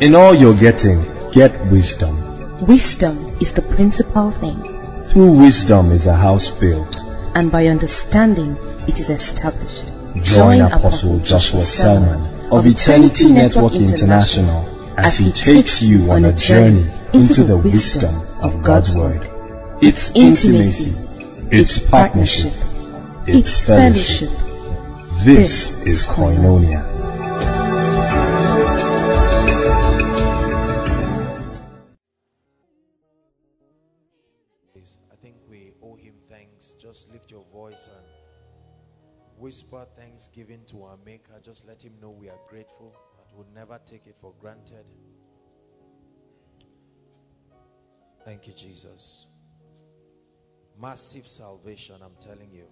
In all you're getting, get wisdom. Wisdom is the principal thing, Through wisdom is a house built. and by understanding it is established. Join Apostle Joshua Selman of Eternity Network International as he takes you on a journey into the wisdom of God's Word. It's intimacy, it's partnership, it's fellowship. This is Koinonia. Whisper thanksgiving to our Maker. Just let him know we are grateful, that we'll never take it for granted. Thank you, Jesus. Massive salvation, I'm telling you.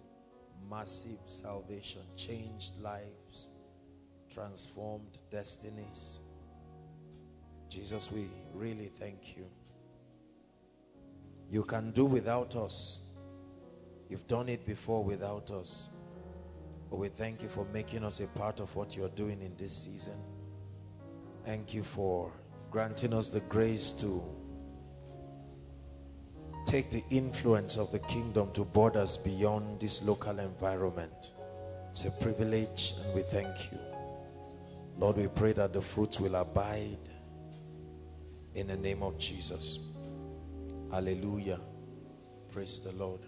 Massive salvation. Changed lives, transformed destinies. Jesus, we really thank you. You can do without us. You've done it before without us. But we thank you for making us a part of what you're doing in this season. Thank you for granting us the grace to take the influence of the kingdom to borders beyond this local environment. It's a privilege and we thank you. Lord, we pray that the fruits will abide in the name of Jesus. Hallelujah. Praise the Lord.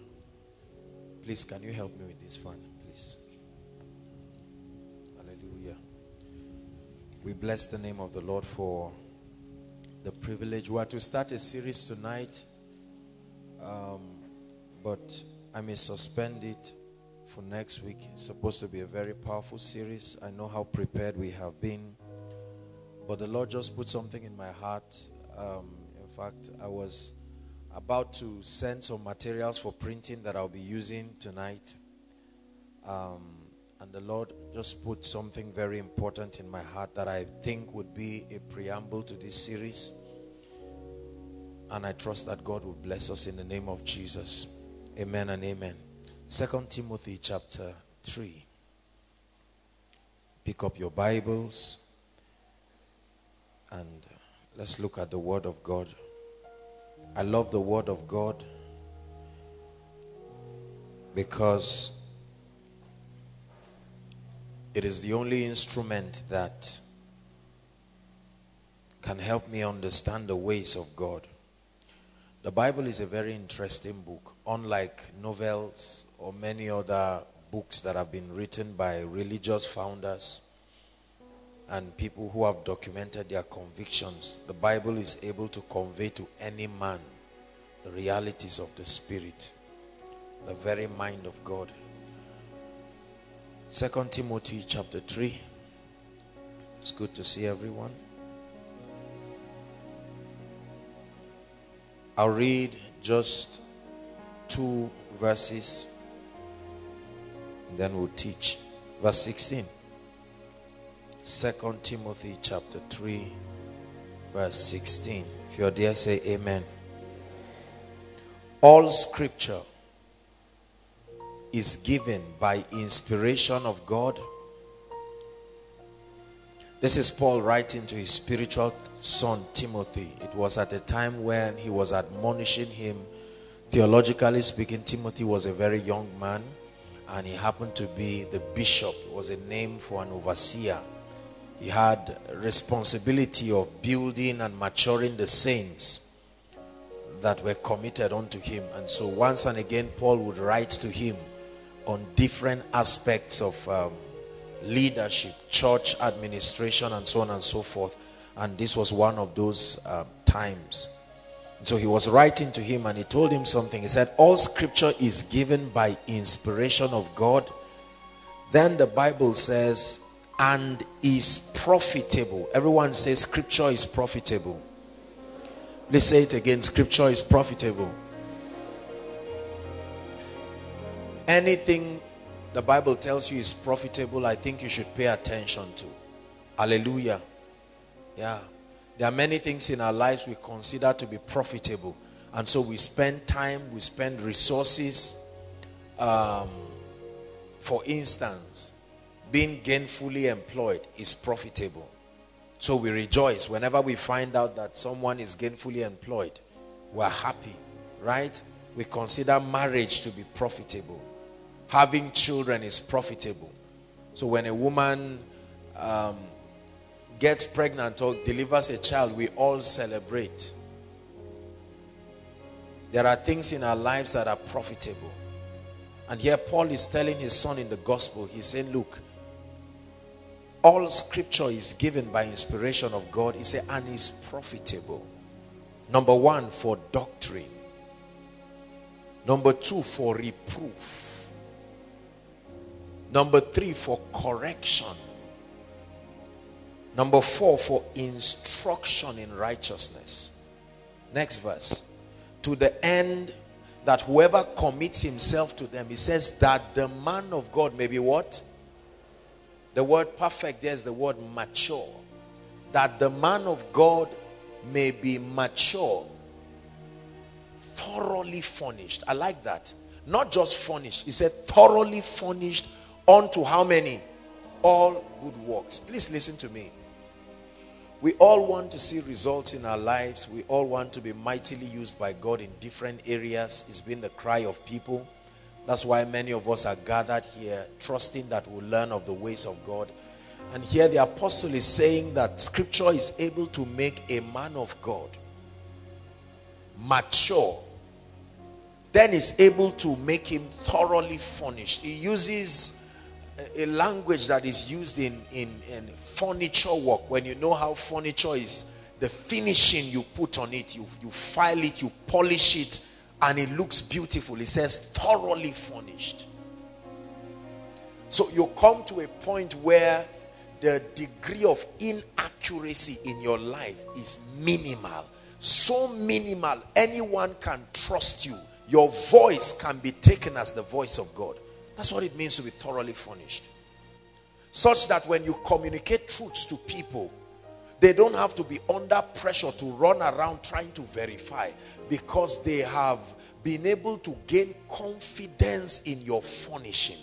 Please, can you help me with this fan, We bless the name of the Lord for the privilege. We are to start a series tonight, um, but I may suspend it for next week. It's supposed to be a very powerful series. I know how prepared we have been, but the Lord just put something in my heart. Um, in fact, I was about to send some materials for printing that I'll be using tonight. Um, and the Lord just put something very important in my heart that I think would be a preamble to this series. And I trust that God will bless us in the name of Jesus. Amen and amen. Second Timothy chapter 3. Pick up your Bibles and uh, let's look at the Word of God. I love the Word of God because it is the only instrument that can help me understand the ways of God. The Bible is a very interesting book, unlike novels or many other books that have been written by religious founders and people who have documented their convictions. The Bible is able to convey to any man the realities of the Spirit, the very mind of God. Second Timothy chapter 3. It's good to see everyone. I'll read just two verses, then we'll teach. Verse 16. Second Timothy chapter 3, verse 16. If you're there, say amen. All scripture is given by inspiration of God. This is Paul writing to his spiritual son Timothy. It was at a time when he was admonishing him. Theologically speaking, Timothy was a very young man and he happened to be the bishop. It was a name for an overseer. He had responsibility of building and maturing the saints that were committed unto him. And so once and again, Paul would write to him on different aspects of um, leadership, church administration, and so on and so forth. And this was one of those um, times. And so he was writing to him and he told him something. He said, All scripture is given by inspiration of God. Then the Bible says, and is profitable. Everyone says scripture is profitable. Let's say it again. Scripture is profitable. Anything the Bible tells you is profitable, I think you should pay attention to. Hallelujah. Yeah. There are many things in our lives we consider to be profitable. And so we spend time, we spend resources. Um, for instance, being gainfully employed is profitable. So we rejoice whenever we find out that someone is gainfully employed. We're happy, right? We consider marriage to be profitable. Having children is profitable. So when a woman um, gets pregnant or delivers a child, we all celebrate. There are things in our lives that are profitable. And here Paul is telling his son in the gospel, he's saying, look, all scripture is given by inspiration of God. He said, and is profitable. Number one, for doctrine. Number two, for reproof. Number three, for correction. Number four, for instruction in righteousness. Next verse. To the end that whoever commits himself to them, he says that the man of God may be what? The word perfect there is the word mature. That the man of God may be mature, thoroughly furnished. I like that. Not just furnished. He said thoroughly furnished unto how many? All good works. Please listen to me. We all want to see results in our lives. We all want to be mightily used by God in different areas. It's been the cry of people. That's why many of us are gathered here, trusting that we'll learn of the ways of God. And here the apostle is saying that scripture is able to make a man of God mature. Then is able to make him thoroughly furnished. He uses a language that is used in, in, in furniture work. When you know how furniture is, the finishing you put on it, you, you file it, you polish it, and it looks beautiful. It says thoroughly furnished. So you come to a point where the degree of inaccuracy in your life is minimal. So minimal, anyone can trust you. Your voice can be taken as the voice of God. That's what it means to be thoroughly furnished. Such that when you communicate truths to people, they don't have to be under pressure to run around trying to verify because they have been able to gain confidence in your furnishing.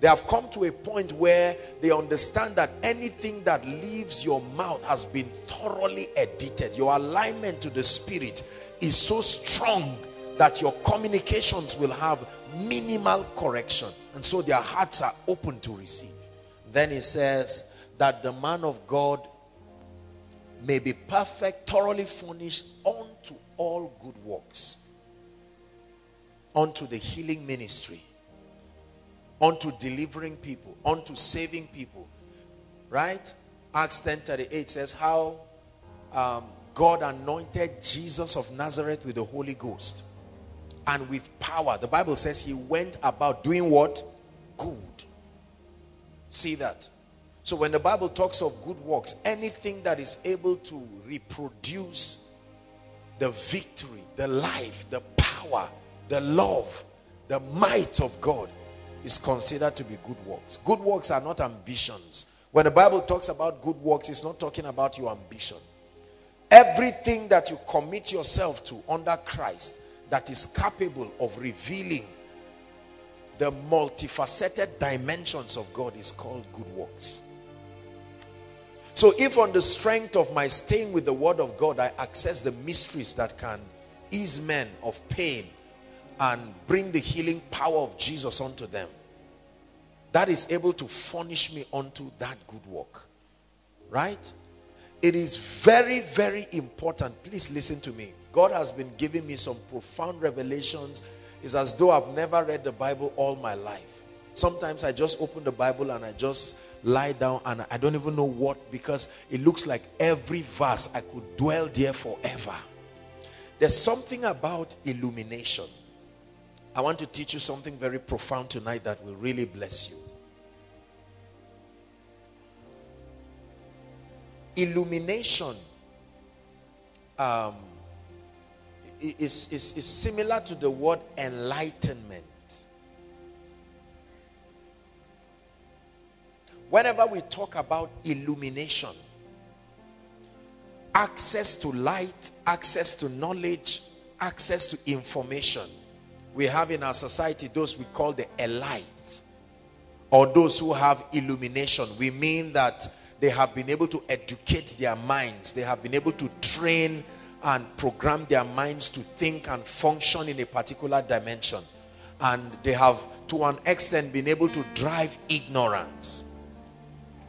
They have come to a point where they understand that anything that leaves your mouth has been thoroughly edited. Your alignment to the spirit is so strong that your communications will have minimal correction. And so their hearts are open to receive. Then he says that the man of God may be perfect, thoroughly furnished unto all good works, unto the healing ministry, unto delivering people, unto saving people. Right? Acts 10 38 says how um, God anointed Jesus of Nazareth with the Holy Ghost and with power. The Bible says he went about doing what? Good. See that? So when the Bible talks of good works, anything that is able to reproduce the victory, the life, the power, the love, the might of God is considered to be good works. Good works are not ambitions. When the Bible talks about good works, it's not talking about your ambition. Everything that you commit yourself to under Christ that is capable of revealing the multifaceted dimensions of God is called good works. So if on the strength of my staying with the word of God, I access the mysteries that can ease men of pain and bring the healing power of Jesus unto them, that is able to furnish me unto that good work. Right? It is very, very important. Please listen to me. God has been giving me some profound revelations. It's as though I've never read the Bible all my life. Sometimes I just open the Bible and I just lie down and I don't even know what because it looks like every verse I could dwell there forever. There's something about illumination. I want to teach you something very profound tonight that will really bless you. Illumination um, is, is, is similar to the word enlightenment. Whenever we talk about illumination, access to light, access to knowledge, access to information, we have in our society those we call the elite or those who have illumination. We mean that they have been able to educate their minds. They have been able to train and program their minds to think and function in a particular dimension. And they have, to an extent, been able to drive ignorance.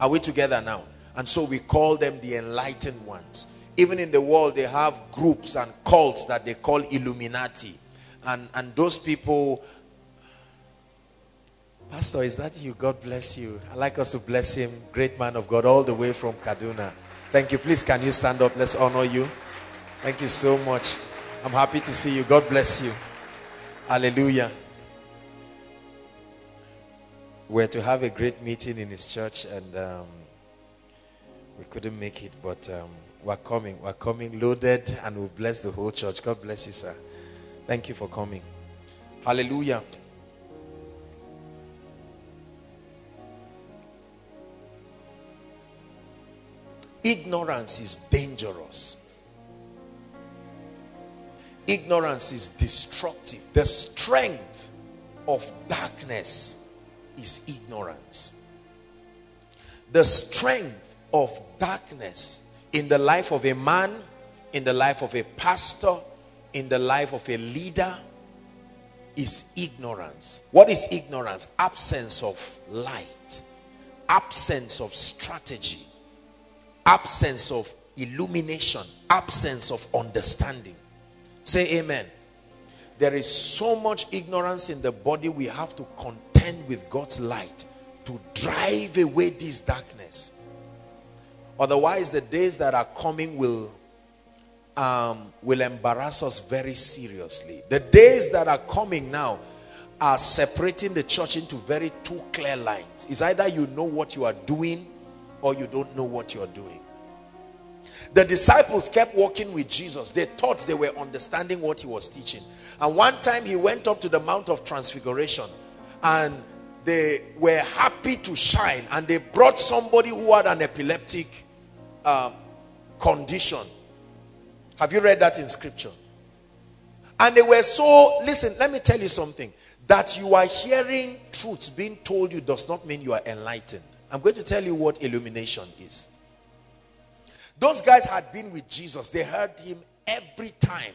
Are we together now? And so we call them the enlightened ones. Even in the world, they have groups and cults that they call Illuminati. And, and those people Pastor, is that you? God bless you. i like us to bless him. Great man of God, all the way from Kaduna. Thank you. Please, can you stand up? Let's honor you. Thank you so much. I'm happy to see you. God bless you. Hallelujah. We're to have a great meeting in his church, and um, we couldn't make it, but um, we're coming. We're coming loaded, and we'll bless the whole church. God bless you, sir. Thank you for coming. Hallelujah. Ignorance is dangerous. Ignorance is destructive. The strength of darkness is ignorance. The strength of darkness in the life of a man, in the life of a pastor, in the life of a leader is ignorance. What is ignorance? Absence of light, absence of strategy, absence of illumination, absence of understanding. Say amen. There is so much ignorance in the body, we have to contend with God's light to drive away this darkness. Otherwise, the days that are coming will um, will embarrass us very seriously. The days that are coming now are separating the church into very two clear lines. It's either you know what you are doing or you don't know what you're doing. The disciples kept walking with Jesus. They thought they were understanding what he was teaching. And one time he went up to the Mount of Transfiguration and they were happy to shine. And they brought somebody who had an epileptic uh, condition. Have you read that in scripture? And they were so, listen, let me tell you something. That you are hearing truths being told you does not mean you are enlightened. I'm going to tell you what illumination is. Those guys had been with Jesus. They heard him every time.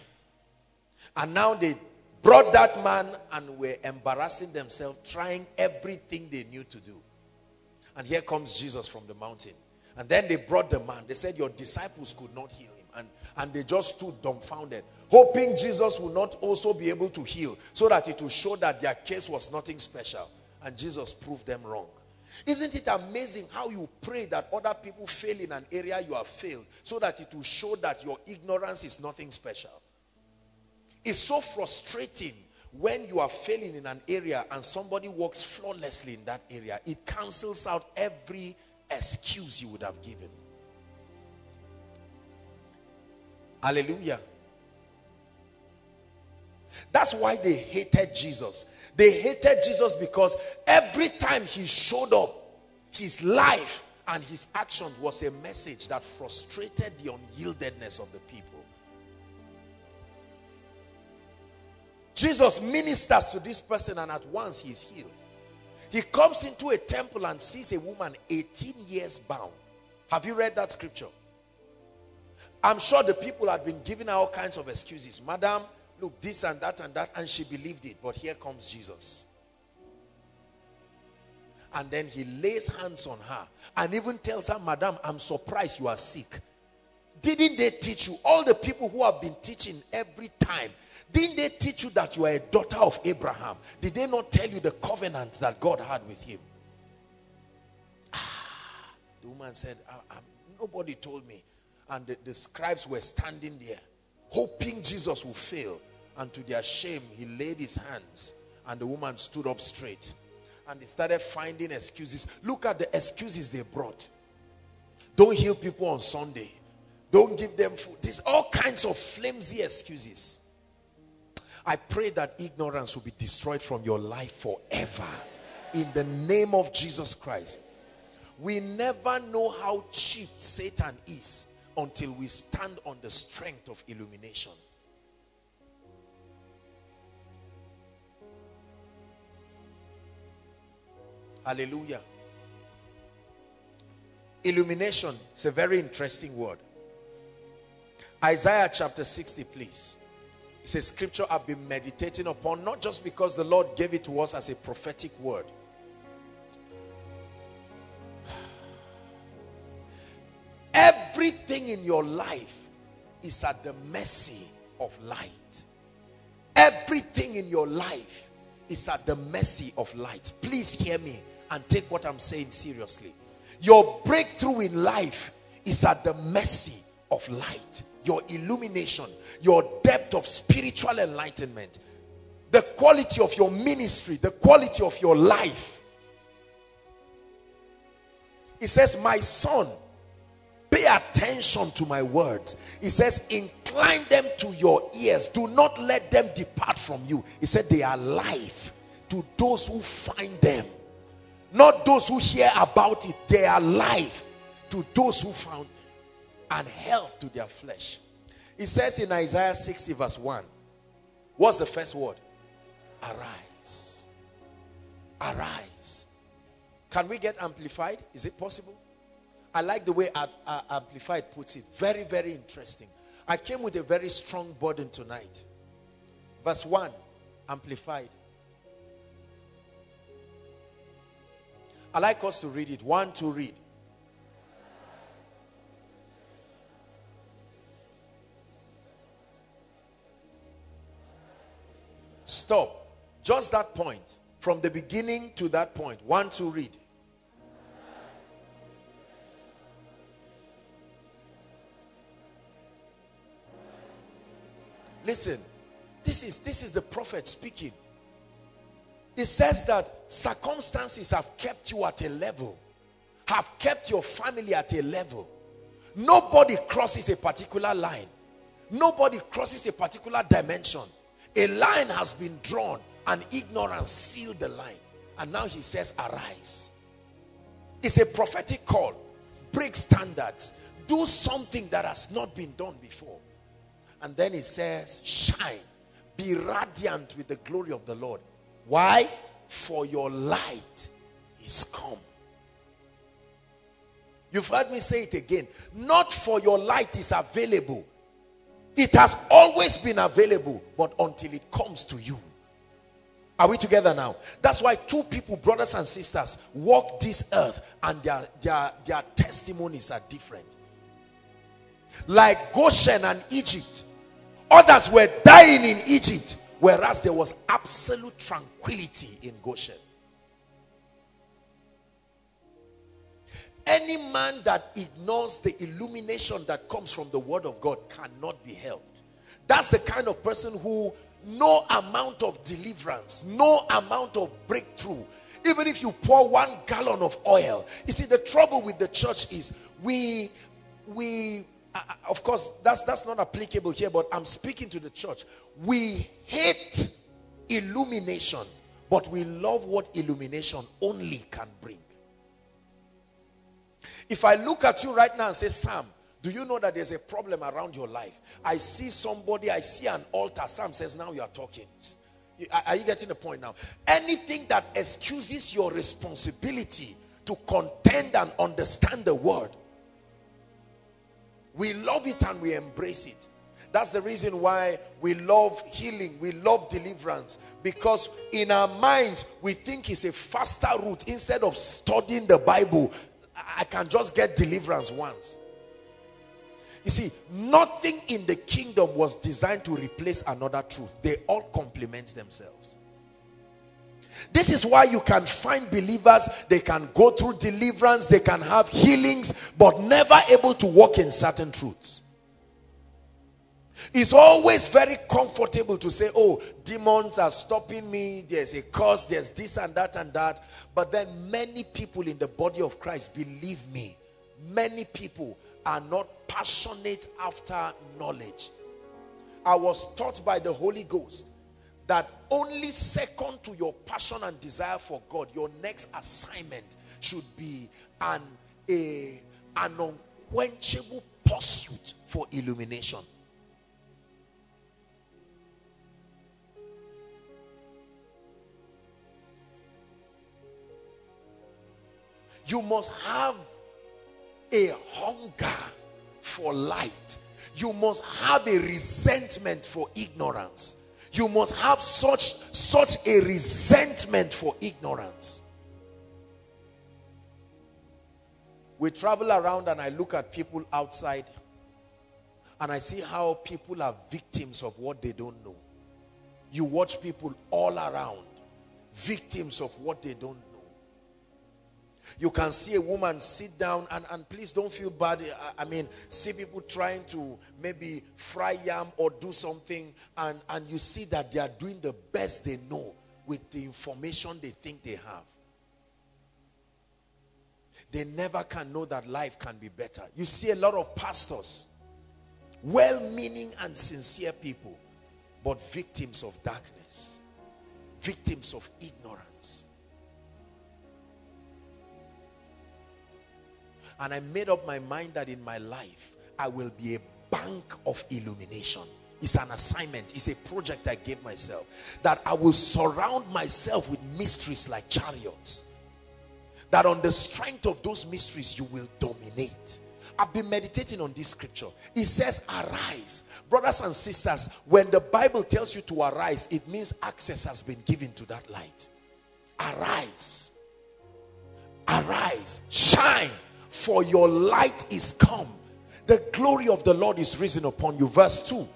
And now they brought that man and were embarrassing themselves, trying everything they knew to do. And here comes Jesus from the mountain. And then they brought the man. They said, Your disciples could not heal him. And, and they just stood dumbfounded, hoping Jesus would not also be able to heal, so that it would show that their case was nothing special. And Jesus proved them wrong. Isn't it amazing how you pray that other people fail in an area you have failed so that it will show that your ignorance is nothing special? It's so frustrating when you are failing in an area and somebody works flawlessly in that area. It cancels out every excuse you would have given. Hallelujah. That's why they hated Jesus. They hated Jesus because every time he showed up, his life and his actions was a message that frustrated the unyieldedness of the people. Jesus ministers to this person and at once he's healed. He comes into a temple and sees a woman 18 years bound. Have you read that scripture? I'm sure the people had been giving all kinds of excuses. Madam, look, this and that and that, and she believed it. But here comes Jesus. And then he lays hands on her and even tells her, Madam, I'm surprised you are sick. Didn't they teach you, all the people who have been teaching every time, didn't they teach you that you are a daughter of Abraham? Did they not tell you the covenant that God had with him? Ah, the woman said, I, I, Nobody told me. And the, the scribes were standing there, hoping Jesus would fail. And to their shame, he laid his hands and the woman stood up straight. And they started finding excuses. Look at the excuses they brought. Don't heal people on Sunday. Don't give them food. There's all kinds of flimsy excuses. I pray that ignorance will be destroyed from your life forever. In the name of Jesus Christ. We never know how cheap Satan is until we stand on the strength of illumination. Hallelujah. Illumination is a very interesting word. Isaiah chapter 60, please. It's a scripture I've been meditating upon, not just because the Lord gave it to us as a prophetic word. Everything in your life is at the mercy of light. Everything in your life is at the mercy of light. Please hear me and take what I'm saying seriously. Your breakthrough in life is at the mercy of light. Your illumination, your depth of spiritual enlightenment, the quality of your ministry, the quality of your life. He says, My son, pay attention to my words. He says, Incline them to your ears. Do not let them depart from you. He said, They are life to those who find them. Not those who hear about it. They are life to those who found them and health to their flesh. It says in Isaiah 60 verse 1. What's the first word? Arise. Arise. Can we get amplified? Is it possible? I like the way Amplified puts it. Very, very interesting. I came with a very strong burden tonight. Verse 1, Amplified. I like us to read it. One to read. Stop. Just that point. From the beginning to that point. One to read. Listen. This is this is the prophet speaking. It says that circumstances have kept you at a level, have kept your family at a level. Nobody crosses a particular line. Nobody crosses a particular dimension. A line has been drawn and ignorance sealed the line. And now he says, arise. It's a prophetic call. Break standards. Do something that has not been done before. And then he says, shine. Be radiant with the glory of the Lord. Why? For your light is come. You've heard me say it again. Not for your light is available. It has always been available, but until it comes to you. Are we together now? That's why two people, brothers and sisters, walk this earth and their, their, their testimonies are different. Like Goshen and Egypt. Others were dying in Egypt, whereas there was absolute tranquility in Goshen. Any man that ignores the illumination that comes from the word of God cannot be helped. That's the kind of person who no amount of deliverance, no amount of breakthrough, even if you pour one gallon of oil. You see, the trouble with the church is we, we, of course, that's, that's not applicable here, but I'm speaking to the church. We hate illumination, but we love what illumination only can bring. If I look at you right now and say, Sam, do you know that there's a problem around your life? I see somebody, I see an altar. Sam says, now you are talking. Are you getting the point now? Anything that excuses your responsibility to contend and understand the word, we love it and we embrace it. That's the reason why we love healing, we love deliverance. Because in our minds, we think it's a faster route. Instead of studying the Bible, I can just get deliverance once. You see, nothing in the kingdom was designed to replace another truth. They all complement themselves. This is why you can find believers, they can go through deliverance, they can have healings, but never able to walk in certain truths. It's always very comfortable to say, oh, demons are stopping me. There's a cause, there's this and that and that. But then many people in the body of Christ, believe me, many people are not passionate after knowledge. I was taught by the Holy Ghost that only second to your passion and desire for God, your next assignment should be an, a, an unquenchable pursuit for illumination. You must have a hunger for light. You must have a resentment for ignorance. You must have such such a resentment for ignorance. We travel around and I look at people outside and I see how people are victims of what they don't know. You watch people all around, victims of what they don't know. You can see a woman sit down and, and please don't feel bad. I, I, mean, see people trying to maybe fry yam or do something and, and you see that they are doing the best they know with the information they think they have. They never can know that life can be better. You see a lot of pastors, well-meaning and sincere people, but victims of darkness, victims of ignorance. And I made up my mind that in my life, I will be a bank of illumination. It's an assignment, it's a project I gave myself. That I will surround myself with mysteries like chariots. That on the strength of those mysteries, you will dominate. I've been meditating on this scripture. It says, Arise. Brothers and sisters, when the Bible tells you to arise, it means access has been given to that light. Arise. Arise. Shine for your light is come. The glory of the Lord is risen upon you. Verse 2.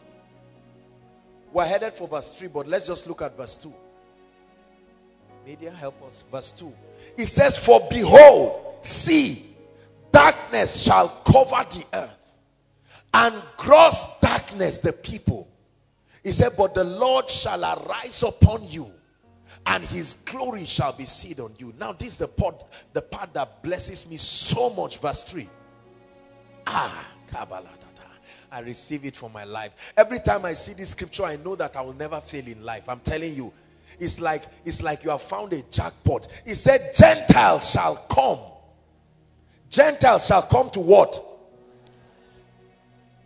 We're headed for verse 3, but let's just look at verse 2. Media, help us. Verse 2. It says, For behold, see, darkness shall cover the earth, and gross darkness the people. He said, But the Lord shall arise upon you, and his glory shall be seen on you. Now, this is the part, the part that blesses me so much. Verse 3. Ah, Kabbalah. I receive it for my life. Every time I see this scripture, I know that I will never fail in life. I'm telling you, it's like it's like you have found a jackpot. He said, Gentiles shall come. Gentiles shall come to what?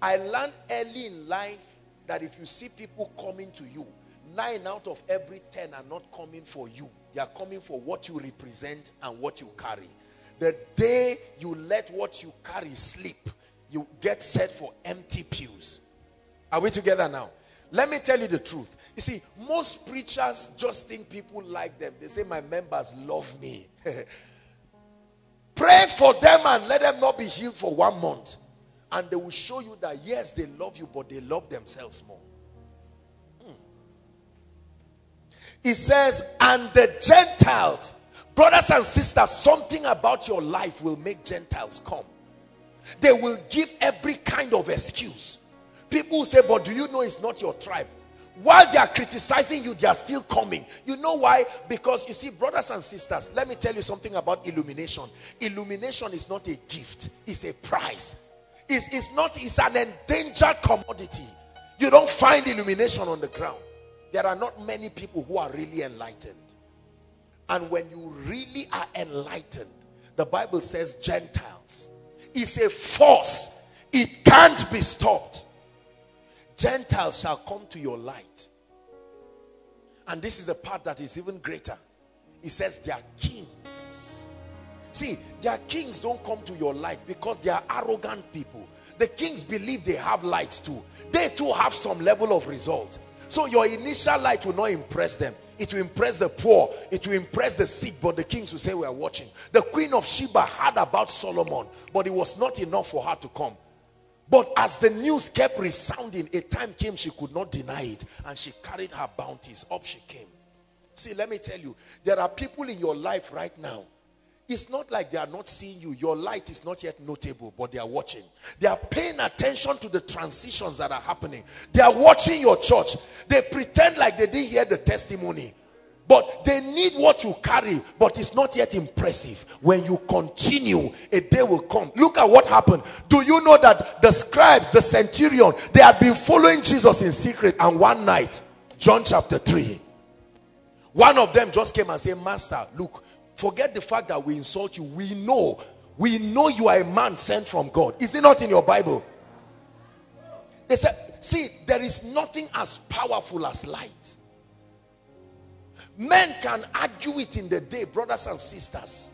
I learned early in life that if you see people coming to you, nine out of every ten are not coming for you. They are coming for what you represent and what you carry. The day you let what you carry sleep, you get set for empty pews. Are we together now? Let me tell you the truth. You see, most preachers just think people like them. They say, My members love me. Pray for them and let them not be healed for one month. And they will show you that, yes, they love you, but they love themselves more. He says, and the Gentiles, brothers and sisters, something about your life will make Gentiles come. They will give every kind of excuse. People say, but do you know it's not your tribe? While they are criticizing you, they are still coming. You know why? Because you see, brothers and sisters, let me tell you something about illumination. Illumination is not a gift, it's a prize. It's, it's not, it's an endangered commodity. You don't find illumination on the ground. There are not many people who are really enlightened. And when you really are enlightened, the Bible says Gentiles is a force. It can't be stopped. Gentiles shall come to your light. And this is the part that is even greater. It says they are kings. See, their kings don't come to your light because they are arrogant people. The kings believe they have light too. They too have some level of result. So your initial light will not impress them. It will impress the poor. It will impress the sick. But the kings will say, we are watching. The queen of Sheba heard about Solomon. But it was not enough for her to come. But as the news kept resounding, a time came she could not deny it. And she carried her bounties. Up she came. See, let me tell you. There are people in your life right now it's not like they are not seeing you. Your light is not yet notable, but they are watching. They are paying attention to the transitions that are happening. They are watching your church. They pretend like they didn't hear the testimony. But they need what you carry, but it's not yet impressive. When you continue, a day will come. Look at what happened. Do you know that the scribes, the centurion, they had been following Jesus in secret, and one night, John chapter 3, one of them just came and said, Master, look, Forget the fact that we insult you. We know. We know you are a man sent from God. Is it not in your Bible? They said, see, there is nothing as powerful as light. Men can argue it in the day, brothers and sisters.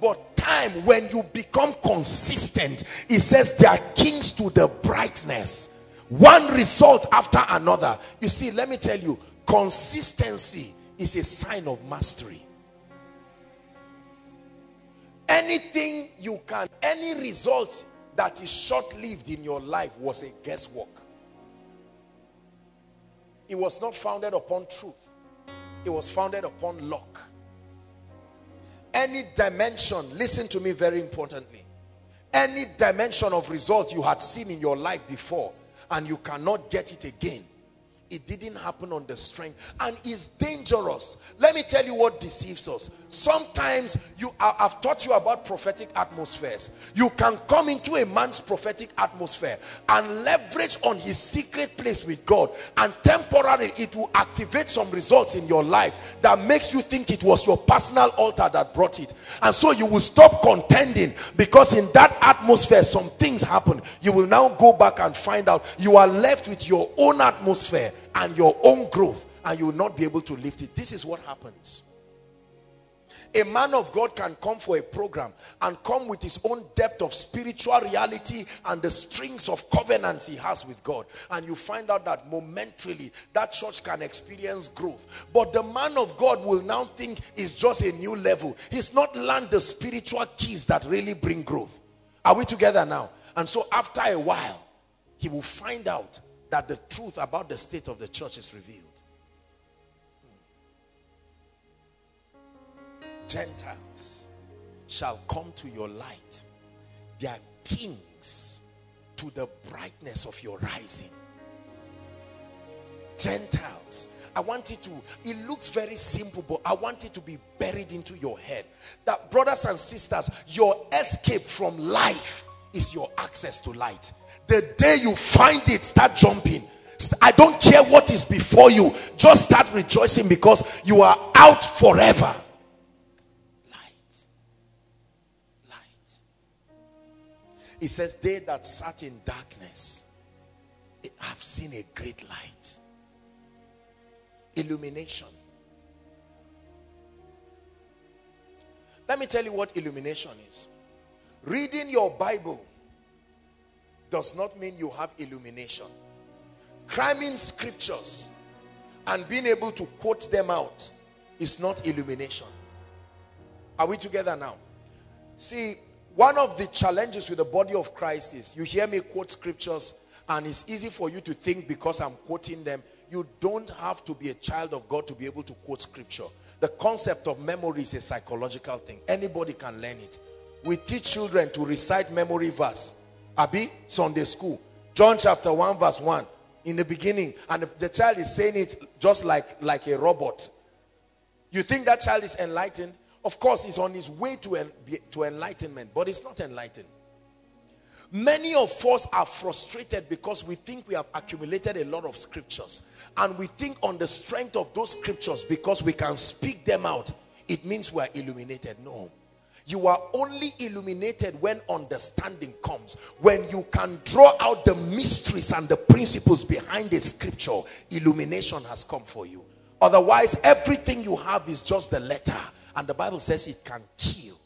But time when you become consistent, it says they are kings to the brightness. One result after another. You see, let me tell you, consistency is a sign of mastery. Anything you can, any result that is short-lived in your life was a guesswork. It was not founded upon truth. It was founded upon luck. Any dimension, listen to me very importantly. Any dimension of result you had seen in your life before and you cannot get it again it didn't happen on the strength and is dangerous. Let me tell you what deceives us. Sometimes you i've taught you about prophetic atmospheres. You can come into a man's prophetic atmosphere and leverage on his secret place with god and temporarily it will activate some results in your life that makes you think it was your personal altar that brought it. And so you will stop contending because in that atmosphere some things happen. You will now go back and find out you are left with your own atmosphere and your own growth and you will not be able to lift it. This is what happens. A man of God can come for a program and come with his own depth of spiritual reality and the strings of covenants he has with God. And you find out that momentarily that church can experience growth. But the man of God will now think it's just a new level. He's not learned the spiritual keys that really bring growth. Are we together now? And so after a while, he will find out that the truth about the state of the church is revealed. Gentiles shall come to your light. They are kings to the brightness of your rising. Gentiles. I want it to, it looks very simple, but I want it to be buried into your head. That brothers and sisters, your escape from life is your access to light. The day you find it, start jumping. I don't care what is before you. Just start rejoicing because you are out forever. Light. Light. It says, They that sat in darkness have seen a great light. Illumination. Let me tell you what illumination is. Reading your Bible does not mean you have illumination. Cramming scriptures and being able to quote them out is not illumination. Are we together now? See, one of the challenges with the body of Christ is you hear me quote scriptures and it's easy for you to think because I'm quoting them. You don't have to be a child of God to be able to quote scripture. The concept of memory is a psychological thing. Anybody can learn it. We teach children to recite memory verse Abi, Sunday school. John chapter 1 verse 1. In the beginning. And the child is saying it just like, like a robot. You think that child is enlightened? Of course, he's on his way to, en to enlightenment. But it's not enlightened. Many of us are frustrated because we think we have accumulated a lot of scriptures. And we think on the strength of those scriptures because we can speak them out. It means we are illuminated. No. You are only illuminated when understanding comes. When you can draw out the mysteries and the principles behind the scripture, illumination has come for you. Otherwise, everything you have is just the letter. And the Bible says it can kill.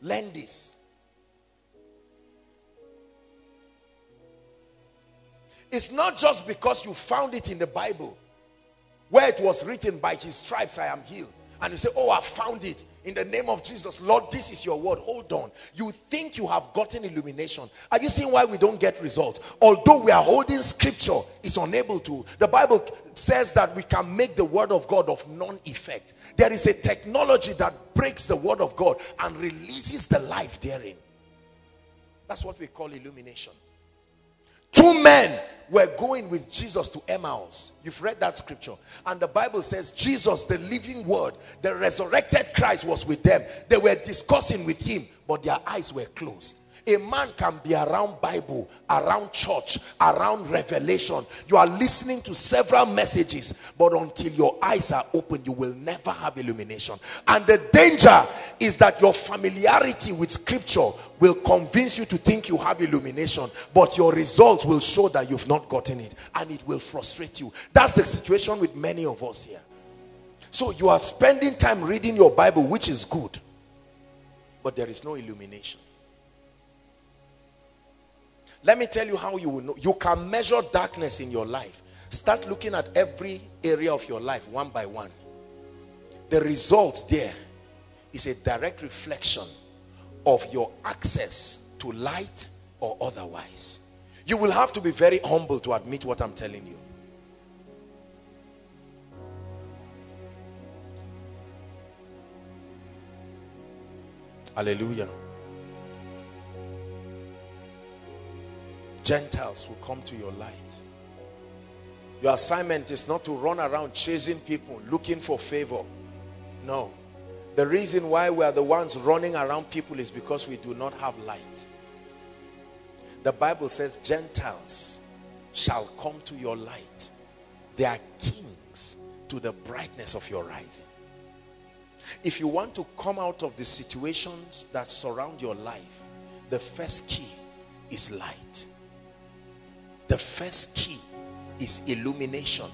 Learn this. It's not just because you found it in the Bible where it was written by his stripes I am healed. And you say, oh, I found it in the name of Jesus, Lord, this is your word. Hold on. You think you have gotten illumination. Are you seeing why we don't get results? Although we are holding scripture, it's unable to. The Bible says that we can make the word of God of non-effect. There is a technology that breaks the word of God and releases the life therein. That's what we call illumination. Two men were going with Jesus to Emmaus. You've read that scripture. And the Bible says Jesus, the living word, the resurrected Christ was with them. They were discussing with him, but their eyes were closed. A man can be around Bible, around church, around revelation. You are listening to several messages, but until your eyes are open, you will never have illumination. And the danger is that your familiarity with scripture will convince you to think you have illumination, but your results will show that you've not gotten it, and it will frustrate you. That's the situation with many of us here. So you are spending time reading your Bible, which is good. but there is no illumination. Let me tell you how you will know. You can measure darkness in your life. Start looking at every area of your life one by one. The result there is a direct reflection of your access to light or otherwise. You will have to be very humble to admit what I'm telling you. Hallelujah. Gentiles will come to your light. Your assignment is not to run around chasing people, looking for favor. No. The reason why we are the ones running around people is because we do not have light. The Bible says Gentiles shall come to your light. They are kings to the brightness of your rising. If you want to come out of the situations that surround your life, the first key is light. The first key is illumination.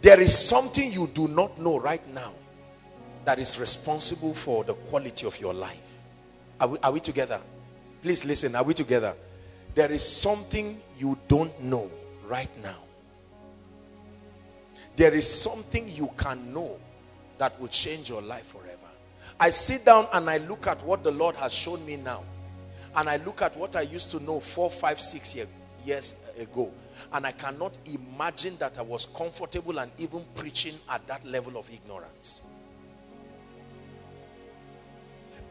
There is something you do not know right now that is responsible for the quality of your life. Are we, are we together? Please listen. Are we together? There is something you don't know right now. There is something you can know that will change your life forever. I sit down and I look at what the Lord has shown me now. And I look at what I used to know four, five, six year, years ago. And I cannot imagine that I was comfortable and even preaching at that level of ignorance.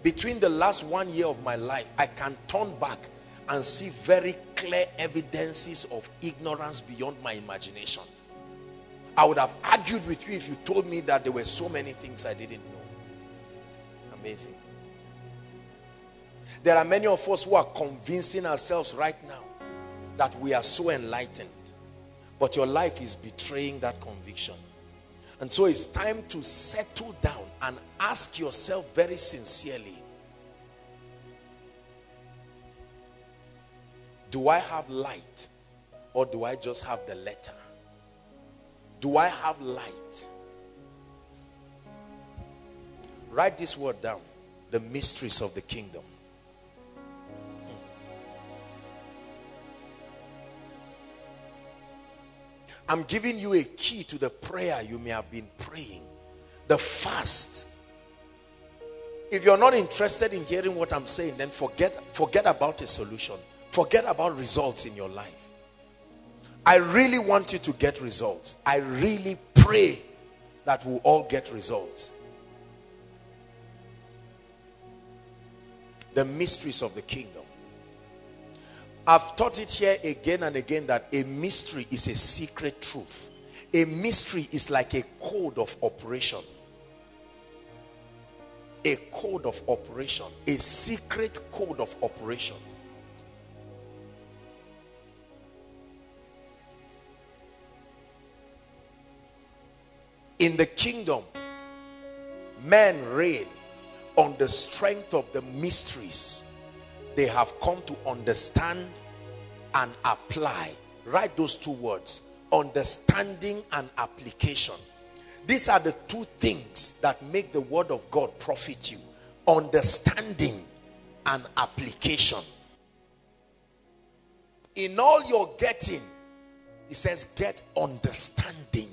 Between the last one year of my life, I can turn back and see very clear evidences of ignorance beyond my imagination. I would have argued with you if you told me that there were so many things I didn't know. Amazing. There are many of us who are convincing ourselves right now that we are so enlightened. But your life is betraying that conviction. And so it's time to settle down and ask yourself very sincerely Do I have light or do I just have the letter? Do I have light? Write this word down the mysteries of the kingdom. I'm giving you a key to the prayer you may have been praying. The fast. If you're not interested in hearing what I'm saying, then forget, forget about a solution. Forget about results in your life. I really want you to get results. I really pray that we'll all get results. The mysteries of the kingdom. I've taught it here again and again that a mystery is a secret truth. A mystery is like a code of operation. A code of operation. A secret code of operation. In the kingdom, men reign on the strength of the mysteries they have come to understand and apply. Write those two words understanding and application. These are the two things that make the word of God profit you understanding and application. In all you're getting, he says, get understanding.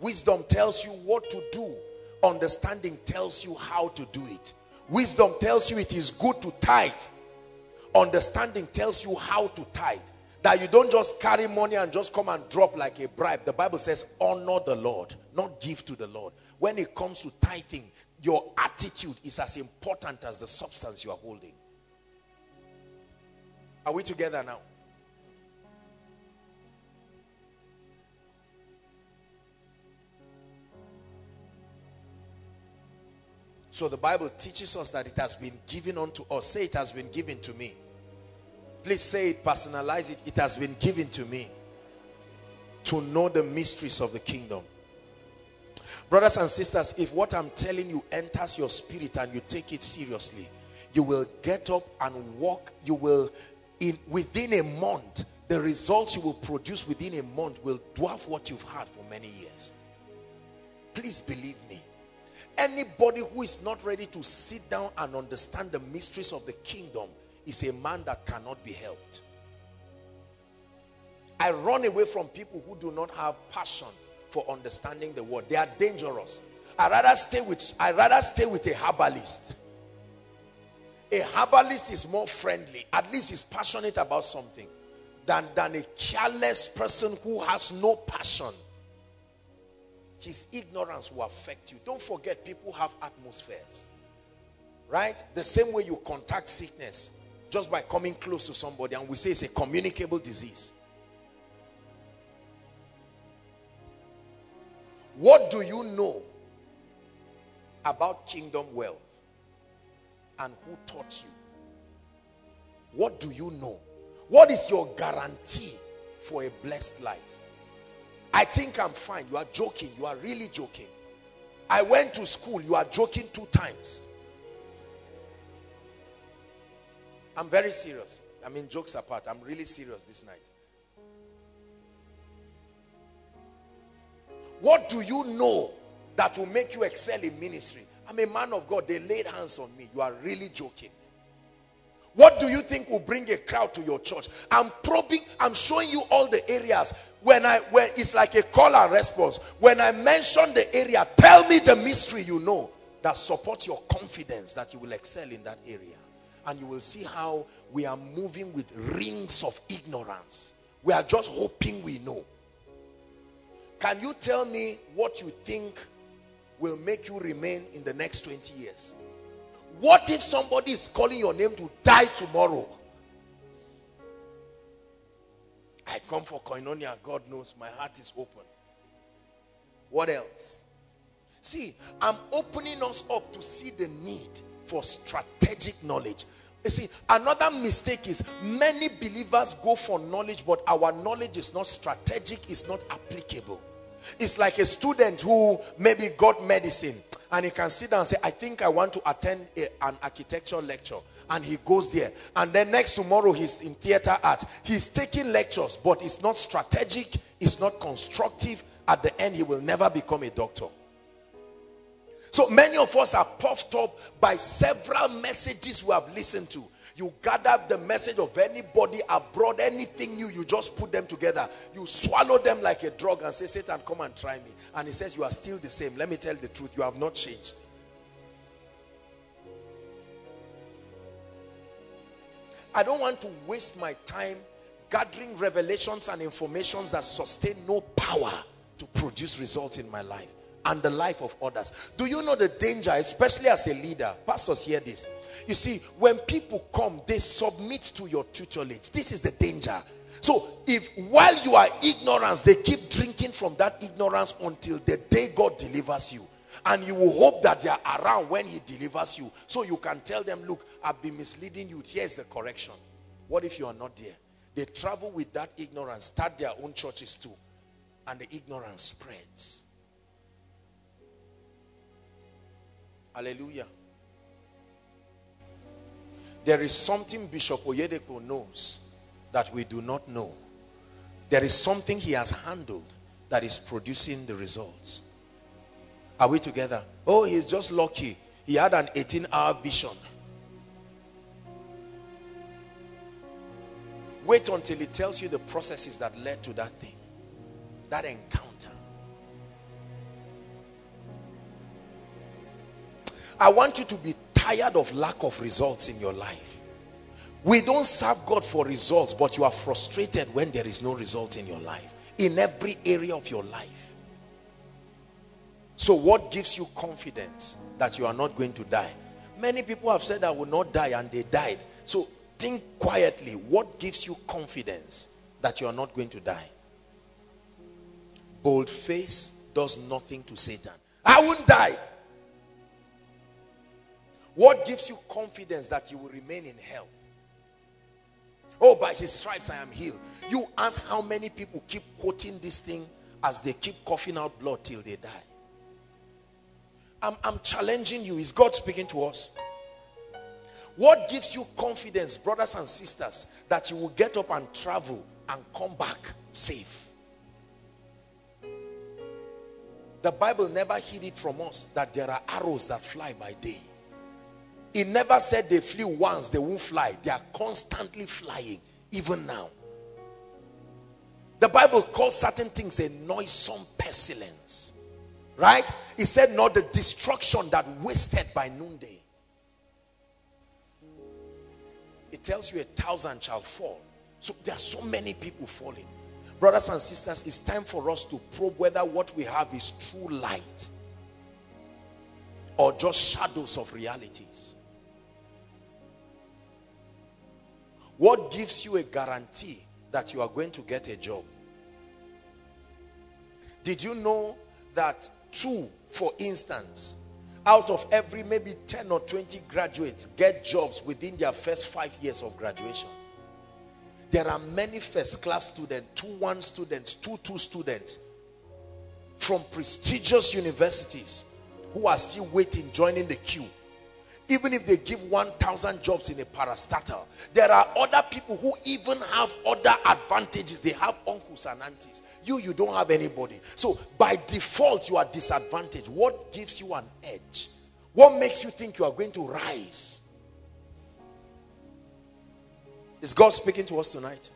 Wisdom tells you what to do, understanding tells you how to do it. Wisdom tells you it is good to tithe. Understanding tells you how to tithe. That you don't just carry money and just come and drop like a bribe. The Bible says, honor the Lord, not give to the Lord. When it comes to tithing, your attitude is as important as the substance you are holding. Are we together now? So the Bible teaches us that it has been given unto us. Say it has been given to me. Please say it, personalize it. It has been given to me to know the mysteries of the kingdom. Brothers and sisters, if what I'm telling you enters your spirit and you take it seriously, you will get up and walk. You will, in within a month, the results you will produce within a month will dwarf what you've had for many years. Please believe me. Anybody who is not ready to sit down and understand the mysteries of the kingdom is a man that cannot be helped. I run away from people who do not have passion for understanding the word. They are dangerous. I rather stay with I rather stay with a herbalist. A herbalist is more friendly. At least he's passionate about something than, than a careless person who has no passion. His ignorance will affect you. Don't forget, people have atmospheres. Right? The same way you contact sickness just by coming close to somebody, and we say it's a communicable disease. What do you know about kingdom wealth? And who taught you? What do you know? What is your guarantee for a blessed life? I think I'm fine. You are joking. You are really joking. I went to school. You are joking two times. I'm very serious. I mean, jokes apart. I'm really serious this night. What do you know that will make you excel in ministry? I'm a man of God. They laid hands on me. You are really joking. What do you think will bring a crowd to your church? I'm probing, I'm showing you all the areas. When I when it's like a call and response. When I mention the area, tell me the mystery you know that supports your confidence that you will excel in that area. And you will see how we are moving with rings of ignorance. We are just hoping we know. Can you tell me what you think will make you remain in the next 20 years? What if somebody is calling your name to die tomorrow? I come for koinonia. God knows my heart is open. What else? See, I'm opening us up to see the need for strategic knowledge. You see, another mistake is many believers go for knowledge, but our knowledge is not strategic, it's not applicable. It's like a student who maybe got medicine and he can sit down and say, I think I want to attend a, an architecture lecture. And he goes there. And then next tomorrow, he's in theater art. He's taking lectures, but it's not strategic, it's not constructive. At the end, he will never become a doctor. So many of us are puffed up by several messages we have listened to. You gather the message of anybody abroad, anything new, you just put them together. You swallow them like a drug and say, Satan, come and try me. And he says, you are still the same. Let me tell the truth, you have not changed. I don't want to waste my time gathering revelations and informations that sustain no power to produce results in my life and the life of others. Do you know the danger, especially as a leader? Pastors hear this. You see, when people come, they submit to your tutelage. This is the danger. So if while you are ignorance, they keep drinking from that ignorance until the day God delivers you. And you will hope that they are around when he delivers you. So you can tell them, look, I've been misleading you. Here's the correction. What if you are not there? They travel with that ignorance, start their own churches too. And the ignorance spreads. Hallelujah. There is something Bishop Oyedepo knows that we do not know. There is something he has handled that is producing the results. Are we together? Oh, he's just lucky. He had an 18 hour vision. Wait until he tells you the processes that led to that thing, that encounter. I want you to be tired of lack of results in your life. We don't serve God for results, but you are frustrated when there is no result in your life. In every area of your life. So what gives you confidence that you are not going to die? Many people have said I will not die and they died. So think quietly. What gives you confidence that you are not going to die? Bold face does nothing to Satan. I won't die. What gives you confidence that you will remain in health? Oh, by his stripes I am healed. You ask how many people keep quoting this thing as they keep coughing out blood till they die. I'm, I'm challenging you. Is God speaking to us? What gives you confidence, brothers and sisters, that you will get up and travel and come back safe? the Bible never hid it from us that there are arrows that fly by day. It never said they flew once, they won't fly. They are constantly flying, even now. The Bible calls certain things a noisome pestilence. Right? It said not the destruction that wasted by noonday. It tells you a thousand shall fall. So there are so many people falling. Brothers and sisters, it's time for us to probe whether what we have is true light or just shadows of realities. What gives you a guarantee that you are going to get a job? Did you know that two, for instance, out of every maybe 10 or 20 graduates get jobs within their first five years of graduation? There are many first class students, 2-1 students, 2-2 students from prestigious universities who are still waiting, joining the queue. Even if they give 1,000 jobs in a parastatal, there are other people who even have other advantages. They have uncles and aunties. You, you don't have anybody. So by default, you are disadvantaged. What gives you an edge? What makes you think you are going to rise? Is God speaking to us tonight?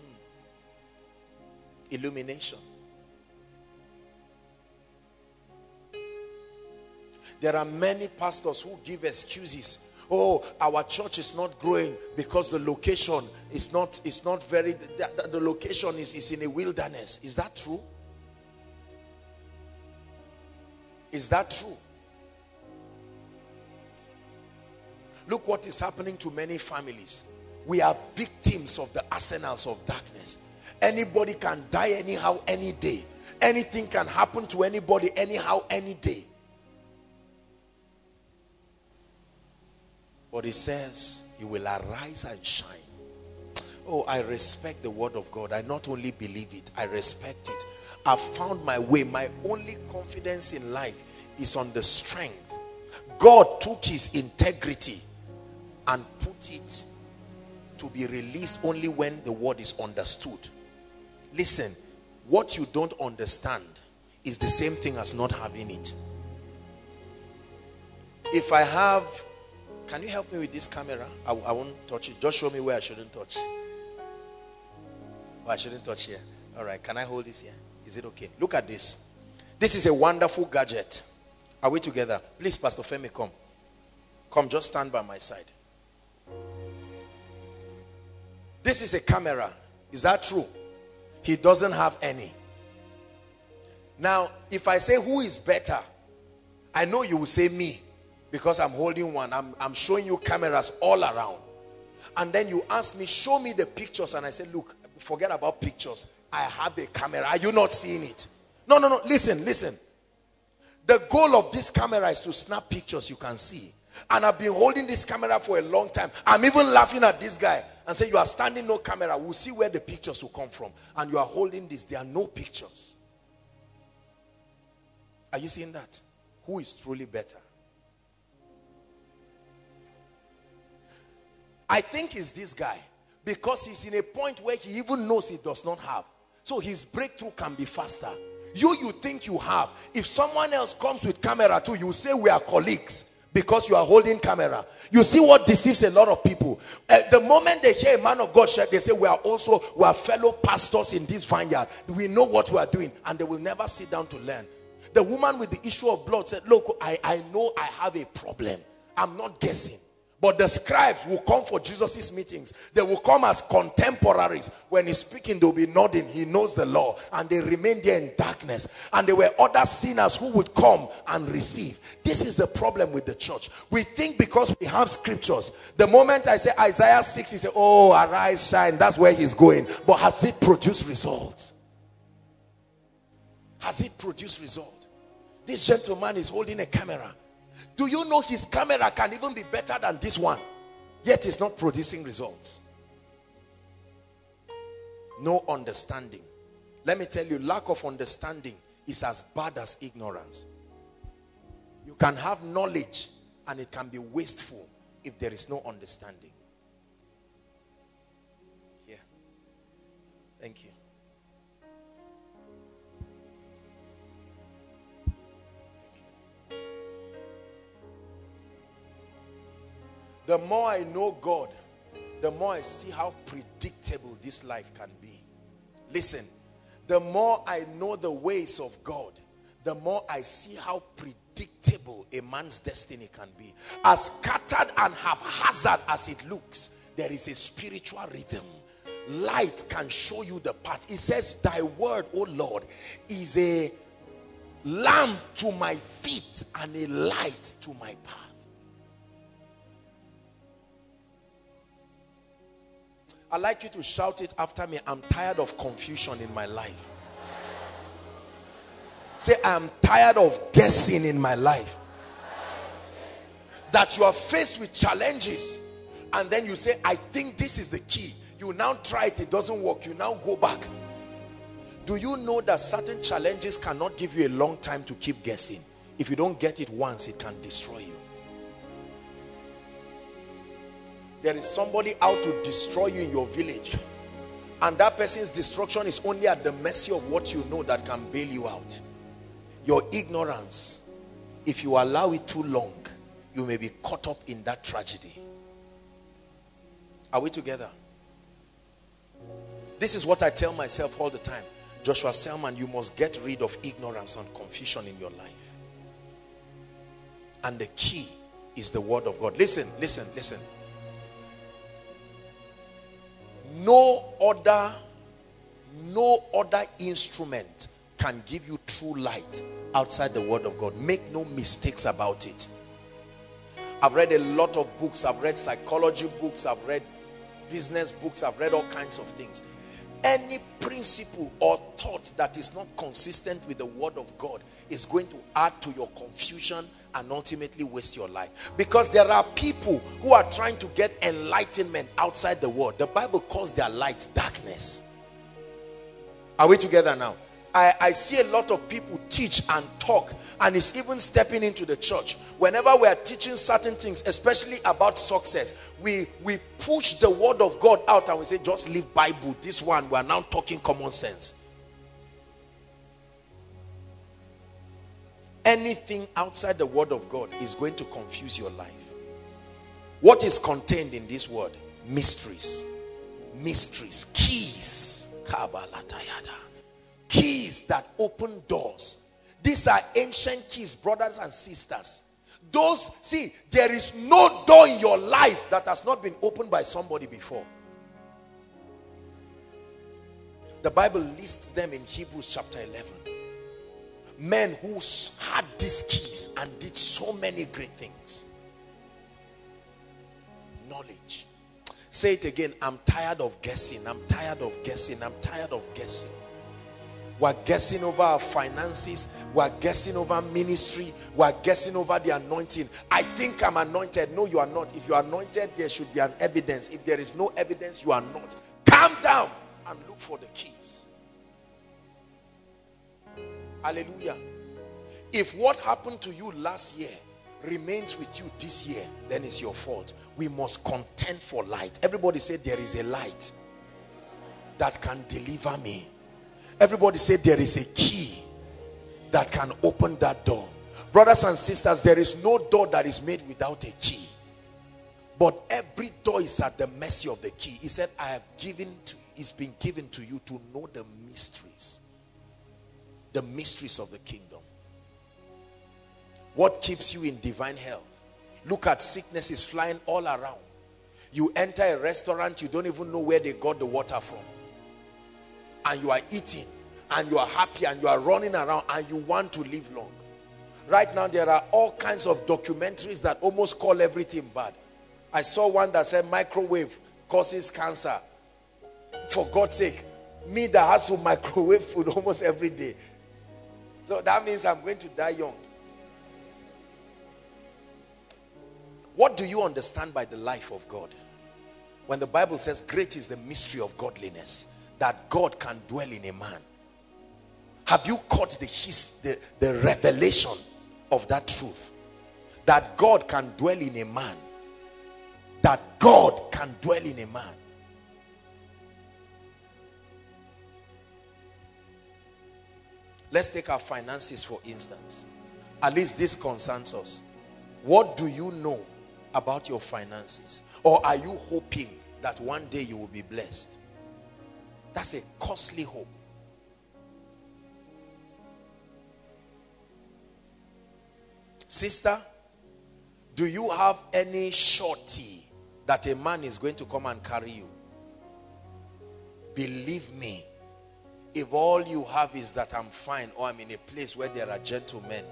Hmm. Illumination. There are many pastors who give excuses. Oh, our church is not growing because the location is not, is not very, the, the location is, is in a wilderness. Is that true? Is that true? Look what is happening to many families we are victims of the arsenals of darkness. Anybody can die anyhow, any day. Anything can happen to anybody anyhow, any day. But he says, you will arise and shine. Oh, I respect the word of God. I not only believe it, I respect it. I've found my way. My only confidence in life is on the strength. God took his integrity and put it to be released only when the word is understood. Listen, what you don't understand is the same thing as not having it. If I have, can you help me with this camera? I, I won't touch it. Just show me where I shouldn't touch. Oh, I shouldn't touch here. All right, can I hold this here? Is it okay? Look at this. This is a wonderful gadget. Are we together? Please, Pastor Femi, come. Come, just stand by my side. This is a camera. Is that true? He doesn't have any. Now, if I say who is better, I know you will say me because I'm holding one. I'm, I'm showing you cameras all around. And then you ask me, show me the pictures. And I say, look, forget about pictures. I have a camera. Are you not seeing it? No, no, no. Listen, listen. The goal of this camera is to snap pictures you can see. And I've been holding this camera for a long time. I'm even laughing at this guy and say, you are standing no camera. We'll see where the pictures will come from. And you are holding this. There are no pictures. Are you seeing that? Who is truly better? I think it's this guy because he's in a point where he even knows he does not have. So his breakthrough can be faster. You, you think you have. If someone else comes with camera too, you say we are colleagues because you are holding camera. You see what deceives a lot of people. Uh, the moment they hear a man of God they say we are also we are fellow pastors in this vineyard. We know what we are doing and they will never sit down to learn. The woman with the issue of blood said, look, I, I know I have a problem. I'm not guessing. But the scribes will come for Jesus's meetings. They will come as contemporaries. When he's speaking, they'll be nodding. He knows the law. And they remain there in darkness. And there were other sinners who would come and receive. This is the problem with the church. We think because we have scriptures. The moment I say Isaiah 6, he say, oh, arise, shine. That's where he's going. But has it produced results? Has it produced results? This gentleman is holding a camera do you know his camera can even be better than this one? Yet it's not producing results. No understanding. Let me tell you, lack of understanding is as bad as ignorance. You can have knowledge and it can be wasteful if there is no understanding. The more I know God, the more I see how predictable this life can be. Listen, the more I know the ways of God, the more I see how predictable a man's destiny can be. As scattered and haphazard as it looks, there is a spiritual rhythm. Light can show you the path. It says, Thy word, O Lord, is a lamp to my feet and a light to my path. I'd like you to shout it after me. I'm tired of confusion in my life. Say, I'm tired of guessing in my life. That you are faced with challenges and then you say, I think this is the key. You now try it, it doesn't work. You now go back. Do you know that certain challenges cannot give you a long time to keep guessing? If you don't get it once, it can destroy you. There is somebody out to destroy you in your village. And that person's destruction is only at the mercy of what you know that can bail you out. Your ignorance, if you allow it too long, you may be caught up in that tragedy. Are we together? This is what I tell myself all the time. Joshua Selman, you must get rid of ignorance and confusion in your life. And the key is the word of God. Listen, listen, listen. No other, no other instrument can give you true light outside the word of God. Make no mistakes about it. I've read a lot of books. I've read psychology books. I've read business books. I've read all kinds of things. Any principle or thought that is not consistent with the word of God is going to add to your confusion and ultimately waste your life. Because there are people who are trying to get enlightenment outside the word. The Bible calls their light darkness. Are we together now? I, I see a lot of people teach and talk and is even stepping into the church. Whenever we are teaching certain things, especially about success, we, we push the word of God out and we say, just leave Bible. This one, we are now talking common sense. Anything outside the word of God is going to confuse your life. What is contained in this word? Mysteries. Mysteries. Keys. Keys that open doors. These are ancient keys, brothers and sisters. Those, see, there is no door in your life that has not been opened by somebody before. The Bible lists them in Hebrews chapter 11. Men who had these keys and did so many great things. Knowledge. Say it again. I'm tired of guessing. I'm tired of guessing. I'm tired of guessing. We're guessing over our finances. We're guessing over ministry. We're guessing over the anointing. I think I'm anointed. No, you are not. If you are anointed, there should be an evidence. If there is no evidence, you are not. Calm down and look for the keys. Hallelujah. If what happened to you last year remains with you this year, then it's your fault. We must contend for light. Everybody said there is a light that can deliver me Everybody say there is a key that can open that door. Brothers and sisters, there is no door that is made without a key. But every door is at the mercy of the key. He said, I have given to, it's been given to you to know the mysteries. The mysteries of the kingdom. What keeps you in divine health? Look at sicknesses flying all around. You enter a restaurant, you don't even know where they got the water from and you are eating and you are happy and you are running around and you want to live long. Right now, there are all kinds of documentaries that almost call everything bad. I saw one that said microwave causes cancer. For God's sake, me that has to microwave food almost every day. So that means I'm going to die young. What do you understand by the life of God? When the Bible says, Great is the mystery of godliness that God can dwell in a man. Have you caught the, his, the, the revelation of that truth? That God can dwell in a man. That God can dwell in a man. Let's take our finances for instance. At least this concerns us. What do you know about your finances? Or are you hoping that one day you will be blessed? That's a costly hope. Sister, do you have any surety that a man is going to come and carry you? Believe me, if all you have is that I'm fine or I'm in a place where there are gentlemen,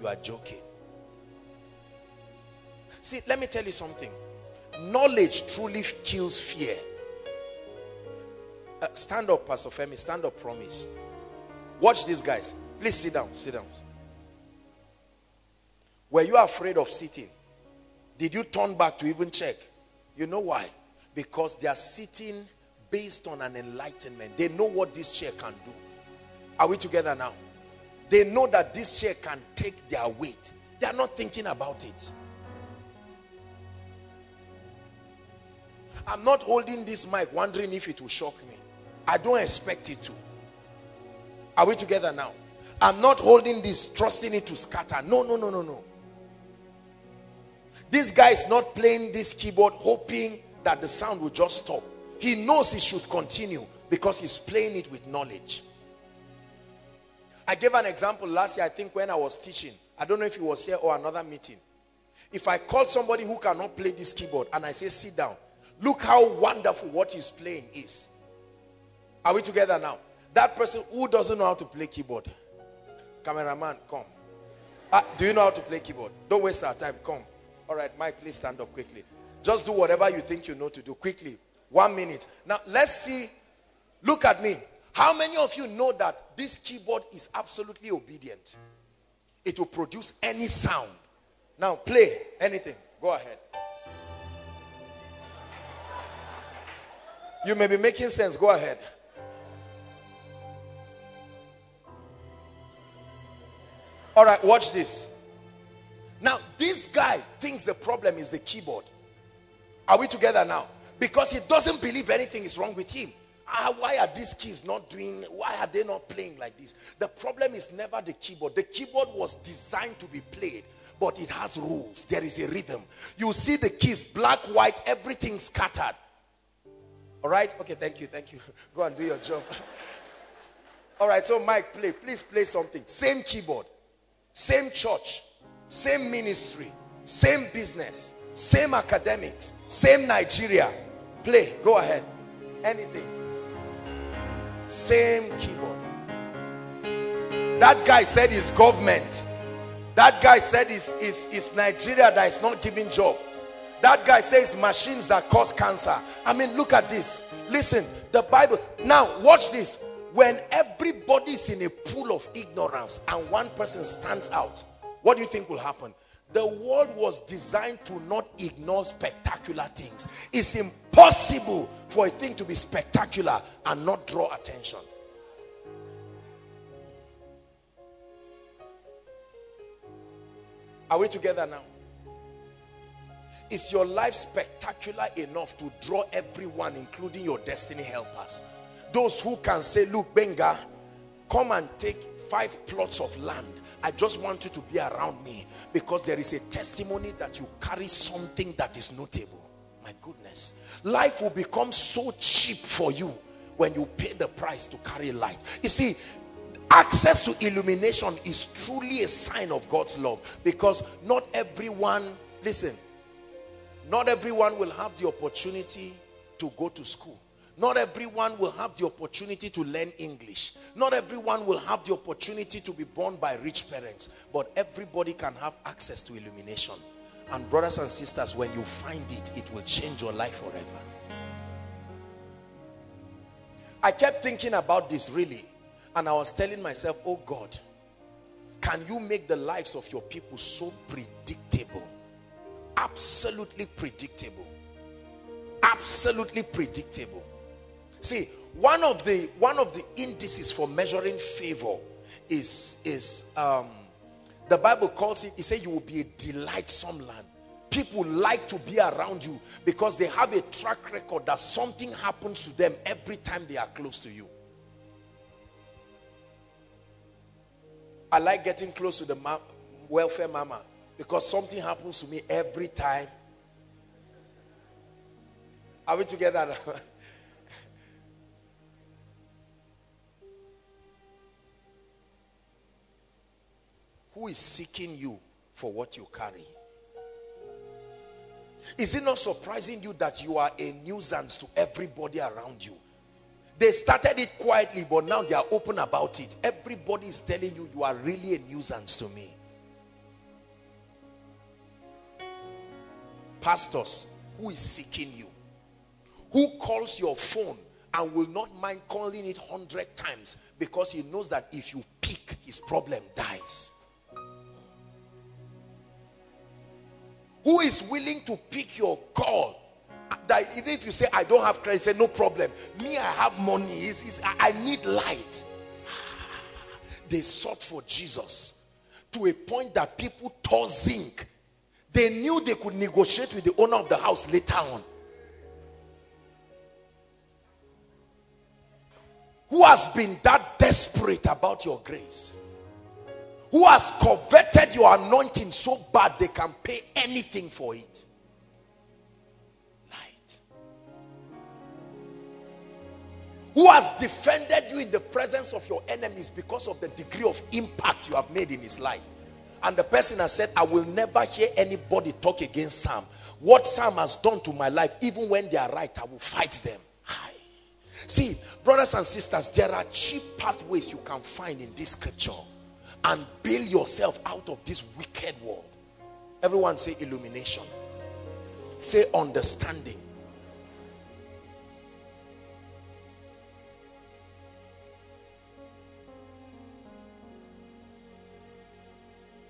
you are joking. See, let me tell you something. Knowledge truly kills fear. Uh, stand up, Pastor Femi. Stand up, promise. Watch these guys. Please sit down. Sit down. Were you afraid of sitting? Did you turn back to even check? You know why? Because they are sitting based on an enlightenment. They know what this chair can do. Are we together now? They know that this chair can take their weight. They are not thinking about it. I'm not holding this mic wondering if it will shock me. I don't expect it to. Are we together now? I'm not holding this, trusting it to scatter. No, no, no, no, no. This guy is not playing this keyboard hoping that the sound will just stop. He knows he should continue because he's playing it with knowledge. I gave an example last year, I think when I was teaching. I don't know if he was here or another meeting. If I call somebody who cannot play this keyboard and I say, sit down, look how wonderful what he's playing is. Are we together now? That person who doesn't know how to play keyboard, cameraman, come. Uh, do you know how to play keyboard? Don't waste our time, come. All right, Mike, please stand up quickly. Just do whatever you think you know to do quickly. One minute. Now, let's see. Look at me. How many of you know that this keyboard is absolutely obedient? It will produce any sound. Now, play anything. Go ahead. You may be making sense. Go ahead. All right, watch this. Now, this guy thinks the problem is the keyboard. Are we together now? Because he doesn't believe anything is wrong with him. Ah, why are these keys not doing, why are they not playing like this? The problem is never the keyboard. The keyboard was designed to be played, but it has rules. There is a rhythm. You see the keys, black, white, everything scattered. All right? Okay, thank you, thank you. Go and do your job. All right, so Mike, play. Please play something. Same keyboard, same church, same ministry, same business, same academics, same Nigeria. Play, go ahead. Anything. Same keyboard. That guy said it's government. That guy said it's, it's, it's Nigeria that is not giving job. That guy says machines that cause cancer. I mean, look at this. Listen, the Bible. Now, watch this. When everybody is in a pool of ignorance and one person stands out, what do you think will happen? The world was designed to not ignore spectacular things. It's impossible for a thing to be spectacular and not draw attention. Are we together now? Is your life spectacular enough to draw everyone, including your destiny helpers? Those who can say, look, Benga, come and take five plots of land I just want you to be around me because there is a testimony that you carry something that is notable. My goodness. Life will become so cheap for you when you pay the price to carry light. You see, access to illumination is truly a sign of God's love because not everyone, listen, not everyone will have the opportunity to go to school. Not everyone will have the opportunity to learn English. Not everyone will have the opportunity to be born by rich parents. But everybody can have access to illumination. And brothers and sisters, when you find it, it will change your life forever. I kept thinking about this really. And I was telling myself, oh God, can you make the lives of your people so predictable? Absolutely predictable. Absolutely predictable. See, one of the one of the indices for measuring favor is is um, the Bible calls it. It says you will be a delightsome land. People like to be around you because they have a track record that something happens to them every time they are close to you. I like getting close to the ma welfare mama because something happens to me every time Are we together Who is seeking you for what you carry? Is it not surprising you that you are a nuisance to everybody around you? They started it quietly, but now they are open about it. Everybody is telling you, you are really a nuisance to me. Pastors, who is seeking you? Who calls your phone and will not mind calling it 100 times because he knows that if you pick, his problem dies. Who is willing to pick your call that even if you say I don't have credit, say no problem. Me, I have money. It's, it's, I need light. They sought for Jesus to a point that people tore zinc. They knew they could negotiate with the owner of the house later on. Who has been that desperate about your grace? Who has coveted your anointing so bad they can pay anything for it? Light. Who has defended you in the presence of your enemies because of the degree of impact you have made in his life. And the person has said, I will never hear anybody talk against Sam. What Sam has done to my life, even when they are right, I will fight them. Hi. See, brothers and sisters, there are cheap pathways you can find in this scripture and build yourself out of this wicked world. Everyone say illumination. Say understanding.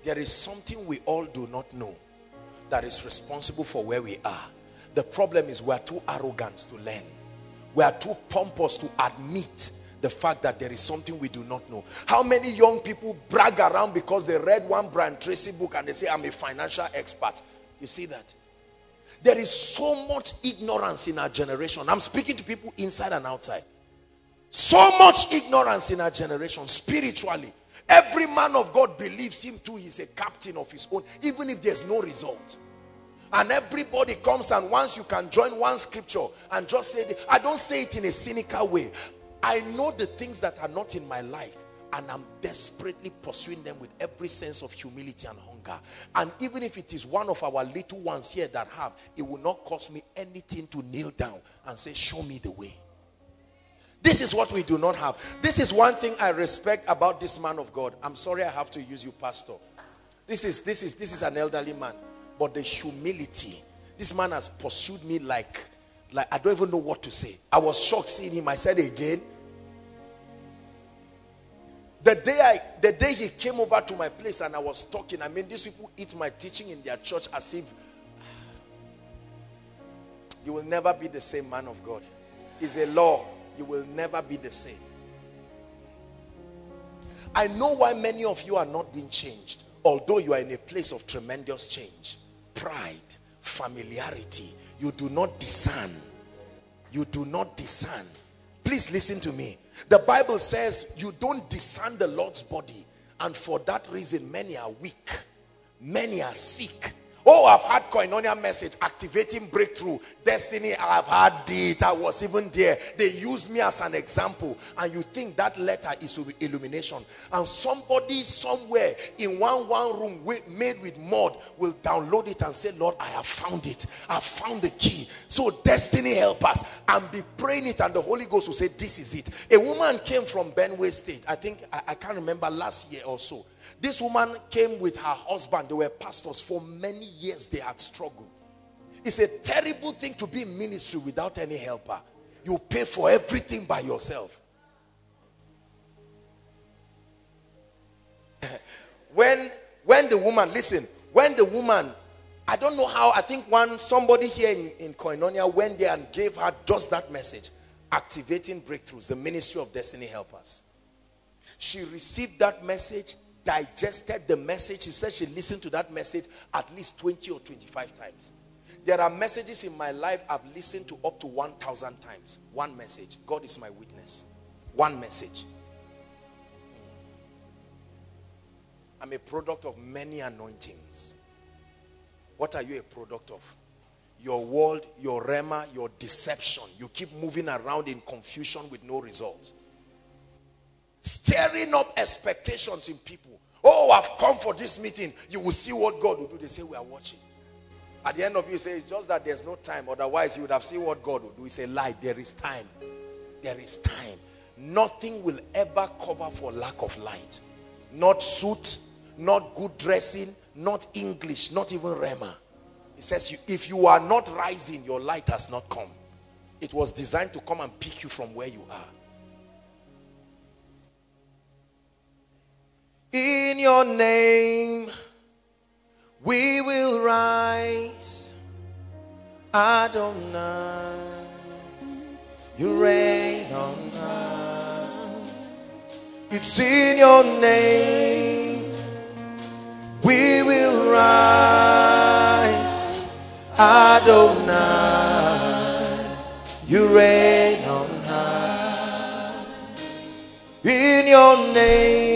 There is something we all do not know that is responsible for where we are. The problem is we are too arrogant to learn. We are too pompous to admit the fact that there is something we do not know. How many young people brag around because they read one Brian Tracy book and they say, I'm a financial expert. You see that? There is so much ignorance in our generation. I'm speaking to people inside and outside. So much ignorance in our generation, spiritually. Every man of God believes him too. He's a captain of his own, even if there's no result. And everybody comes and once you can join one scripture and just say, I don't say it in a cynical way. I know the things that are not in my life and I'm desperately pursuing them with every sense of humility and hunger. And even if it is one of our little ones here that have, it will not cost me anything to kneel down and say, show me the way. This is what we do not have. This is one thing I respect about this man of God. I'm sorry I have to use you, pastor. This is this is this is an elderly man, but the humility. This man has pursued me like like I don't even know what to say. I was shocked seeing him. I said again. The day I the day he came over to my place and I was talking, I mean, these people eat my teaching in their church as if you will never be the same man of God. It's a law you will never be the same. I know why many of you are not being changed, although you are in a place of tremendous change. Pride, familiarity. You do not discern. You do not discern. Please listen to me. The Bible says you don't discern the Lord's body, and for that reason, many are weak, many are sick, Oh, I've had koinonia message, activating breakthrough, destiny. I've had it. I was even there. They use me as an example. And you think that letter is illumination. And somebody somewhere in one one room made with mud will download it and say, Lord, I have found it. I found the key. So destiny help us. And be praying it and the Holy Ghost will say, this is it. A woman came from Benue State. I think, I, I can't remember last year or so this woman came with her husband. They were pastors. For many years, they had struggled. It's a terrible thing to be in ministry without any helper. You pay for everything by yourself. when, when the woman, listen, when the woman, I don't know how, I think one, somebody here in, in Koinonia went there and gave her just that message. Activating breakthroughs, the ministry of destiny helpers. She received that message digested the message. She said she listened to that message at least 20 or 25 times. There are messages in my life I've listened to up to 1,000 times. One message. God is my witness. One message. I'm a product of many anointings. What are you a product of? your world, your rhema, your deception. You keep moving around in confusion with no results. Stirring up expectations in people. Oh, I've come for this meeting. You will see what God will do. They say, We are watching. At the end of you say, It's just that there's no time. Otherwise, you would have seen what God will do. It's a lie. There is time. There is time. Nothing will ever cover for lack of light. Not suit, not good dressing, not English, not even Rhema. It says, if you are not rising, your light has not come. It was designed to come and pick you from where you are. In your name, we will rise. Adonai, you reign on high. It's in your name, we will rise. Adonai, you reign on high. In your name,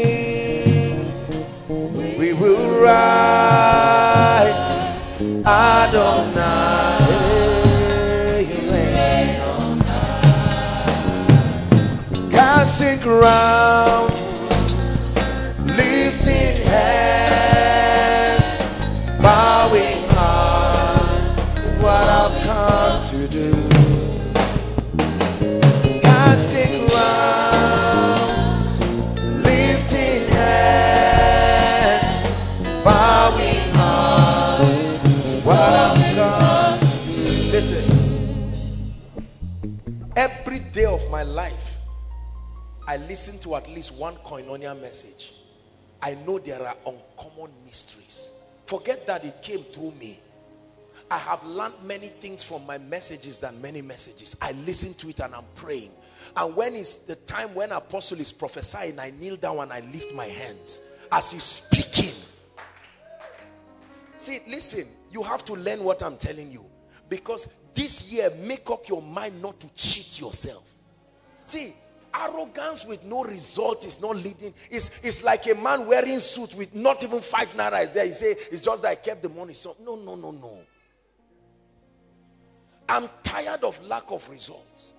will rise. Adonai. Casting crowns, I listen to at least one koinonia message. I know there are uncommon mysteries. Forget that it came through me. I have learned many things from my messages than many messages. I listen to it and I'm praying. And when it's the time when apostle is prophesying, I kneel down and I lift my hands as he's speaking. See, listen, you have to learn what I'm telling you. Because this year, make up your mind not to cheat yourself. See, arrogance with no result is not leading. It's, it's like a man wearing suit with not even five naira is there. He say, it's just that I kept the money. So, no, no, no, no. I'm tired of lack of results.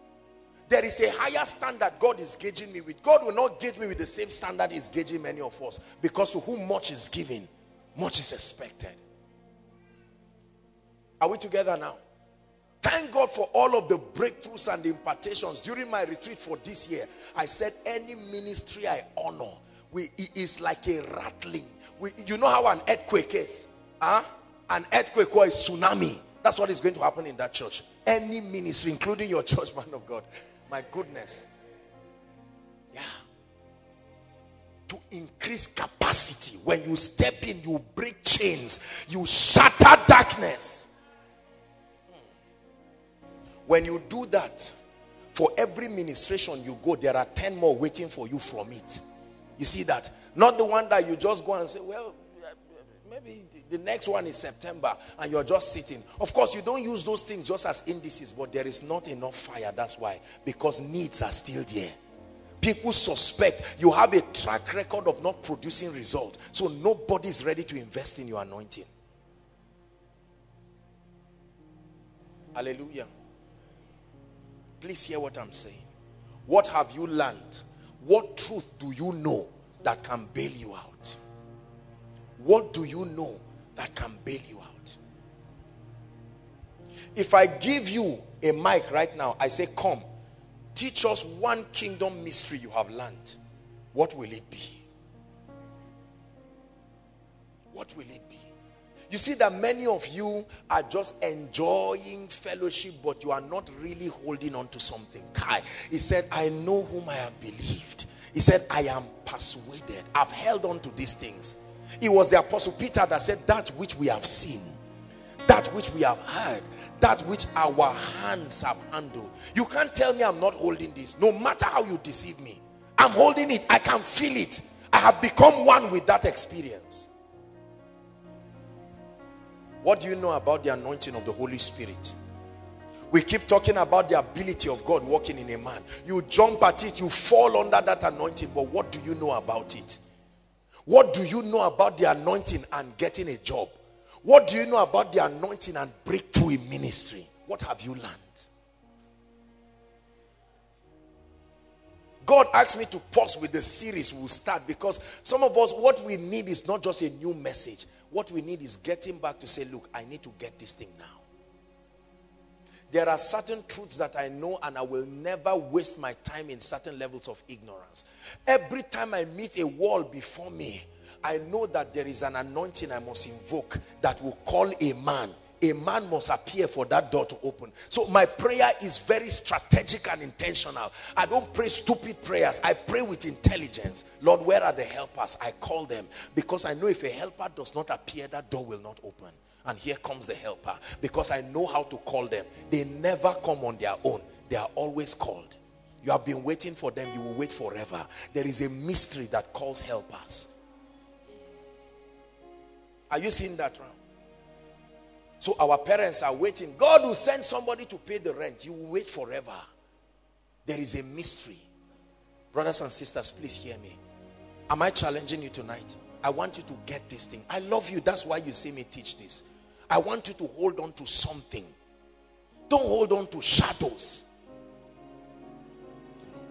There is a higher standard God is gauging me with. God will not gauge me with the same standard He's gauging many of us. Because to whom much is given, much is expected. Are we together now? Thank God for all of the breakthroughs and the impartations during my retreat for this year. I said, any ministry I honor, we, it is like a rattling. We, you know how an earthquake is? Huh? An earthquake or a tsunami. That's what is going to happen in that church. Any ministry, including your church, man of God. My goodness. Yeah. To increase capacity. When you step in, you break chains. You shatter darkness. When you do that, for every ministration you go, there are 10 more waiting for you from it. You see that? Not the one that you just go and say, well, maybe the next one is September and you're just sitting. Of course, you don't use those things just as indices, but there is not enough fire. That's why. Because needs are still there. People suspect you have a track record of not producing result. So nobody is ready to invest in your anointing. Hallelujah. Please hear what I'm saying. What have you learned? What truth do you know that can bail you out? What do you know that can bail you out? If I give you a mic right now, I say, Come, teach us one kingdom mystery you have learned. What will it be? What will it be? You see that many of you are just enjoying fellowship, but you are not really holding on to something. Kai, he said, I know whom I have believed. He said, I am persuaded. I've held on to these things. It was the apostle Peter that said, That which we have seen, that which we have heard, that which our hands have handled. You can't tell me I'm not holding this, no matter how you deceive me. I'm holding it, I can feel it. I have become one with that experience. What do you know about the anointing of the Holy Spirit? We keep talking about the ability of God working in a man. You jump at it, you fall under that anointing, but what do you know about it? What do you know about the anointing and getting a job? What do you know about the anointing and breakthrough in ministry? What have you learned? God asked me to pause with the series we'll start because some of us, what we need is not just a new message. What we need is getting back to say, look, I need to get this thing now. There are certain truths that I know and I will never waste my time in certain levels of ignorance. Every time I meet a wall before me, I know that there is an anointing I must invoke that will call a man a man must appear for that door to open. So my prayer is very strategic and intentional. I don't pray stupid prayers. I pray with intelligence. Lord, where are the helpers? I call them because I know if a helper does not appear, that door will not open. And here comes the helper because I know how to call them. They never come on their own. They are always called. You have been waiting for them. You will wait forever. There is a mystery that calls helpers. Are you seeing that round? So our parents are waiting. God will send somebody to pay the rent. You wait forever. There is a mystery. Brothers and sisters, please hear me. Am I challenging you tonight? I want you to get this thing. I love you. That's why you see me teach this. I want you to hold on to something. Don't hold on to shadows.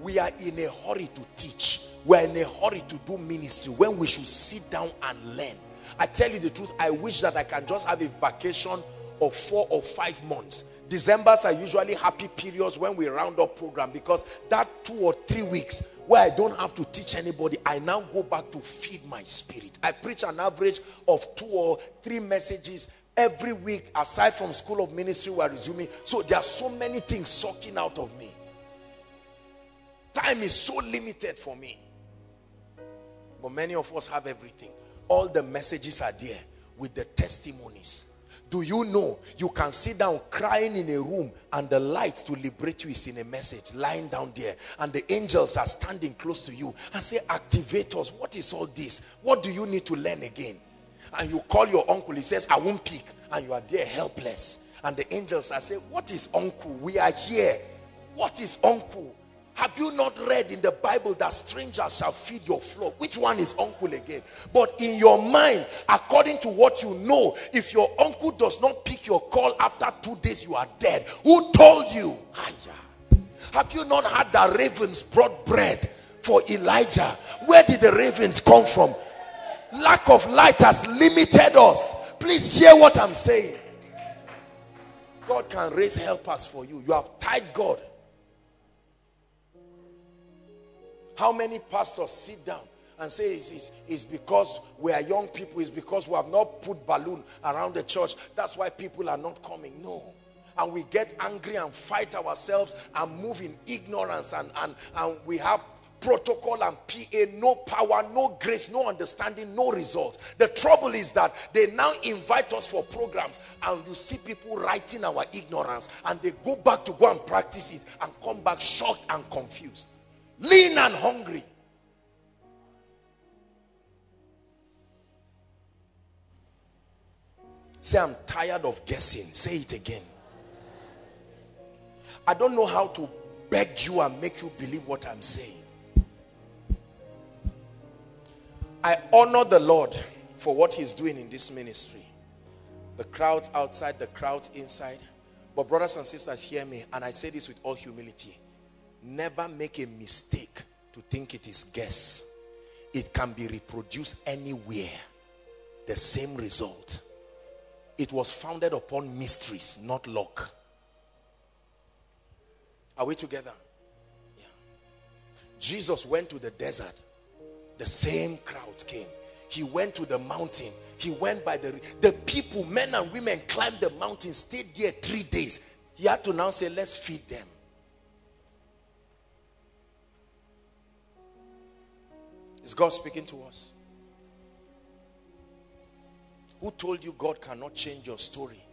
We are in a hurry to teach. We are in a hurry to do ministry when we should sit down and learn. I tell you the truth, I wish that I can just have a vacation of four or five months. Decembers are usually happy periods when we round up program because that two or three weeks where I don't have to teach anybody, I now go back to feed my spirit. I preach an average of two or three messages every week aside from school of ministry we're resuming. So there are so many things sucking out of me. Time is so limited for me. But many of us have everything all the messages are there with the testimonies. Do you know you can sit down crying in a room and the light to liberate you is in a message lying down there and the angels are standing close to you and say activate us. What is all this? What do you need to learn again? And you call your uncle, he says, I won't pick. And you are there helpless. And the angels are saying, what is uncle? We are here. What is uncle? Have you not read in the Bible that strangers shall feed your flock? Which one is uncle again? But in your mind, according to what you know, if your uncle does not pick your call after two days, you are dead. Who told you? Have you not had the ravens brought bread for Elijah? Where did the ravens come from? Lack of light has limited us. Please hear what I'm saying. God can raise helpers for you. You have tied God How many pastors sit down and say it's, it's, it's, because we are young people, it's because we have not put balloon around the church. That's why people are not coming. No. And we get angry and fight ourselves and move in ignorance and, and, and we have protocol and PA, no power, no grace, no understanding, no results. The trouble is that they now invite us for programs and you see people writing our ignorance and they go back to go and practice it and come back shocked and confused lean and hungry. Say, I'm tired of guessing. Say it again. I don't know how to beg you and make you believe what I'm saying. I honor the Lord for what he's doing in this ministry. The crowds outside, the crowds inside. But brothers and sisters, hear me. And I say this with all humility. Never make a mistake to think it is guess. It can be reproduced anywhere. The same result. It was founded upon mysteries, not luck. Are we together? Yeah. Jesus went to the desert. The same crowds came. He went to the mountain. He went by the the people, men and women, climbed the mountain, stayed there three days. He had to now say, let's feed them. Is God speaking to us? Who told you God cannot change your story?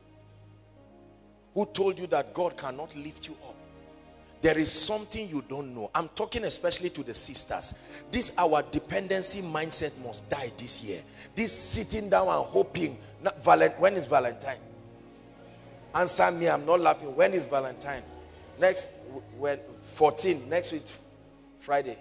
Who told you that God cannot lift you up? There is something you don't know. I'm talking especially to the sisters. This our dependency mindset must die this year. This sitting down and hoping. Not Valent when is Valentine? Answer me, I'm not laughing. When is Valentine? Next, when 14, next week, Friday.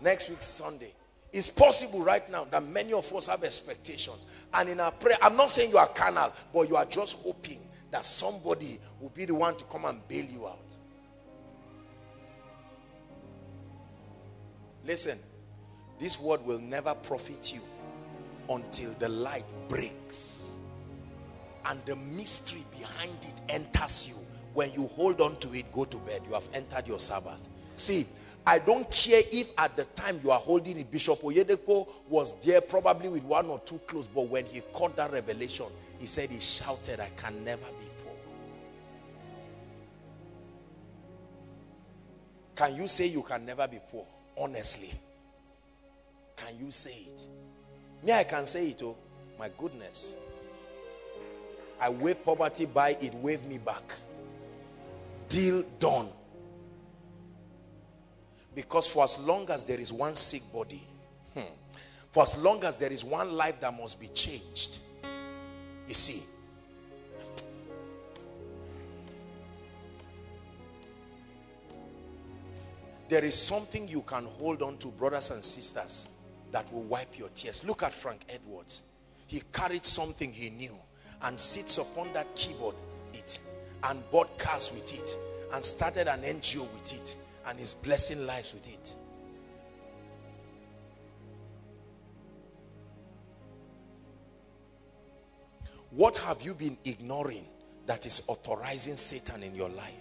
Next week, Sunday. It's possible right now that many of us have expectations. And in our prayer, I'm not saying you are carnal, but you are just hoping that somebody will be the one to come and bail you out. Listen, this word will never profit you until the light breaks and the mystery behind it enters you. When you hold on to it, go to bed. You have entered your Sabbath. See, I don't care if at the time you are holding it, Bishop Oyedepo was there probably with one or two clothes, but when he caught that revelation, he said he shouted, I can never be poor. Can you say you can never be poor? Honestly. Can you say it? Me, I can say it, oh. My goodness. I wave poverty by, it wave me back. Deal done. Because for as long as there is one sick body, hmm, for as long as there is one life that must be changed, you see, there is something you can hold on to, brothers and sisters, that will wipe your tears. Look at Frank Edwards. He carried something he knew and sits upon that keyboard it and bought cars with it and started an NGO with it and is blessing lives with it. What have you been ignoring that is authorizing Satan in your life?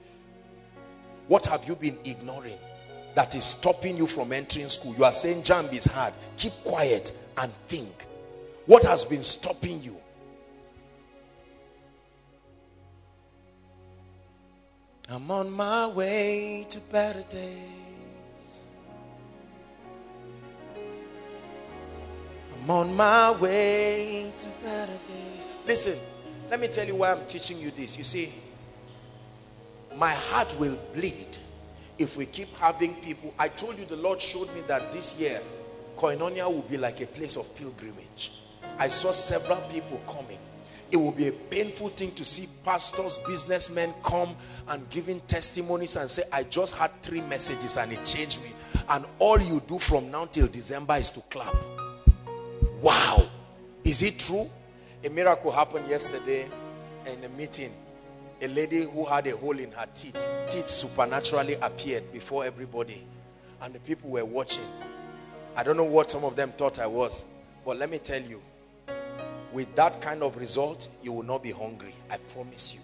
What have you been ignoring that is stopping you from entering school? You are saying JAMB is hard. Keep quiet and think. What has been stopping you? I'm on my way to better days. I'm on my way to better days. Listen, let me tell you why I'm teaching you this. You see, my heart will bleed if we keep having people. I told you the Lord showed me that this year, Koinonia will be like a place of pilgrimage. I saw several people coming it will be a painful thing to see pastors, businessmen come and giving testimonies and say, I just had three messages and it changed me. And all you do from now till December is to clap. Wow. Is it true? A miracle happened yesterday in a meeting. A lady who had a hole in her teeth, teeth supernaturally appeared before everybody. And the people were watching. I don't know what some of them thought I was. But let me tell you, with that kind of result, you will not be hungry. I promise you.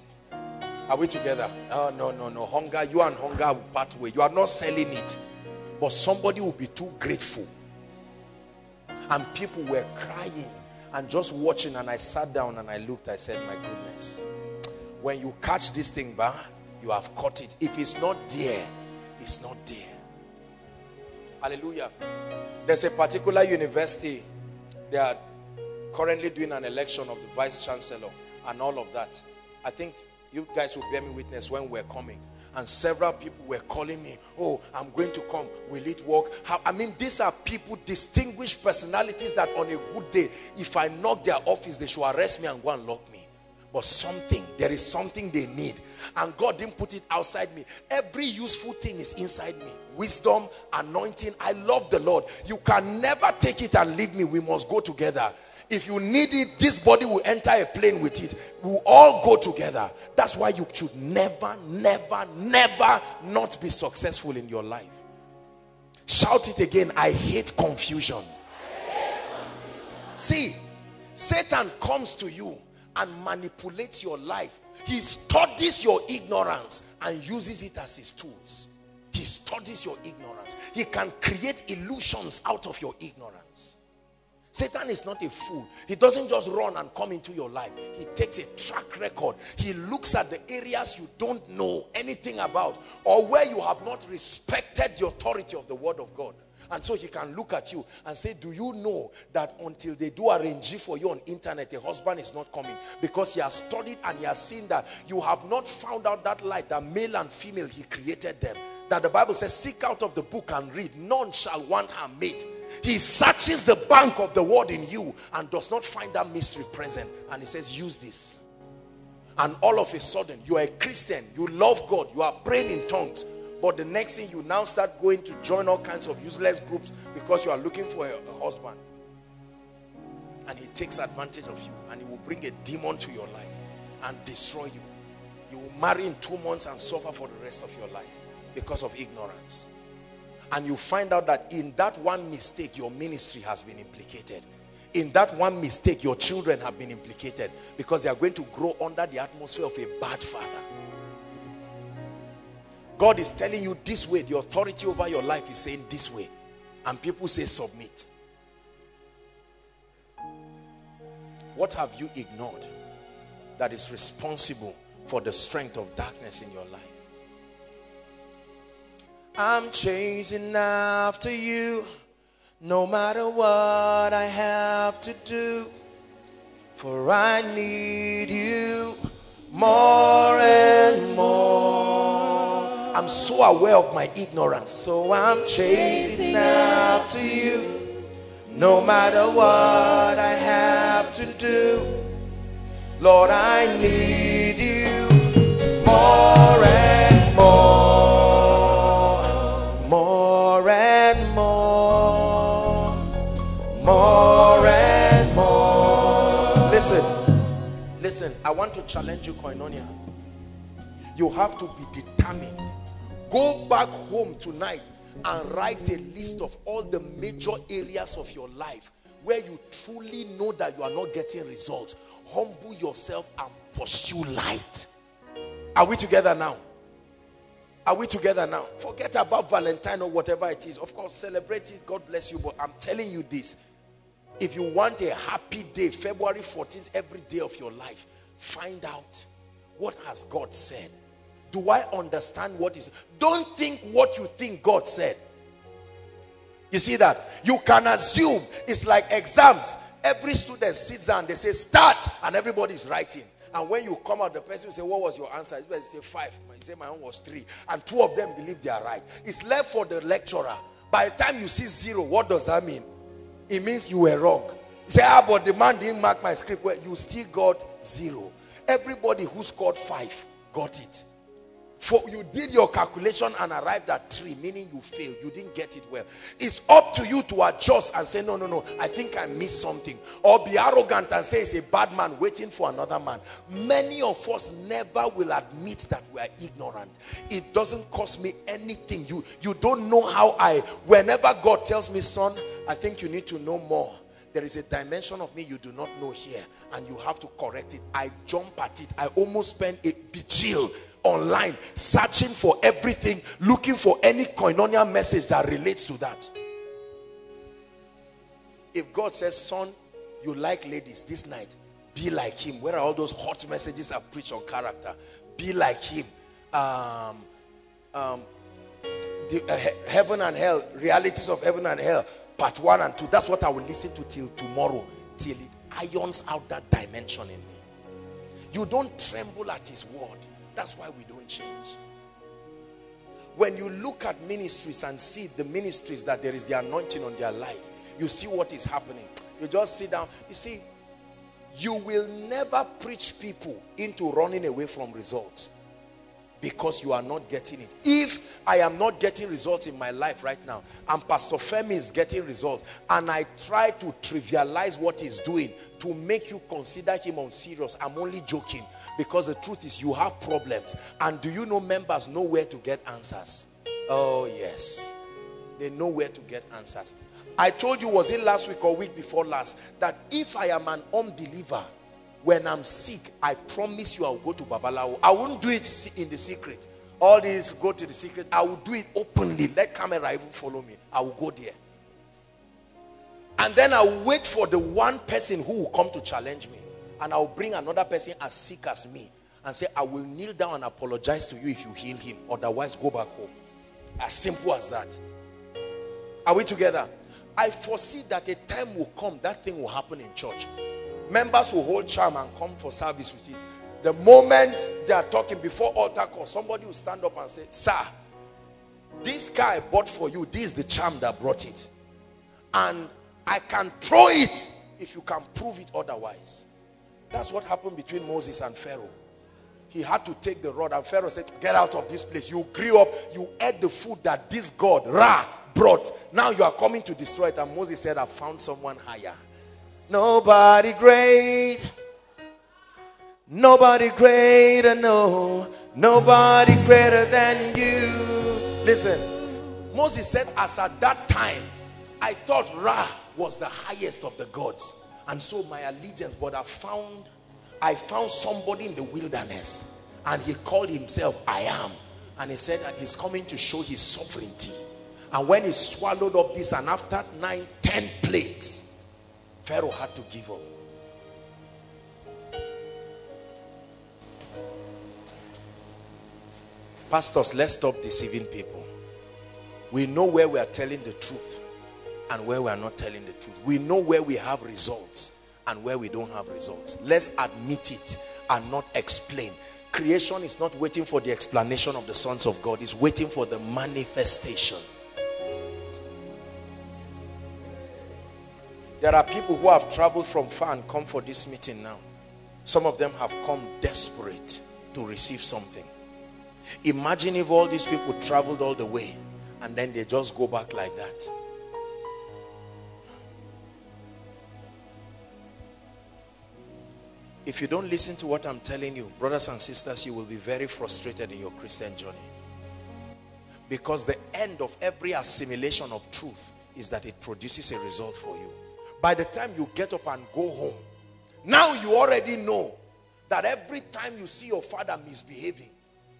Are we together? Oh, no, no, no. Hunger, you and hunger will part way. You are not selling it. But somebody will be too grateful. And people were crying and just watching. And I sat down and I looked. I said, my goodness. When you catch this thing, bah, you have caught it. If it's not there, it's not there. Hallelujah. There's a particular university. There are currently doing an election of the vice chancellor and all of that. I think you guys will bear me witness when we're coming. And several people were calling me, oh, I'm going to come. Will it work? How, I mean, these are people, distinguished personalities that on a good day, if I knock their office, they should arrest me and go and lock me. But something, there is something they need. And God didn't put it outside me. Every useful thing is inside me. Wisdom, anointing. I love the Lord. You can never take it and leave me. We must go together. If you need it, this body will enter a plane with it. We'll all go together. That's why you should never, never, never not be successful in your life. Shout it again. I hate confusion. See, Satan comes to you and manipulates your life. He studies your ignorance and uses it as his tools. He studies your ignorance. He can create illusions out of your ignorance. Satan is not a fool. He doesn't just run and come into your life. He takes a track record. He looks at the areas you don't know anything about or where you have not respected the authority of the word of God. And so he can look at you and say, do you know that until they do arrange for you on internet, a husband is not coming? Because he has studied and he has seen that you have not found out that light, that male and female, he created them. That the Bible says, seek out of the book and read. None shall want her mate he searches the bank of the word in you and does not find that mystery present. And he says, use this. And all of a sudden, you are a Christian. You love God. You are praying in tongues. But the next thing you now start going to join all kinds of useless groups because you are looking for a, a husband. And he takes advantage of you and he will bring a demon to your life and destroy you. You will marry in two months and suffer for the rest of your life because of ignorance. And you find out that in that one mistake, your ministry has been implicated. In that one mistake, your children have been implicated because they are going to grow under the atmosphere of a bad father. God is telling you this way. The authority over your life is saying this way. And people say submit. What have you ignored that is responsible for the strength of darkness in your life? I'm chasing after you no matter what I have to do. For I need you more and more. I'm so aware of my ignorance, so I'm chasing after you no matter what I have to do. Lord, I need you more and more, more and more, more and more. Listen, listen, I want to challenge you, Koinonia. You have to be determined. Go back home tonight and write a list of all the major areas of your life where you truly know that you are not getting results. Humble yourself and pursue light. Are we together now? Are we together now? Forget about valentine or whatever it is. Of course celebrate it. God bless you. But i'm telling you this. If you want a happy day february 14th every day of your life find out what has god said do i understand what is don't think what you think god said you see that you can assume it's like exams every student sits down, they say, start, and everybody is writing. And when you come out, the person will say, What was your answer? You say five. You say my own was three. And two of them believe they are right. It's left for the lecturer. By the time you see zero, what does that mean? It means you were wrong. You say, ah, but the man didn't mark my script. Well, you still got zero. Everybody who scored five got it. For you did your calculation and arrived at three, meaning you failed. You didn't get it well. It's up to you to adjust and say, no, no, no, I think I missed something. Or be arrogant and say it's a bad man waiting for another man. Many of us never will admit that we are ignorant. It doesn't cost me anything. You, you don't know how I, whenever God tells me, son, I think you need to know more there is a dimension of me you do not know here and you have to correct it i jump at it i almost spend a vigil online searching for everything looking for any koinonia message that relates to that. If god says son you like ladies this night be like him. Where are all those hot messages i've preached on character? Be like him. Um, um, the, uh, heaven and hell realities of heaven and hell part one and two. That's what i will listen to till tomorrow till it irons out that dimension in me. You don't tremble at his word that's why we don't change. When you look at ministries and see the ministries that there is the anointing on their life, you see what is happening. You just sit down. You see, you will never preach people into running away from results because you are not getting it. If I am not getting results in my life right now, and Pastor Femi is getting results, and I try to trivialize what he's doing to make you consider him unserious, I'm only joking. Because the truth is, you have problems. And do you know members know where to get answers? Oh, yes. They know where to get answers. I told you, was it last week or week before last, that if I am an unbeliever, when I'm sick, I promise you I'll go to Babalawo. I won't do it in the secret. All this go to the secret. I will do it openly. Let camera even follow me. I will go there. And then I'll wait for the one person who will come to challenge me. And I'll bring another person as sick as me. And say, I will kneel down and apologize to you if you heal him. Otherwise, go back home. As simple as that. Are we together? I foresee that a time will come that thing will happen in church. Members will hold charm and come for service with it. The moment they are talking before altar call, somebody will stand up and say, Sir, this I bought for you, this is the charm that brought it. And I can throw it if you can prove it otherwise. That's what happened between Moses and Pharaoh. he had to take the rod and Pharaoh said, get out of this place. You grew up, you ate the food that this God, Ra, brought. Now you are coming to destroy it. And Moses said, I found someone higher. Nobody great. Nobody greater, no. Nobody greater than you. Listen, Moses said, as at that time, I thought Ra was the highest of the gods. And so my allegiance, but I found I found somebody in the wilderness and he called himself I am. And he said that he's coming to show his sovereignty. And when he swallowed up this and after nine, ten plagues, Pharaoh had to give up. Pastors, let's stop deceiving people. We know where we are telling the truth and where we are not telling the truth. We know where we have results and where we don't have results. Let's admit it and not explain. Creation is not waiting for the explanation of the sons of God. It's waiting for the manifestation. There are people who have traveled from far and come for this meeting now. Some of them have come desperate to receive something. Imagine if all these people traveled all the way and then they just go back like that. If you don't listen to what I'm telling you, brothers and sisters, you will be very frustrated in your Christian journey. Because the end of every assimilation of truth is that it produces a result for you. By the time you get up and go home, now you already know that every time you see your father misbehaving,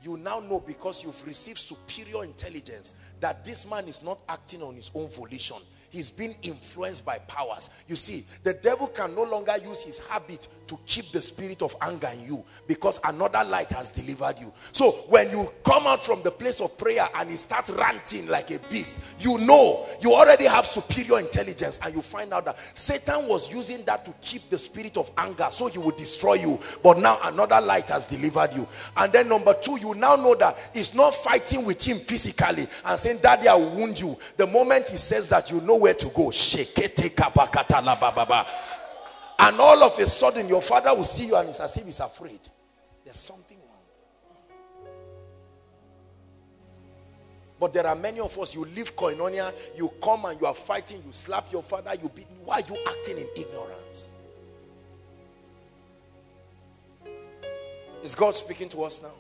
you now know because you've received superior intelligence that this man is not acting on his own volition he's been influenced by powers. You see the devil can no longer use his habit to keep the spirit of anger in you because another light has delivered you. So when you come out from the place of prayer and he starts ranting like a beast you know you already have superior intelligence and you find out that satan was using that to keep the spirit of anger so he would destroy you. But now another light has delivered you. And then number two you now know that he's not fighting with him physically and saying daddy i wound you. The moment he says that you know where to go. And all of a sudden, your father will see you and it's as if he's afraid. There's something wrong. But there are many of us, you leave koinonia, you come and you are fighting, you slap your father, you beat. Why are you acting in ignorance? Is God speaking to us now?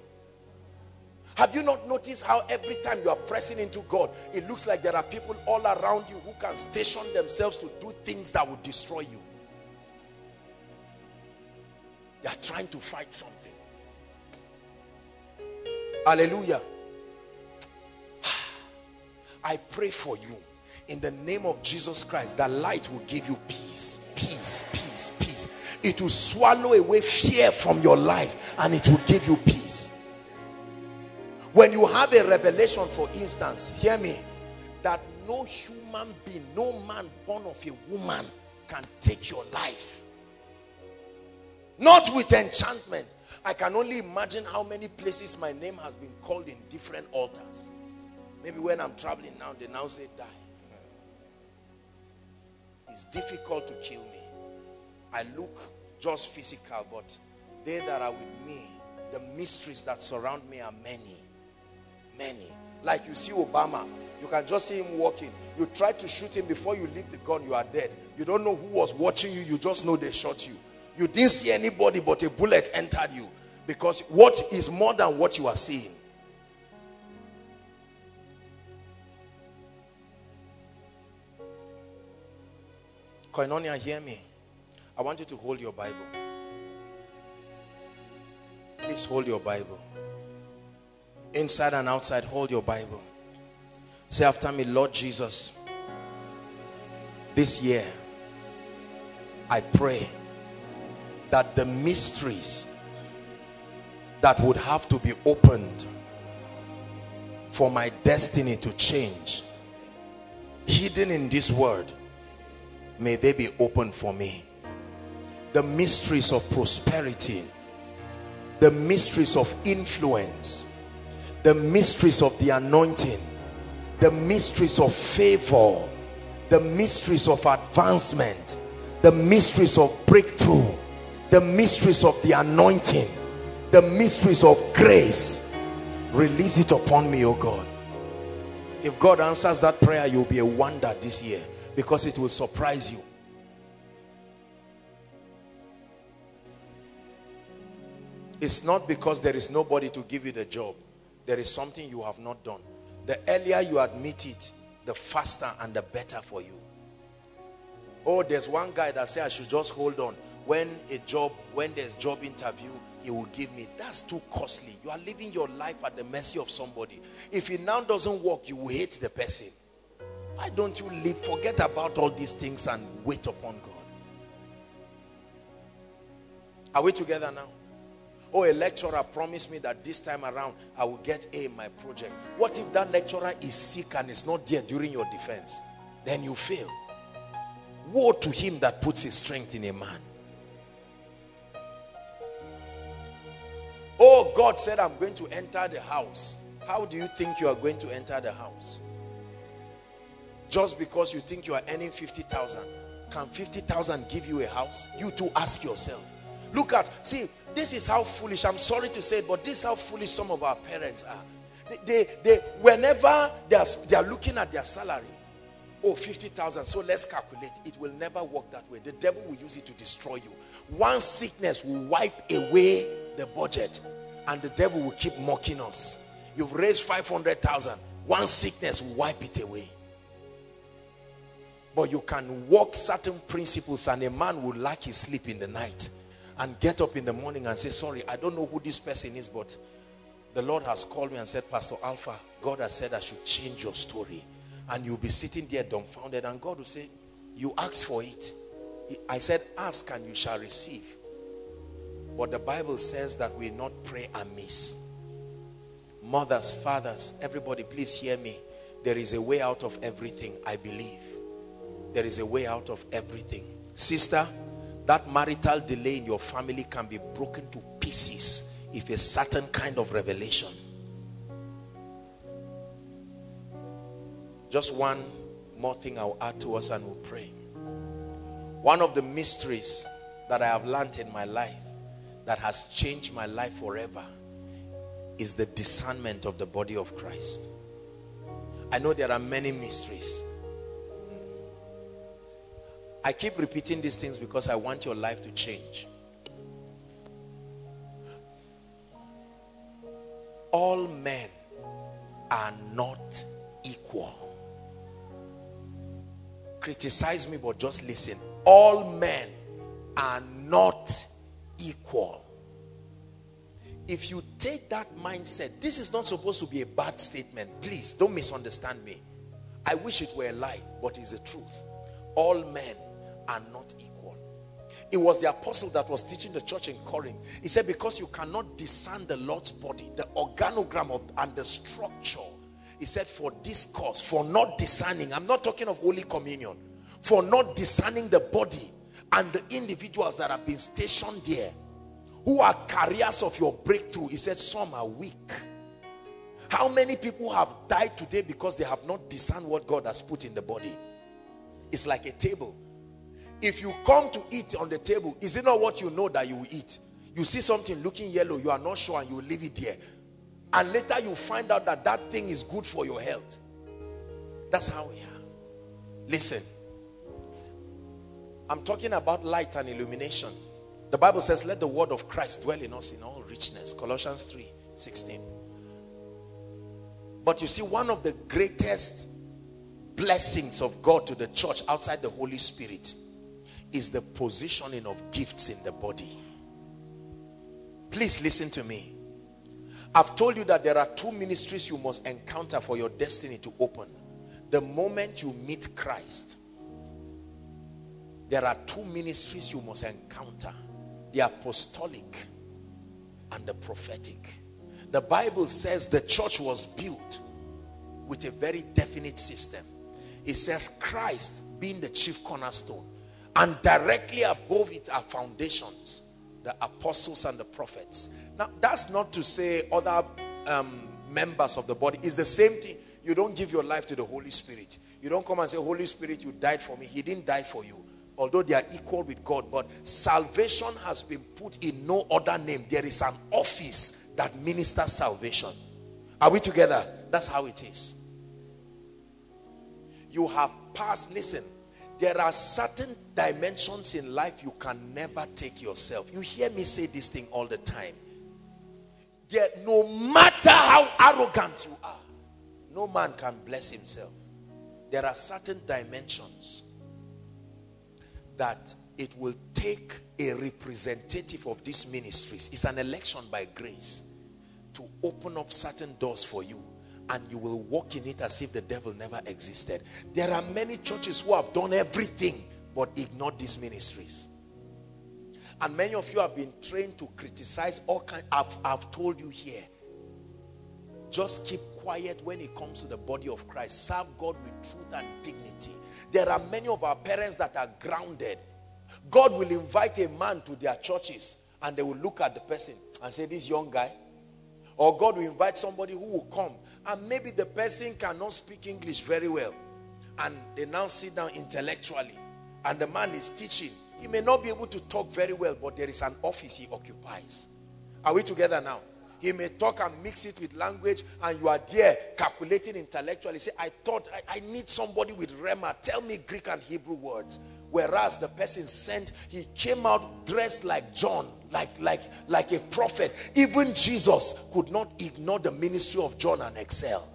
Have you not noticed how every time you are pressing into God, it looks like there are people all around you who can station themselves to do things that would destroy you. They are trying to fight something. Hallelujah. I pray for you in the name of Jesus Christ that light will give you peace, peace, peace, peace. It will swallow away fear from your life and it will give you peace. When you have a revelation, for instance, hear me, that no human being, no man born of a woman can take your life. Not with enchantment. I can only imagine how many places my name has been called in different altars. Maybe when I'm traveling now, they now say die. It's difficult to kill me. I look just physical, but they that are with me, the mysteries that surround me are many. Many. Like you see Obama, you can just see him walking. You try to shoot him before you leave the gun, you are dead. You don't know who was watching you, you just know they shot you. You didn't see anybody, but a bullet entered you. Because what is more than what you are seeing? Koinonia, hear me. I want you to hold your Bible. Please hold your Bible. Inside and outside, hold your Bible. Say after me, Lord Jesus, this year, I pray that the mysteries that would have to be opened for my destiny to change, hidden in this word, may they be opened for me. The mysteries of prosperity, the mysteries of influence, the mysteries of the anointing the mysteries of favor the mysteries of advancement the mysteries of breakthrough the mysteries of the anointing the mysteries of grace. Release it upon me, oh God. If God answers that prayer, you'll be a wonder this year because it will surprise you. It's not because there is nobody to give you the job. There is something you have not done. The earlier you admit it, the faster and the better for you. Oh, there's one guy that said I should just hold on. When a job, when there's job interview, he will give me. That's too costly. You are living your life at the mercy of somebody. If it now doesn't work, you will hate the person. Why don't you live? Forget about all these things and wait upon God. Are we together now? Oh, a lecturer promised me that this time around I will get A in my project. What if that lecturer is sick and is not there during your defense? Then you fail. Woe to him that puts his strength in a man. Oh, God said, I'm going to enter the house. How do you think you are going to enter the house? Just because you think you are earning 50,000. Can 50,000 give you a house? You to ask yourself. Look at, see, this is how foolish, I'm sorry to say it, but this is how foolish some of our parents are. They, they, they whenever they are, they are looking at their salary, oh, 50,000, so let's calculate. It will never work that way. The devil will use it to destroy you. One sickness will wipe away the budget and the devil will keep mocking us. You've raised 500,000. One sickness will wipe it away. But you can walk certain principles and a man will lack his sleep in the night and get up in the morning and say, sorry, I don't know who this person is, but the Lord has called me and said, Pastor Alpha, God has said I should change your story. And you'll be sitting there dumbfounded and God will say, you asked for it. I said, ask and you shall receive. But the Bible says that we not pray amiss. Mothers, fathers, everybody please hear me. There is a way out of everything, I believe. There is a way out of everything. Sister, that marital delay in your family can be broken to pieces if a certain kind of revelation. Just one more thing I'll add to us and we'll pray. One of the mysteries that I have learned in my life that has changed my life forever is the discernment of the body of Christ. I know there are many mysteries. I keep repeating these things because I want your life to change. All men are not equal. Criticize me, but just listen. All men are not equal. If you take that mindset, this is not supposed to be a bad statement. Please don't misunderstand me. I wish it were a lie, but it's the truth. All men are not equal. It was the apostle that was teaching the church in Corinth. He said, Because you cannot discern the Lord's body, the organogram of, and the structure. He said, For this cause, for not discerning, I'm not talking of Holy Communion, for not discerning the body and the individuals that have been stationed there who are carriers of your breakthrough. He said, Some are weak. How many people have died today because they have not discerned what God has put in the body? It's like a table. If you come to eat on the table, is it not what you know that you will eat? You see something looking yellow, you are not sure, and you leave it there. And later you find out that that thing is good for your health. That's how we are. Listen, I'm talking about light and illumination. The Bible says, let the word of Christ dwell in us in all richness. Colossians 3 16. But you see, one of the greatest blessings of God to the church outside the Holy Spirit is the positioning of gifts in the body. Please listen to me. I've told you that there are two ministries you must encounter for your destiny to open. The moment you meet Christ, there are two ministries you must encounter the apostolic and the prophetic. The Bible says the church was built with a very definite system. It says Christ being the chief cornerstone and directly above it are foundations the apostles and the prophets now that's not to say other um, members of the body it's the same thing you don't give your life to the holy spirit you don't come and say holy spirit you died for me he didn't die for you although they are equal with God, but salvation has been put in no other name. There is an office that ministers salvation. Are we together? That's how it is. You have passed, listen, there are certain dimensions in life you can never take yourself. You hear me say this thing all the time. There, no matter how arrogant you are, no man can bless himself. There are certain dimensions that it will take a representative of these ministries. It's an election by grace to open up certain doors for you and you will walk in it as if the devil never existed. There are many churches who have done everything but ignored these ministries. And many of you have been trained to criticize all kinds. I've, I've told you here. Just keep quiet when it comes to the body of Christ. Serve God with truth and dignity. There are many of our parents that are grounded. God will invite a man to their churches and they will look at the person and say, This young guy. Or God will invite somebody who will come and maybe the person cannot speak English very well. And they now sit down intellectually. And the man is teaching. He may not be able to talk very well, but there is an office he occupies. Are we together now? He may talk and mix it with language, and you are there calculating intellectually. Say, I thought I, I need somebody with Rhema. Tell me Greek and Hebrew words. Whereas the person sent, he came out dressed like John, like, like, like a prophet. Even Jesus could not ignore the ministry of John and excel.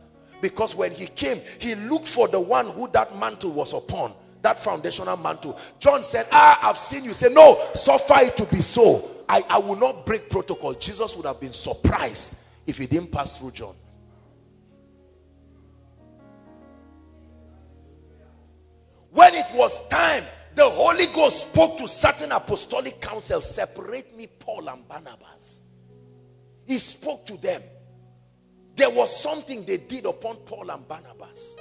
Because when he came, he looked for the one who that mantle was upon, that foundational mantle. John said, Ah, I've seen you. Say, No, suffer it to be so. I, I will not break protocol. Jesus would have been surprised if he didn't pass through John. When it was time the Holy Ghost spoke to certain apostolic councils, separate me, Paul and Barnabas. He spoke to them. There was something they did upon Paul and Barnabas.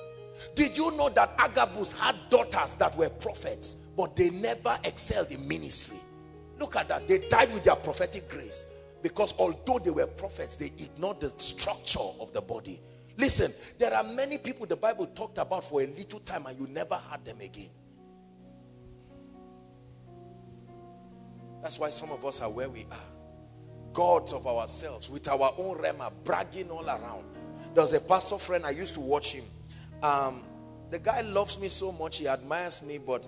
Did you know that Agabus had daughters that were prophets, but they never excelled in ministry? Look at that. They died with their prophetic grace because although they were prophets, they ignored the structure of the body. Listen, there are many people the Bible talked about for a little time and you never heard them again. That's why some of us are where we are. Gods of ourselves with our own rhema, bragging all around. There was a pastor friend, I used to watch him. Um, the guy loves me so much, he admires me, but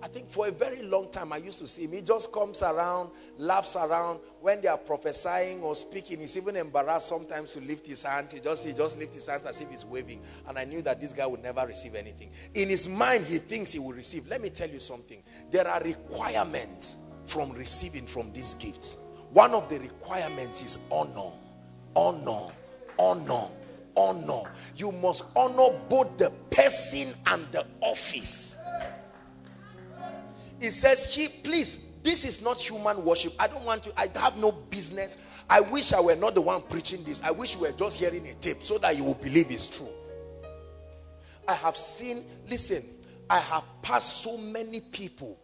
I think for a very long time I used to see him. He just comes around, laughs around. When they are prophesying or speaking, he's even embarrassed sometimes to lift his hand. He just he just lifts his hands as if he's waving. And I knew that this guy would never receive anything. In his mind, he thinks he will receive. Let me tell you something. There are requirements from receiving from these gifts. One of the requirements is honor, honor, honor, honor. You must honor both the person and the office. It says, He, please, this is not human worship. I don't want to, I have no business. I wish I were not the one preaching this. I wish you were just hearing a tape so that you will believe it's true. I have seen, listen, I have passed so many people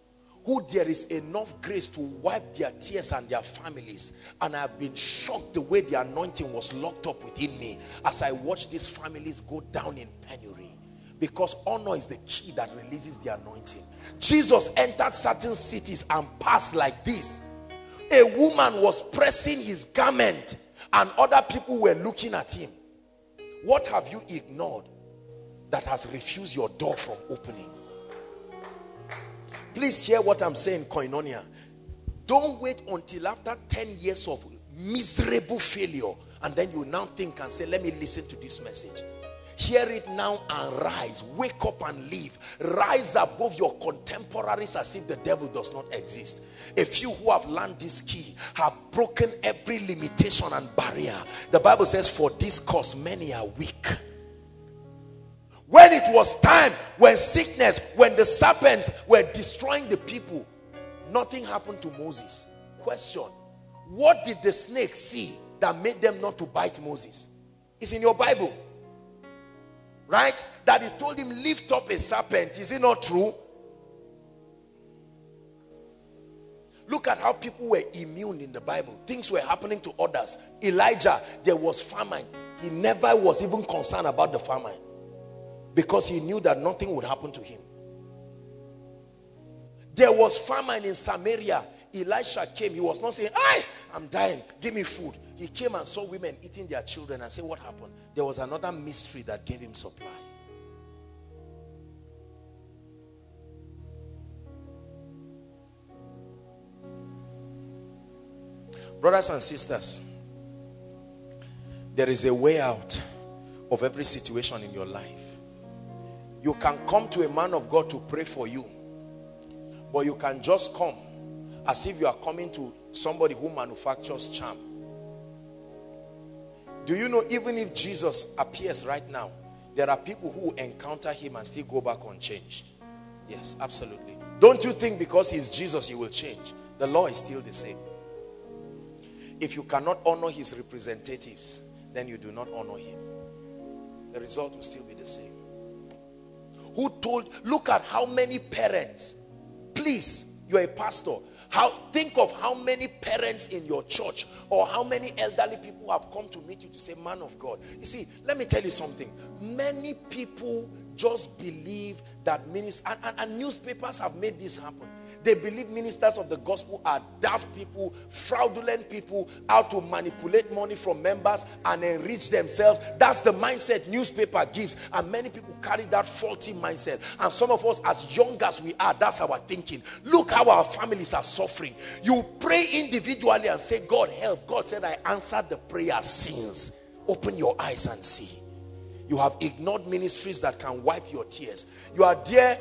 who there is enough grace to wipe their tears and their families. And I've been shocked the way the anointing was locked up within me as I watch these families go down in penury. Because honor is the key that releases the anointing. Jesus entered certain cities and passed like this. A woman was pressing his garment and other people were looking at him. What have you ignored that has refused your door from opening? Please hear what I'm saying, Koinonia. Don't wait until after 10 years of miserable failure and then you now think and say, let me listen to this message. Hear it now and rise. Wake up and live. Rise above your contemporaries as if the devil does not exist. A few who have learned this key have broken every limitation and barrier. The Bible says, for this cause many are weak. When it was time, when sickness, when the serpents were destroying the people, nothing happened to Moses. Question What did the snake see that made them not to bite Moses? It's in your Bible. Right? That he told him, Lift up a serpent. Is it not true? Look at how people were immune in the Bible. Things were happening to others. Elijah, there was famine. He never was even concerned about the famine because he knew that nothing would happen to him. There was famine in Samaria. Elisha came. He was not saying, I, I'm dying. Give me food. He came and saw women eating their children and said, what happened? There was another mystery that gave him supply. Brothers and sisters, there is a way out of every situation in your life. You can come to a man of God to pray for you, but you can just come as if you are coming to somebody who manufactures charm. Do you know even if Jesus appears right now, there are people who encounter him and still go back unchanged. Yes, absolutely. Don't you think because he's Jesus you will change? The law is still the same. If you cannot honor his representatives, then you do not honor him. The result will still be the same. Who told, look at how many parents, please, you're a pastor. How think of how many parents in your church or how many elderly people have come to meet you to say, Man of God. You see, let me tell you something. Many people just believe that ministers and, and, and newspapers have made this happen. They believe ministers of the gospel are daft people, fraudulent people, out to manipulate money from members and enrich themselves. That's the mindset newspaper gives. And many people carry that faulty mindset. And some of us, as young as we are, that's our thinking. Look how our families are suffering. You pray individually and say, God help. God said, I answered the prayer since. Open your eyes and see. You have ignored ministries that can wipe your tears. You are there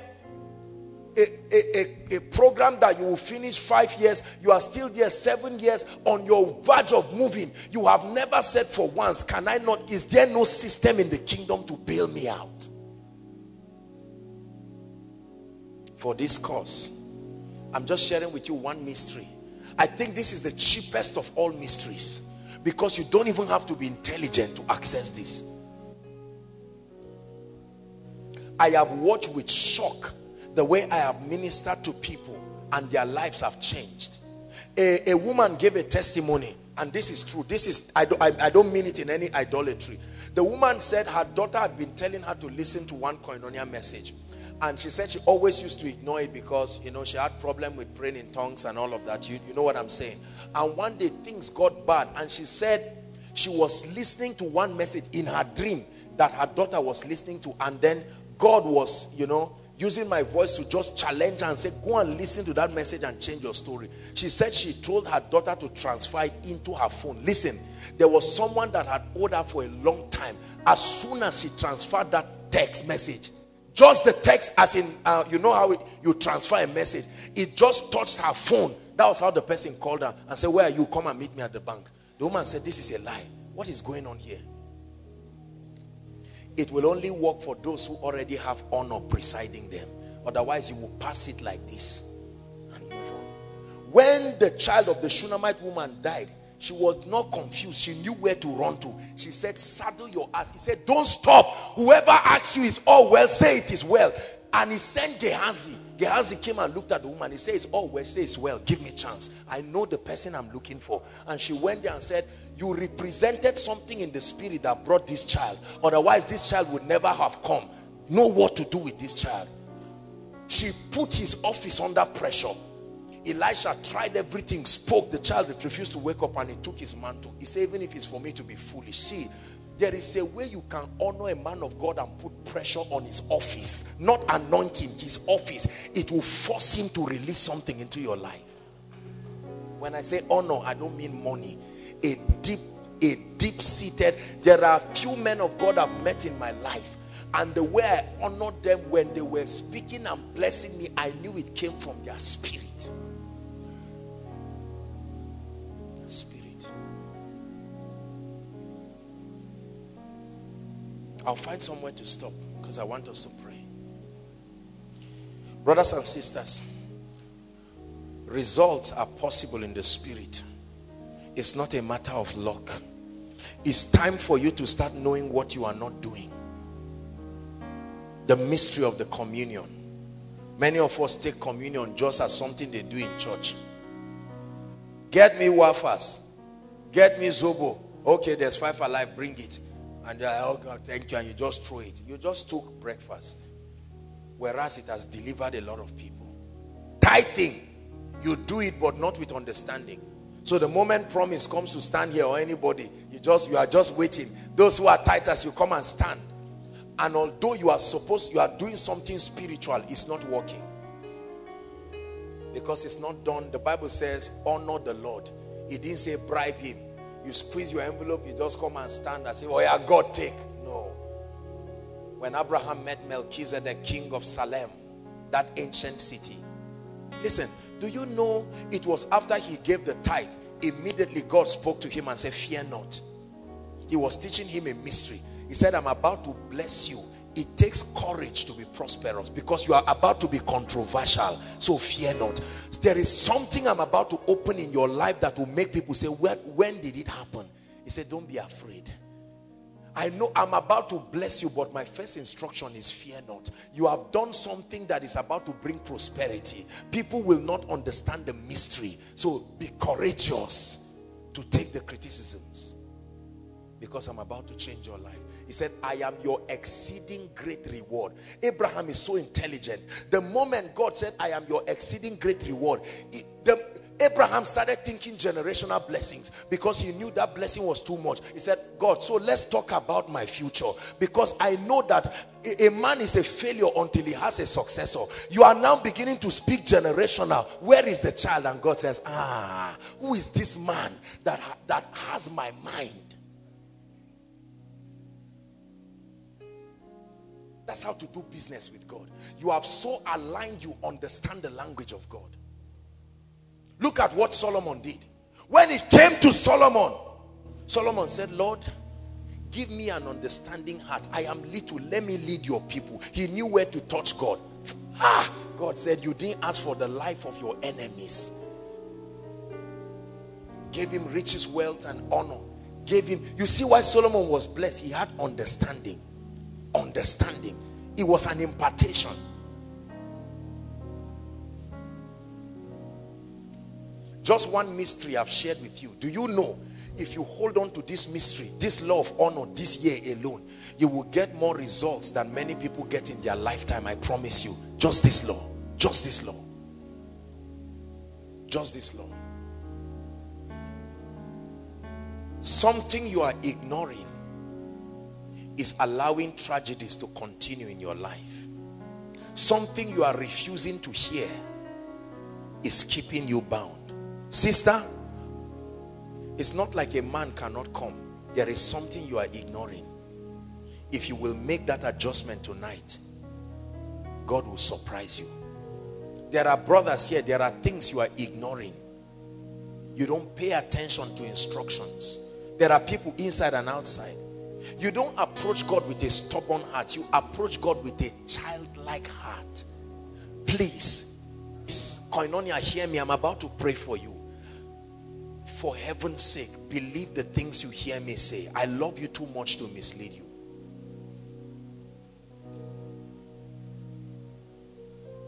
a, a, a, program that you will finish five years, you are still there seven years on your verge of moving. You have never said for once, Can I not? Is there no system in the kingdom to bail me out? For this cause, I'm just sharing with you one mystery. I think this is the cheapest of all mysteries because you don't even have to be intelligent to access this. I have watched with shock the way I have ministered to people and their lives have changed. A, a woman gave a testimony and this is true. This is, I, do, I, I don't mean it in any idolatry. The woman said her daughter had been telling her to listen to one koinonia message. And she said she always used to ignore it because, you know, she had problem with praying in tongues and all of that. You, you know what I'm saying? And one day things got bad. And she said she was listening to one message in her dream that her daughter was listening to. And then God was, you know, using my voice to just challenge her and say, go and listen to that message and change your story. She said she told her daughter to transfer it into her phone. Listen, there was someone that had owed her for a long time. As soon as she transferred that text message, just the text as in, uh, you know how it, you transfer a message. It just touched her phone. That was how the person called her and said, where are you? Come and meet me at the bank. The woman said, this is a lie. What is going on here? It will only work for those who already have honor presiding them. Otherwise, you will pass it like this and move on. When the child of the Shunammite woman died, she was not confused. She knew where to run to. She said, saddle your ass. He said, don't stop. Whoever asks you is all well, say it is well. And he sent Gehazi. Gehazi came and looked at the woman. He says, oh well, says well, give me chance. I know the person I'm looking for. And she went there and said, you represented something in the spirit that brought this child. Otherwise, this child would never have come. Know what to do with this child. She put his office under pressure. Elisha tried everything, spoke. The child refused to wake up and he took his mantle. He said, even if it's for me to be foolish, see, there is a way you can honor a man of God and put pressure on his office, not anointing his office. It will force him to release something into your life. When I say honor, I don't mean money. A deep, a deep seated. There are few men of God I've met in my life, and the way I honored them when they were speaking and blessing me, I knew it came from their spirit. I'll find somewhere to stop because I want us to pray. Brothers and sisters, results are possible in the spirit. It's not a matter of luck. It's time for you to start knowing what you are not doing. The mystery of the communion. Many of us take communion just as something they do in church. Get me wafers. Get me zobo. Okay, there's five alive. Bring it and you're oh God, thank you, and you just throw it. You just took breakfast. Whereas it has delivered a lot of people. tithing, you do it but not with understanding. So the moment promise comes to stand here or anybody, you just you are just waiting. Those who are titers, you come and stand. And although you are supposed you are doing something spiritual, it's not working. Because it's not done. The Bible says, honor the Lord. He didn't say bribe him. You squeeze your envelope, you just come and stand and say, Oh yeah, God take. No. When Abraham met Melchizedek, king of Salem, that ancient city. Listen, do you know it was after he gave the tithe, immediately God spoke to him and said, Fear not. He was teaching him a mystery. He said, I'm about to bless you. It takes courage to be prosperous because you are about to be controversial. So fear not. There is something I'm about to open in your life that will make people say, when, when did it happen? He said, don't be afraid. I know I'm about to bless you, but my first instruction is fear not. You have done something that is about to bring prosperity. People will not understand the mystery. So be courageous to take the criticisms because I'm about to change your life. Said, I am your exceeding great reward. Abraham is so intelligent. The moment God said, I am your exceeding great reward, it, the, Abraham started thinking generational blessings because he knew that blessing was too much. He said, God, so let's talk about my future because I know that a, a man is a failure until he has a successor. You are now beginning to speak generational. Where is the child? And God says, ah, who is this man that, that has my mind? That's how to do business with God. You have so aligned, you understand the language of God. Look at what Solomon did. When it came to Solomon, Solomon said, Lord, give me an understanding heart. I am little. Let me lead your people. He knew where to touch God. Ah, God said, you didn't ask for the life of your enemies. Gave him riches, wealth, and honor. Gave him, you see why Solomon was blessed? He had understanding. Understanding. It was an impartation. Just one mystery I've shared with you. Do you know if you hold on to this mystery, this law of honor this year alone, you will get more results than many people get in their lifetime. I promise you. Just this law. Just this law. Just this law. Something you are ignoring is allowing tragedies to continue in your life. Something you are refusing to hear is keeping you bound. Sister, it's not like a man cannot come. There is something you are ignoring. If you will make that adjustment tonight, God will surprise you. There are brothers here, there are things you are ignoring. You don't pay attention to instructions. There are people inside and outside. You don't approach God with a stubborn heart. You approach God with a childlike heart. Please, Koinonia, hear me. I'm about to pray for you. For heaven's sake, believe the things you hear me say. I love you too much to mislead you.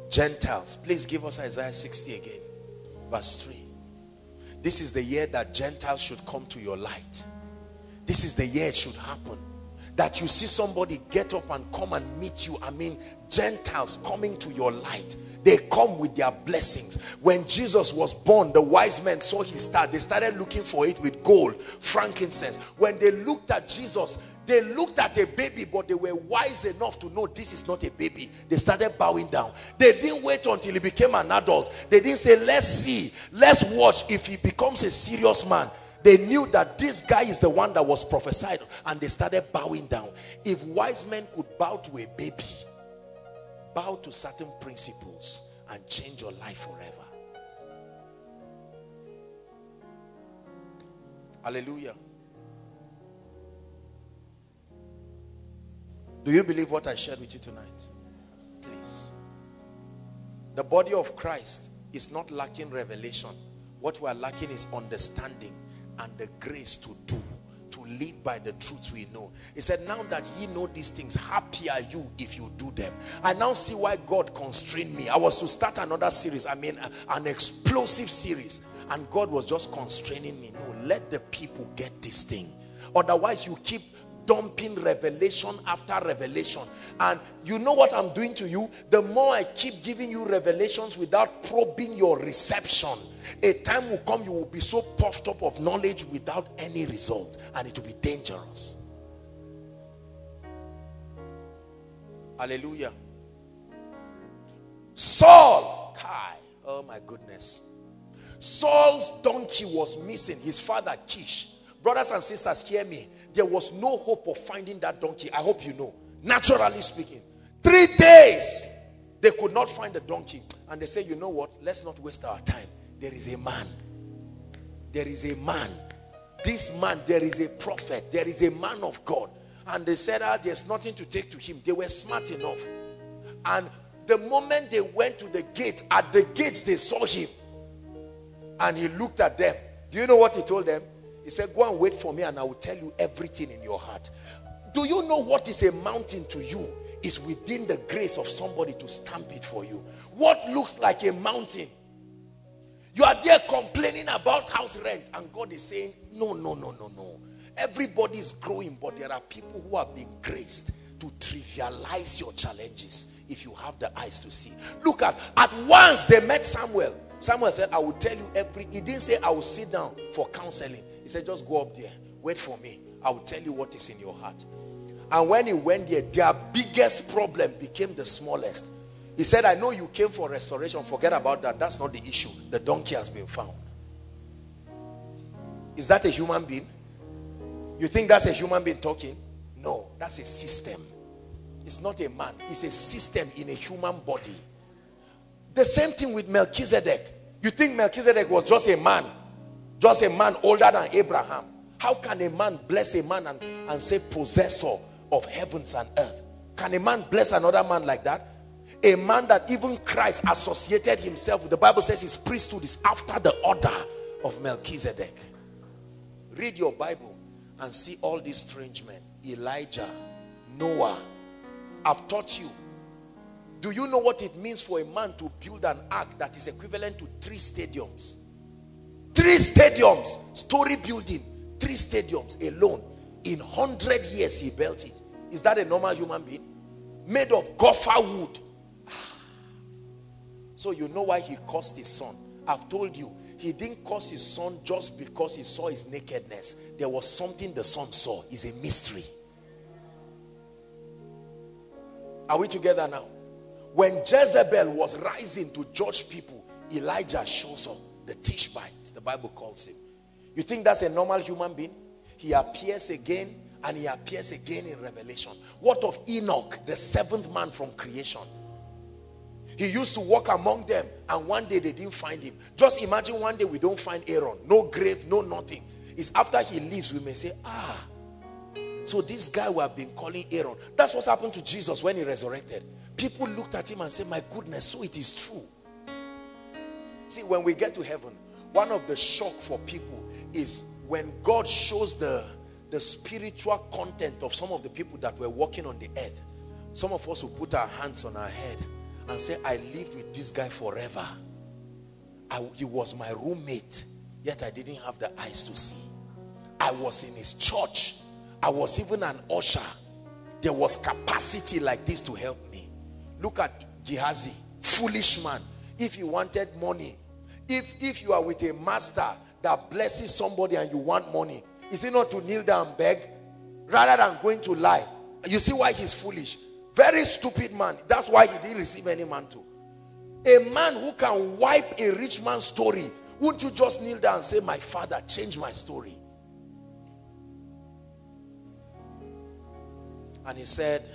Gentiles, please give us Isaiah 60 again, verse 3. This is the year that Gentiles should come to your light. This is the year it should happen. That you see somebody get up and come and meet you. I mean, Gentiles coming to your light. They come with their blessings. When Jesus was born, the wise men saw his star. They started looking for it with gold, frankincense. When they looked at Jesus, they looked at a baby, but they were wise enough to know this is not a baby. They started bowing down. They didn't wait until he became an adult. They didn't say, let's see, let's watch if he becomes a serious man. They knew that this guy is the one that was prophesied and they started bowing down. If wise men could bow to a baby, bow to certain principles and change your life forever. Hallelujah. Do you believe what I shared with you tonight? Please. The body of Christ is not lacking revelation. What we are lacking is understanding and the grace to do to live by the truth we know. He said now that ye know these things happy are you if you do them. I now see why god constrained me. I was to start another series i mean uh, an explosive series and god was just constraining me. No let the people get this thing. Otherwise you keep dumping revelation after revelation. And you know what I'm doing to you? The more I keep giving you revelations without probing your reception, a time will come you will be so puffed up of knowledge without any result. And it will be dangerous. Hallelujah. Saul, Kai, oh my goodness. Saul's donkey was missing. His father, Kish. Brothers and sisters, hear me. There was no hope of finding that donkey. I hope you know. Naturally speaking. Three days, they could not find the donkey. And they say, you know what? Let's not waste our time. There is a man. There is a man. This man, there is a prophet. There is a man of God. And they said, ah, there's nothing to take to him. They were smart enough. And the moment they went to the gate, at the gates they saw him. And he looked at them. Do you know what he told them? He said, go and wait for me and I will tell you everything in your heart. Do you know what is a mountain to you? Is within the grace of somebody to stamp it for you. What looks like a mountain? You are there complaining about house rent and God is saying, no, no, no, no, no. Everybody is growing, but there are people who have been graced to trivialize your challenges if you have the eyes to see. Look at, at once they met Samuel. Samuel said, I will tell you every, he didn't say I will sit down for counseling. He said, just go up there, wait for me. I will tell you what is in your heart. And when he went there, their biggest problem became the smallest. He said, I know you came for restoration. Forget about that. That's not the issue. The donkey has been found. Is that a human being? You think that's a human being talking? No, that's a system. It's not a man. It's a system in a human body. The same thing with Melchizedek. You think Melchizedek was just a man? Just a man older than Abraham. How can a man bless a man and, and say possessor of heavens and earth? Can a man bless another man like that? A man that even Christ associated himself with. The Bible says his priesthood is after the order of Melchizedek. Read your Bible and see all these strange men. Elijah, Noah. I've taught you. Do you know what it means for a man to build an ark that is equivalent to three stadiums? Three stadiums, story building, three stadiums alone. In 100 years he built it. Is that a normal human being? Made of gopher wood. Ah. So you know why he cursed his son. I've told you, he didn't curse his son just because he saw his nakedness. There was something the son saw. Is a mystery. Are we together now? When Jezebel was rising to judge people, Elijah shows up. The Tishbite, the Bible calls him. You think that's a normal human being? He appears again and he appears again in Revelation. What of Enoch, the seventh man from creation? He used to walk among them and one day they didn't find him. Just imagine one day we don't find Aaron. No grave, no nothing. It's after he leaves we may say, ah, so this guy we have been calling Aaron. That's what happened to Jesus when he resurrected. People looked at him and said, my goodness, so it is true. See, when we get to heaven, one of the shock for people is when God shows the, the spiritual content of some of the people that were walking on the earth. Some of us will put our hands on our head and say, I lived with this guy forever. I, he was my roommate, yet I didn't have the eyes to see. I was in his church. I was even an usher. There was capacity like this to help me. Look at Gehazi, foolish man. If you wanted money, if, if you are with a master that blesses somebody and you want money, is it not to kneel down and beg rather than going to lie? You see why he's foolish. Very stupid man. That's why he didn't receive any mantle. A man who can wipe a rich man's story. Wouldn't you just kneel down and say, my father, change my story? And he said,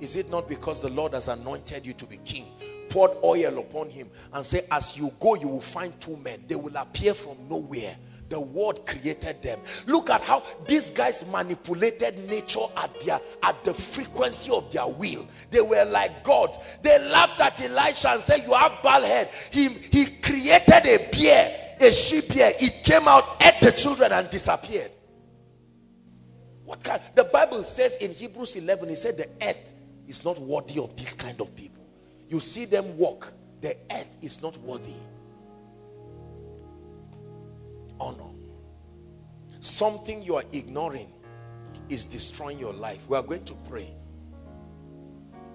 is it not because the Lord has anointed you to be king? Poured oil upon him and say, as you go, you will find two men. They will appear from nowhere the word created them. Look at how these guys manipulated nature at their at the frequency of their will. They were like God. They laughed at Elisha and said, You have bald head. He, he created a bear, a sheep bear. It came out, ate the children, and disappeared. What kind? The Bible says in Hebrews 11, it said the earth is not worthy of this kind of people. You see them walk, the earth is not worthy oh, honor. Something you are ignoring is destroying your life. We are going to pray.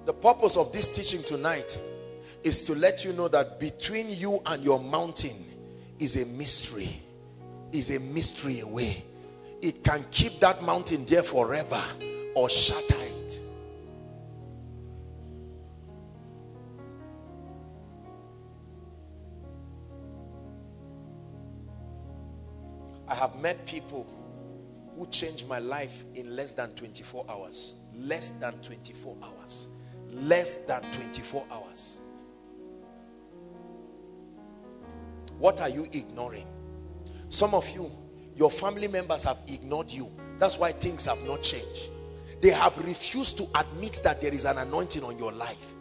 The purpose of this teaching tonight is to let you know that between you and your mountain is a mystery. Is a mystery away. It can keep that mountain there forever or shatter it. I have met people who changed my life in less than 24 hours. Less than 24 hours. Less than 24 hours. What are you ignoring? Some of you, your family members have ignored you. That's why things have not changed. They have refused to admit that there is an anointing on your life.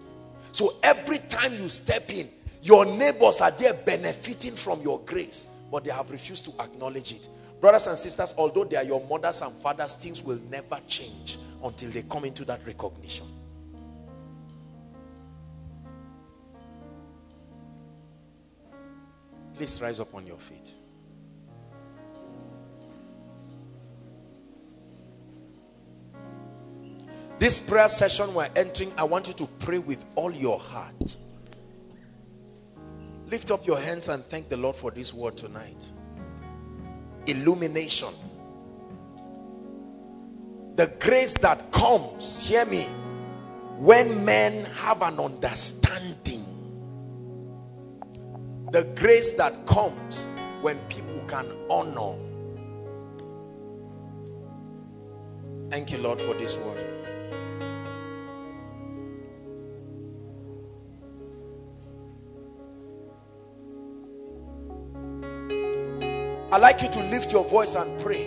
So every time you step in, your neighbors are there benefiting from your grace, but they have refused to acknowledge it. Brothers and sisters, although they are your mothers and fathers, things will never change until they come into that recognition. Please rise up on your feet. This prayer session we're entering, I want you to pray with all your heart. Lift up your hands and thank the Lord for this word tonight. Illumination. The grace that comes, hear me, when men have an understanding the grace that comes when people can honor. Thank you, Lord, for this word. I'd like you to lift your voice and pray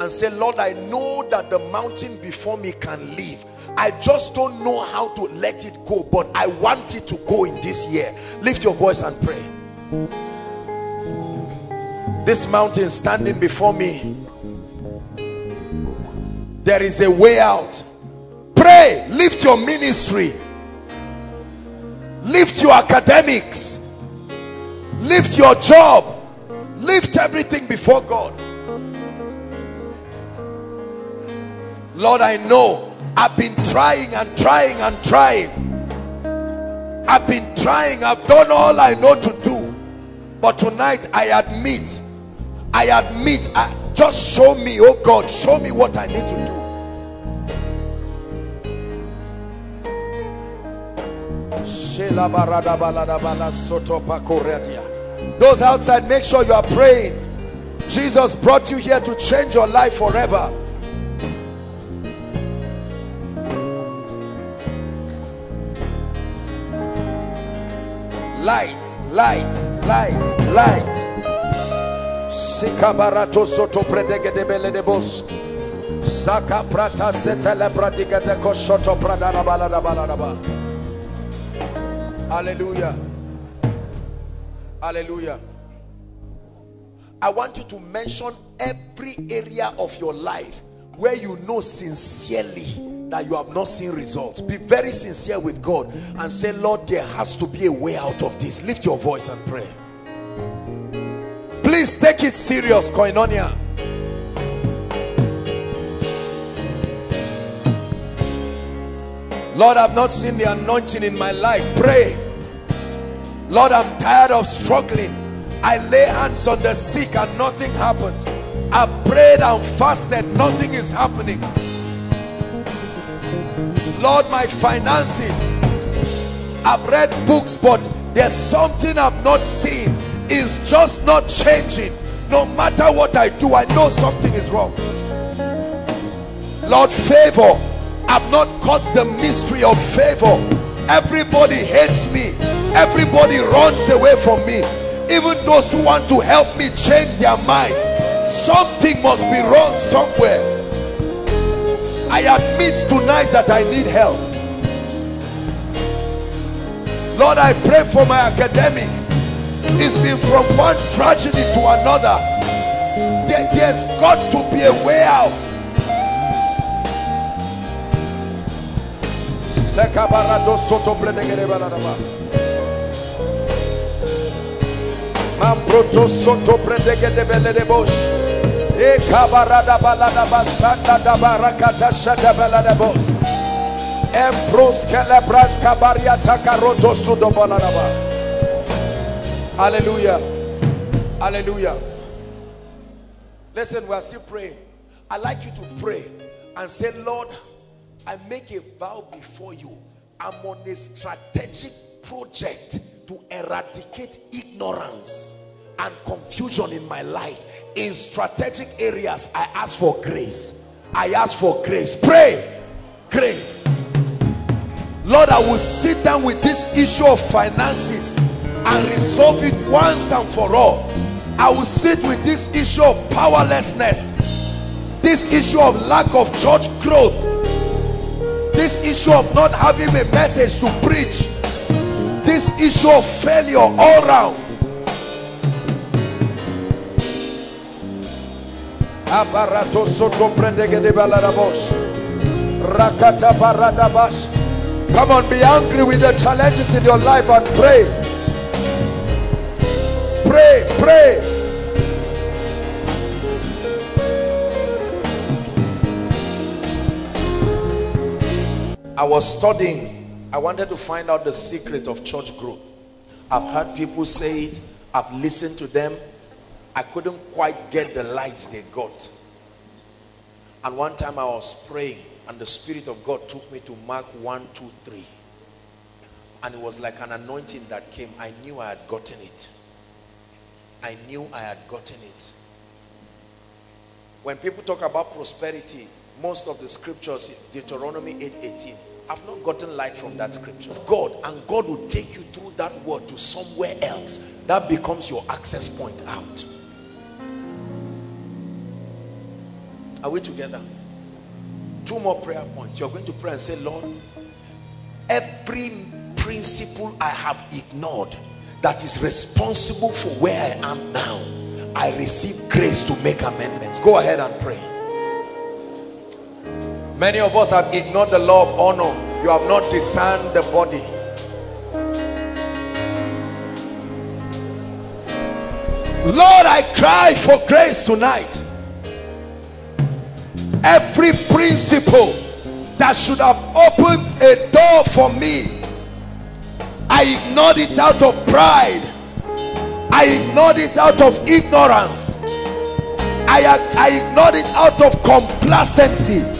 and say, Lord, I know that the mountain before me can live. I just don't know how to let it go, but I want it to go in this year. Lift your voice and pray. This mountain standing before me, there is a way out. Pray, lift your ministry, lift your academics, lift your job, lift everything before God. Lord, I know I've been trying and trying and trying. I've been trying, I've done all I know to do. But tonight I admit, I admit, I, just show me, oh God, show me what I need to do. Those outside, make sure you are praying. Jesus brought you here to change your life forever. Light, light, light, light. Sikabarato soto de bos. Saka prata setele pratigete koshoto pradana balada. Hallelujah. Hallelujah. I want you to mention every area of your life where you know sincerely that you have not seen results. Be very sincere with God and say, Lord, there has to be a way out of this. Lift your voice and pray. Please take it serious, Koinonia. Lord, I've not seen the anointing in my life. Pray. Lord, I'm tired of struggling. I lay hands on the sick and nothing happens. I've prayed and fasted, nothing is happening. Lord, my finances. I've read books, but there's something I've not seen. It's just not changing. No matter what I do, I know something is wrong. Lord, favor. I've not caught the mystery of favor. Everybody hates me. Everybody runs away from me. Even those who want to help me change their mind. Something must be wrong somewhere. I admit tonight that I need help. Lord, I pray for my academic. It's been from one tragedy to another. There, has got to be a way out. Mamproto soto predegede bele de bosh. Ekabarada balada basanda da barakata shada balada bos. Empros kelebras kabaria takaroto sudo balada ba. Hallelujah. Hallelujah. Listen, we are still praying. i like you to pray and say, Lord, I make a vow before you. I'm on a strategic project to eradicate ignorance and confusion in my life. In strategic areas, I ask for grace. I ask for grace. Pray. Grace. Lord, I will sit down with this issue of finances and resolve it once and for all. I will sit with this issue of powerlessness, this issue of lack of church growth, this issue of not having a message to preach, this issue of failure all round. Aparato soto. Rakata baradabash. Come on, be angry with the challenges in your life and pray. Pray, pray. I was studying. I wanted to find out the secret of church growth. I've heard people say it. I've listened to them. I couldn't quite get the light they got. And one time I was praying and the Spirit of God took me to Mark 1, 2, 3. And it was like an anointing that came. I knew I had gotten it. I knew I had gotten it. When people talk about prosperity, most of the scriptures, Deuteronomy 8, 18, I've not gotten light from that scripture. Of God, and God will take you through that word to somewhere else. That becomes your access point out. Are we together? Two more prayer points. You're going to pray and say, Lord, every principle I have ignored that is responsible for where I am now, I receive grace to make amendments. Go ahead and pray. Many of us have ignored the law of honor. You have not discerned the body. Lord, I cry for grace tonight. Every principle that should have opened a door for me I ignored it out of pride. I ignored it out of ignorance. I, I ignored it out of complacency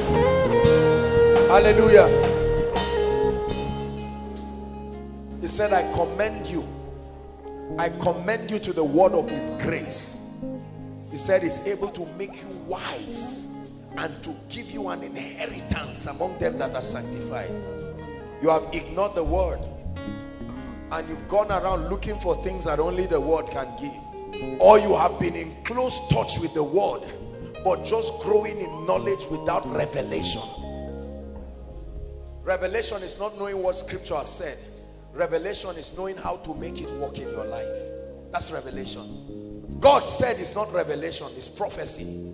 Hallelujah. He said, I commend you. I commend you to the word of his grace. He said he's able to make you wise and to give you an inheritance among them that are sanctified. You have ignored the word and you've gone around looking for things that only the word can give or you have been in close touch with the word but just growing in knowledge without revelation revelation is not knowing what scripture has said. Revelation is knowing how to make it work in your life. That's revelation. God said it's not revelation it's prophecy.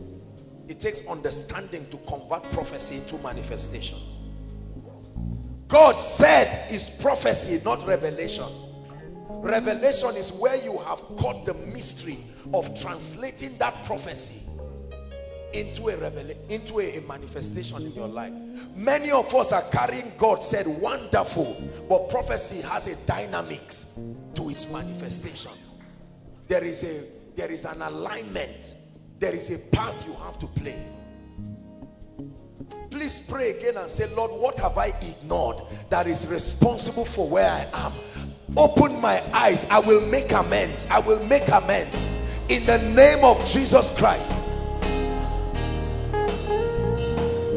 It takes understanding to convert prophecy into manifestation. God said is prophecy, not revelation. Revelation is where you have caught the mystery of translating that prophecy into a revelation, into a, a, manifestation in your life. Many of us are carrying God said wonderful, but prophecy has a dynamics to its manifestation. There is a there is an alignment. There is a path you have to play please pray again and say lord what have i ignored that is responsible for where i am open my eyes i will make amends i will make amends in the name of jesus christ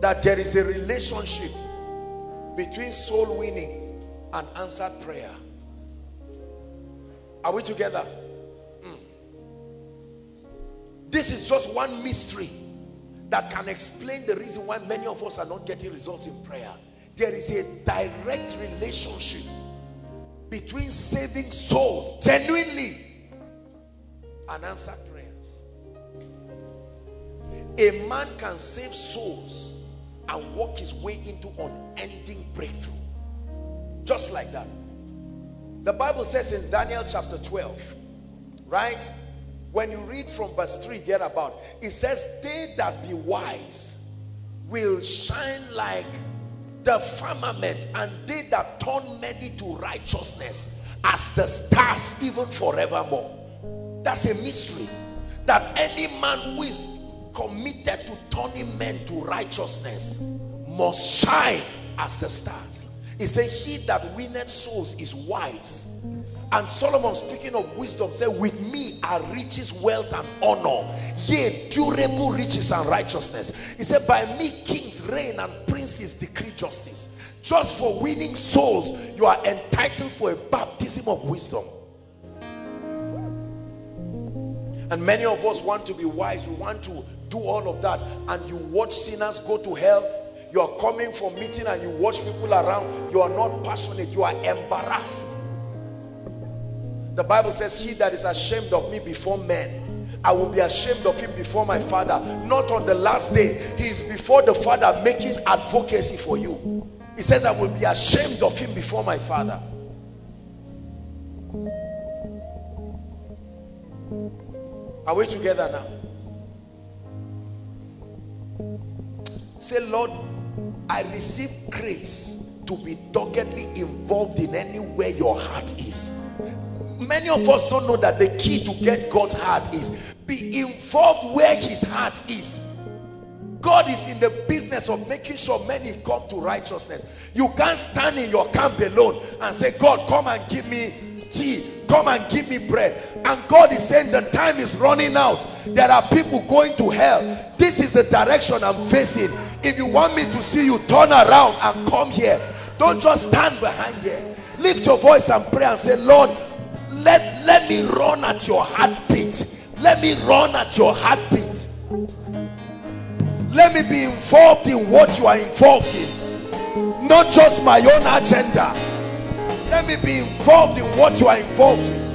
that there is a relationship between soul winning and answered prayer? Are we together? Mm. This is just one mystery that can explain the reason why many of us are not getting results in prayer. There is a direct relationship between saving souls genuinely and answered prayers. A man can save souls and walk his way into unending breakthrough. Just like that. The Bible says in Daniel chapter 12, right? When you read from verse 3 thereabout, it says, They that be wise will shine like the firmament, and they that turn many to righteousness as the stars, even forevermore. That's a mystery. That any man who is committed to turning men to righteousness must shine as the stars. He said, He that winneth souls is wise. And Solomon, speaking of wisdom, said, With me are riches, wealth, and honor, yea, durable riches and righteousness. He said, By me kings reign and princes decree justice. Just for winning souls, you are entitled for a baptism of wisdom. And many of us want to be wise, we want to do all of that, and you watch sinners go to hell. You are coming for meeting and you watch people around. You are not passionate. You are embarrassed. The bible says he that is ashamed of me before men I will be ashamed of him before my father. Not on the last day. He is before the father making advocacy for you. He says I will be ashamed of him before my father are we together now say Lord I receive grace to be doggedly involved in anywhere your heart is. Many of us don't know that the key to get God's heart is be involved where his heart is. God is in the business of making sure many come to righteousness. You can't stand in your camp alone and say, God, come and give me tea. Come and give me bread. And God is saying the time is running out. There are people going to hell. This is the direction I'm facing. If you want me to see you, turn around and come here. Don't just stand behind here. Lift your voice and pray and say, Lord, let, let me run at your heartbeat. Let me run at your heartbeat. Let me be involved in what you are involved in. Not just my own agenda. Let me be involved in what you are involved in.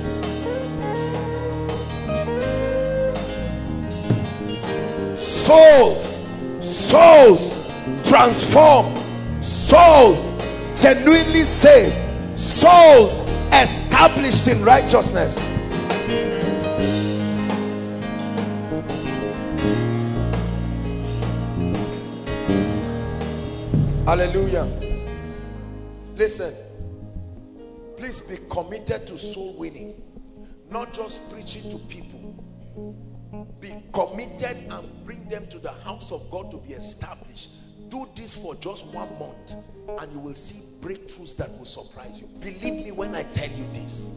Souls souls transformed souls genuinely saved. Souls established in righteousness. Hallelujah. Listen please be committed to soul winning. Not just preaching to people. Be committed and bring them to the house of God to be established. Do this for just one month and you will see breakthroughs that will surprise you. Believe me when I tell you this.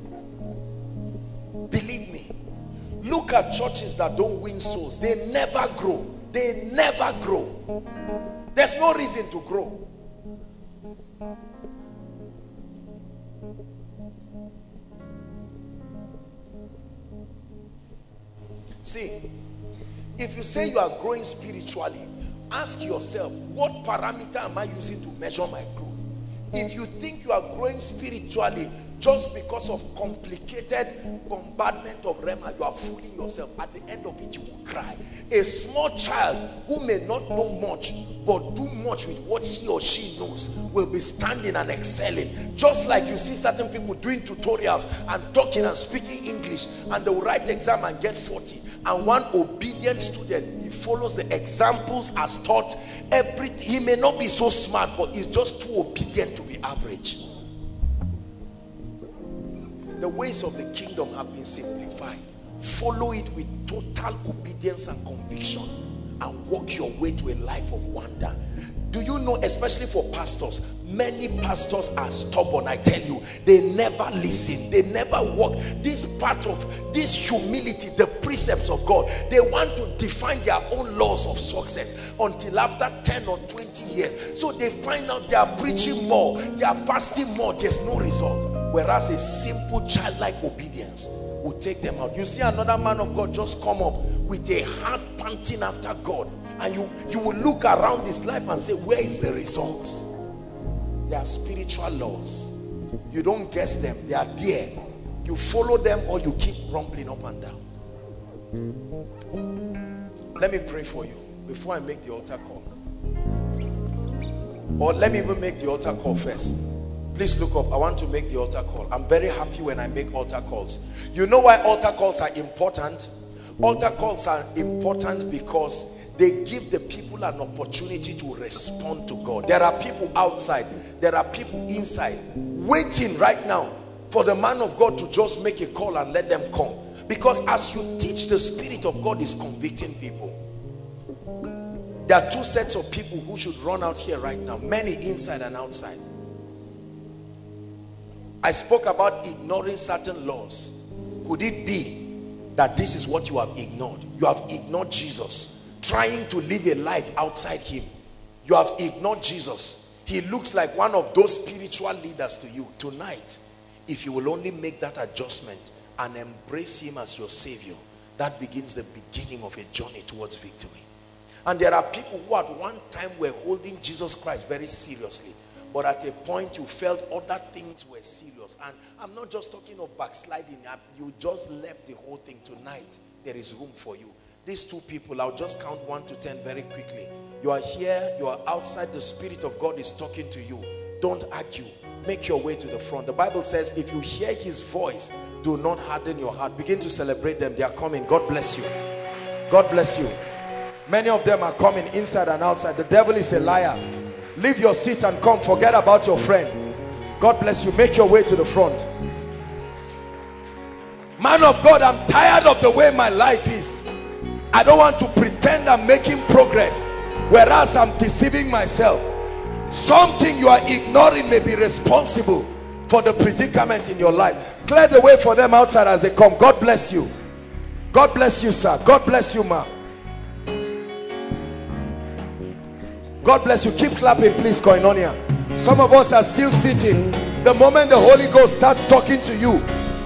Believe me. Look at churches that don't win souls. They never grow. They never grow. There's no reason to grow See, if you say you are growing spiritually, ask yourself, what parameter am I using to measure my growth? If you think you are growing spiritually just because of complicated bombardment of Rhema, you are fooling yourself. At the end of it, you will cry. A small child who may not know much, but do much with what he or she knows, will be standing and excelling. Just like you see certain people doing tutorials and talking and speaking English, and they will write exam and get 40. And one obedient student, he follows the examples as taught. Everything he may not be so smart, but he's just too obedient to be average the ways of the kingdom have been simplified follow it with total obedience and conviction and walk your way to a life of wonder. Do you know, especially for pastors, many pastors are stubborn. I tell you, they never listen, they never walk. This part of this humility, the precepts of God, they want to define their own laws of success until after 10 or 20 years. So they find out they are preaching more, they are fasting more, there's no result. Whereas a simple childlike obedience take them out. You see another man of God just come up with a heart panting after God and you you will look around his life and say where is the results? There are spiritual laws. You don't guess them. They are there. You follow them or you keep rumbling up and down. Let me pray for you before I make the altar call. Or let me even make the altar call first Please look up. I want to make the altar call. I'm very happy when I make altar calls. You know why altar calls are important? Altar calls are important because they give the people an opportunity to respond to God. There are people outside, there are people inside waiting right now for the man of God to just make a call and let them come. Because as you teach, the Spirit of God is convicting people. There are two sets of people who should run out here right now, many inside and outside. I spoke about ignoring certain laws. Could it be that this is what you have ignored? You have ignored Jesus, trying to live a life outside him. You have ignored Jesus. He looks like one of those spiritual leaders to you. Tonight, if you will only make that adjustment and embrace him as your savior, that begins the beginning of a journey towards victory. And there are people who at one time were holding Jesus Christ very seriously but at a point you felt other things were serious. And i'm not just talking of backsliding. You just left the whole thing. Tonight there is room for you. These two people i'll just count one to ten very quickly. You are here. You are outside. The spirit of god is talking to you. Don't argue. Make your way to the front. The bible says if you hear his voice do not harden your heart. Begin to celebrate them. They are coming. God bless you. God bless you. Many of them are coming inside and outside. The devil is a liar leave your seat and come. Forget about your friend. God bless you. Make your way to the front. Man of god i'm tired of the way my life is. I don't want to pretend i'm making progress whereas i'm deceiving myself. Something you are ignoring may be responsible for the predicament in your life. Clear the way for them outside as they come. God bless you. God bless you sir. God bless you ma God bless you. Keep clapping, please, Koinonia. Some of us are still sitting. The moment the Holy Ghost starts talking to you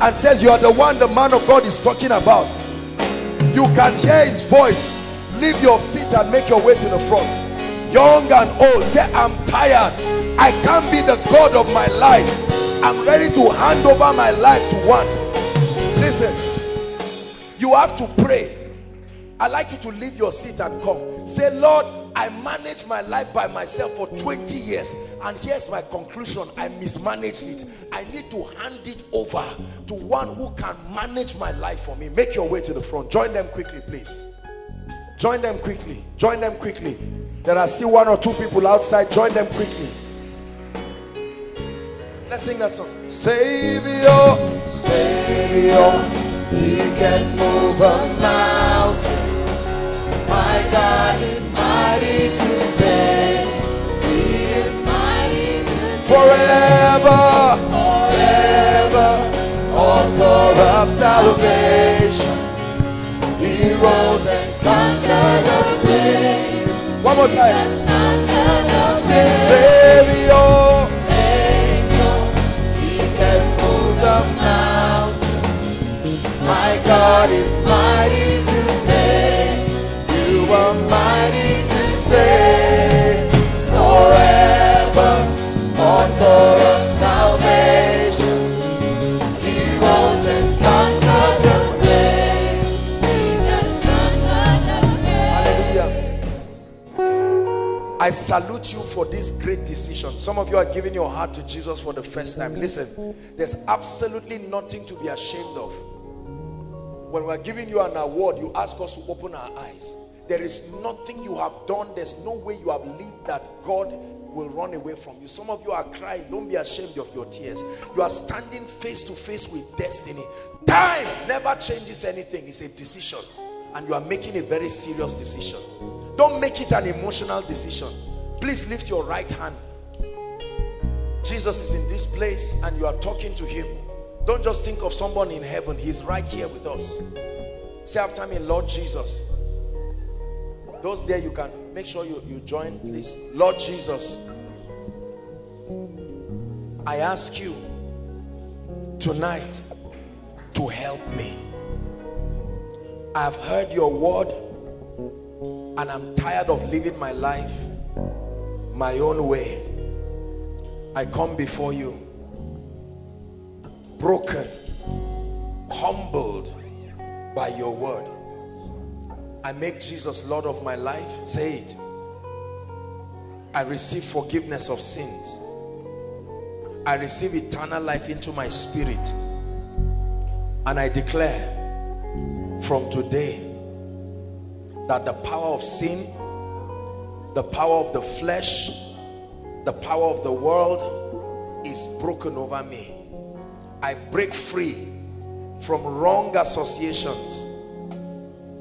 and says you are the one the man of God is talking about, you can hear his voice. Leave your seat and make your way to the front. Young and old, say, I'm tired. I can't be the God of my life. I'm ready to hand over my life to one. Listen, you have to pray. I like you to leave your seat and come. Say, Lord, I managed my life by myself for 20 years and here's my conclusion. I mismanaged it. I need to hand it over to one who can manage my life for me. Make your way to the front. Join them quickly please. Join them quickly. Join them quickly. There are still one or two people outside. Join them quickly. Let's sing that song. Savior Savior he can move a mountain salvation. He rose and conquered the grave. One more time. Sing Savior. Savior, He can move the mountain. My God is mighty I salute you for this great decision. Some of you are giving your heart to Jesus for the first time. Listen, there's absolutely nothing to be ashamed of. When we're giving you an award, you ask us to open our eyes. There is nothing you have done. There's no way you have lived that God will run away from you. Some of you are crying. Don't be ashamed of your tears. You are standing face to face with destiny. Time never changes anything. It's a decision. And you are making a very serious decision. Don't make it an emotional decision. Please lift your right hand. Jesus is in this place and you are talking to him. Don't just think of someone in heaven. He's right here with us. Say after me, Lord Jesus. Those there you can make sure you, you join, please. Lord Jesus, I ask you tonight to help me. I've heard your word and I'm tired of living my life my own way. I come before you broken, humbled by your word. I make Jesus Lord of my life. Say it. I receive forgiveness of sins. I receive eternal life into my spirit. And I declare from today that the power of sin, the power of the flesh, the power of the world is broken over me. I break free from wrong associations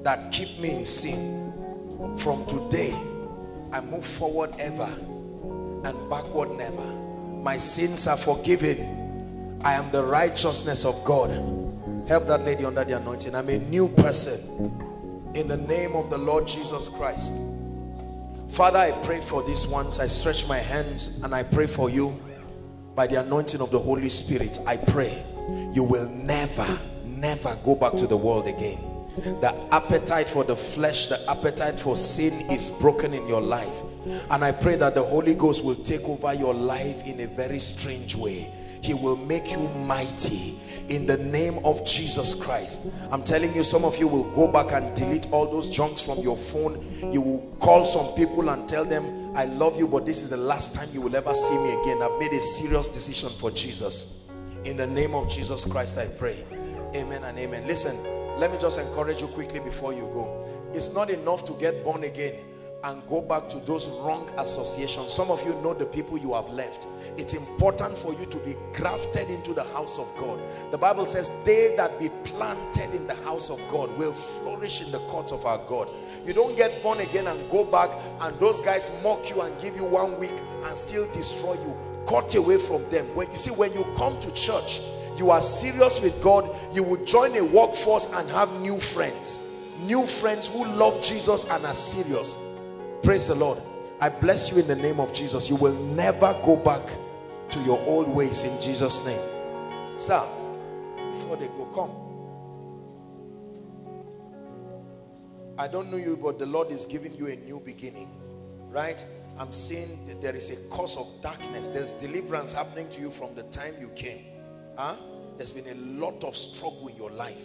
that keep me in sin. From today, I move forward ever and backward never. My sins are forgiven. I am the righteousness of God. Help that lady under the anointing. I'm a new person. In the name of the Lord Jesus Christ. Father, I pray for this once. I stretch my hands and I pray for you by the anointing of the Holy Spirit. I pray you will never, never go back to the world again. The appetite for the flesh, the appetite for sin is broken in your life. And I pray that the Holy Ghost will take over your life in a very strange way he will make you mighty in the name of Jesus Christ. I'm telling you some of you will go back and delete all those junks from your phone. You will call some people and tell them I love you but this is the last time you will ever see me again. I've made a serious decision for Jesus. In the name of Jesus Christ I pray. Amen and amen. Listen let me just encourage you quickly before you go. It's not enough to get born again and go back to those wrong associations. Some of you know the people you have left. It's important for you to be grafted into the house of God. The Bible says they that be planted in the house of God will flourish in the courts of our God. You don't get born again and go back and those guys mock you and give you one week and still destroy you. Cut away from them. When you see when you come to church you are serious with God you will join a workforce and have new friends. New friends who love Jesus and are serious praise the Lord. I bless you in the name of Jesus. You will never go back to your old ways in Jesus name. Sir before they go come. I don't know you but the Lord is giving you a new beginning right? I'm seeing that there is a cause of darkness. There's deliverance happening to you from the time you came. Huh? There's been a lot of struggle in your life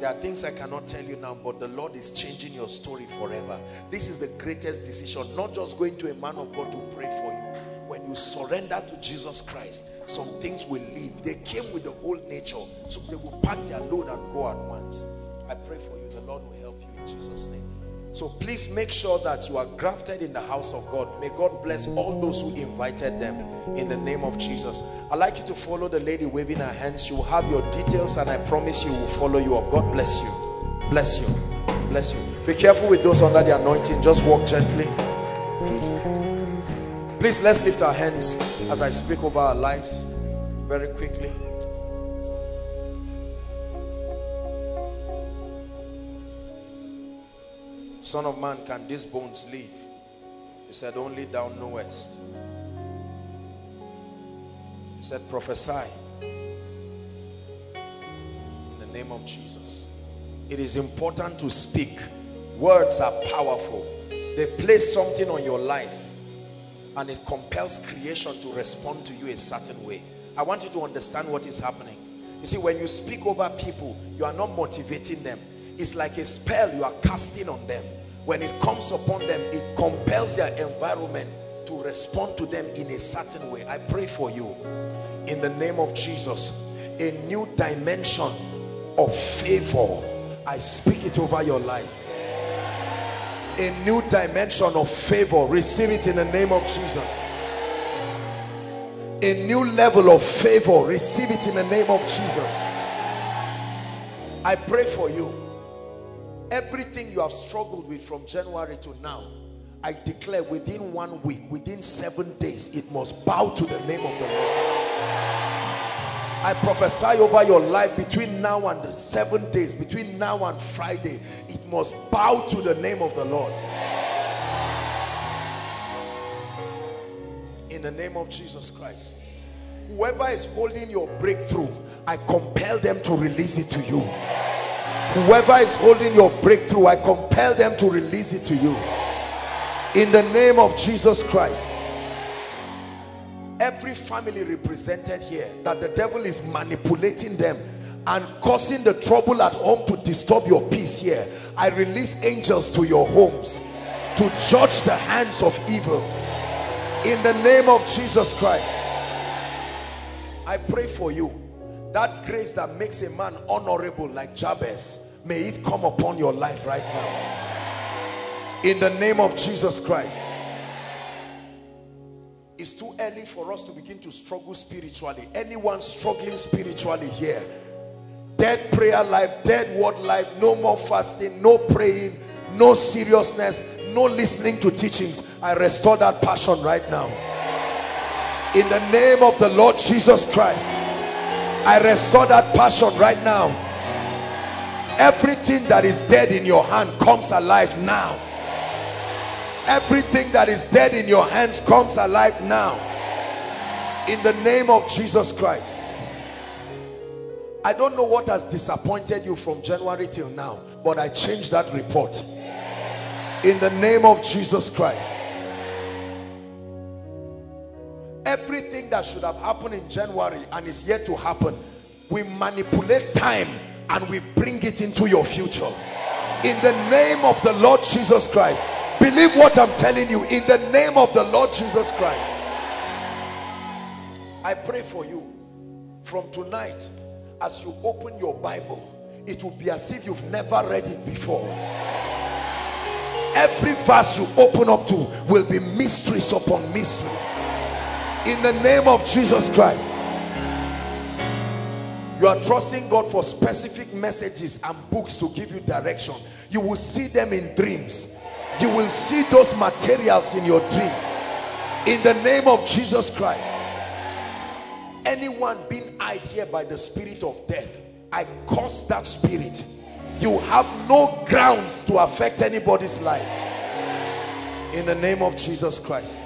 there are things I cannot tell you now, but the Lord is changing your story forever. This is the greatest decision, not just going to a man of God to pray for you. When you surrender to Jesus Christ, some things will leave. They came with the old nature, so they will pack their load and go at once. I pray for you. The Lord will help you in Jesus' name. So please make sure that you are grafted in the house of God. May God bless all those who invited them in the name of Jesus. I'd like you to follow the lady waving her hands. She will have your details and I promise you will follow you up. God bless you. Bless you. Bless you. Be careful with those under the anointing. Just walk gently. Please let's lift our hands as I speak over our lives very quickly. Son of man, can these bones live? He said, only thou knowest. He said, prophesy. In the name of Jesus. It is important to speak. Words are powerful. They place something on your life and it compels creation to respond to you a certain way. I want you to understand what is happening. You see, when you speak over people, you are not motivating them. It's like a spell you are casting on them. When it comes upon them it compels their environment to respond to them in a certain way. I pray for you. In the name of jesus a new dimension of favor i speak it over your life. A new dimension of favor receive it in the name of jesus. A new level of favor receive it in the name of jesus. I pray for you Everything you have struggled with from January to now, I declare within one week, within seven days, it must bow to the name of the Lord. I prophesy over your life between now and seven days, between now and Friday, it must bow to the name of the Lord. In the name of Jesus Christ. Whoever is holding your breakthrough, I compel them to release it to you. Whoever is holding your breakthrough, I compel them to release it to you. In the name of Jesus Christ. Every family represented here, that the devil is manipulating them and causing the trouble at home to disturb your peace here. I release angels to your homes to judge the hands of evil. In the name of Jesus Christ. I pray for you that grace that makes a man honorable like Jabez may it come upon your life right now. In the name of Jesus Christ. It's too early for us to begin to struggle spiritually. Anyone struggling spiritually here? Dead prayer life dead word life no more fasting no praying no seriousness no listening to teachings. I restore that passion right now. In the name of the Lord Jesus Christ I restore that passion right now. Everything that is dead in your hand comes alive now. Everything that is dead in your hands comes alive now. In the name of Jesus Christ. I don't know what has disappointed you from January till now but I changed that report. In the name of Jesus Christ everything that should have happened in January and is yet to happen we manipulate time and we bring it into your future. In the name of the Lord Jesus Christ believe what I'm telling you. In the name of the Lord Jesus Christ I pray for you. From tonight as you open your Bible it will be as if you've never read it before. Every verse you open up to will be mysteries upon mysteries in the name of Jesus Christ. You are trusting God for specific messages and books to give you direction. You will see them in dreams. You will see those materials in your dreams. In the name of Jesus Christ. Anyone being eyed here by the spirit of death I curse that spirit. You have no grounds to affect anybody's life. In the name of Jesus Christ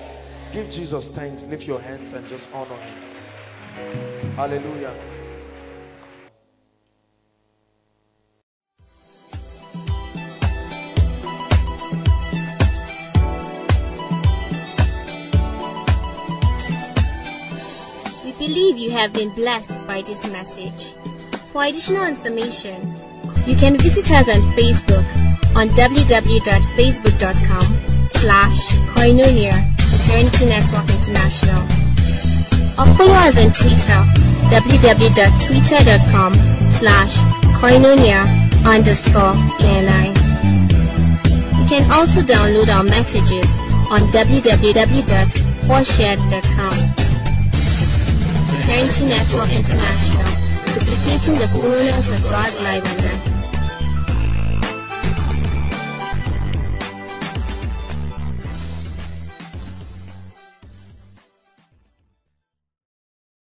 give Jesus thanks. Lift your hands and just honor him. Hallelujah. We believe you have been blessed by this message. For additional information, you can visit us on Facebook on www.facebook.com slash koinonia Eternity Network International or follow us on Twitter www.twitter.com slash koinonia underscore ENI. You can also download our messages on www.4shared.com. Eternity Network International, duplicating the fullness of God's life on earth.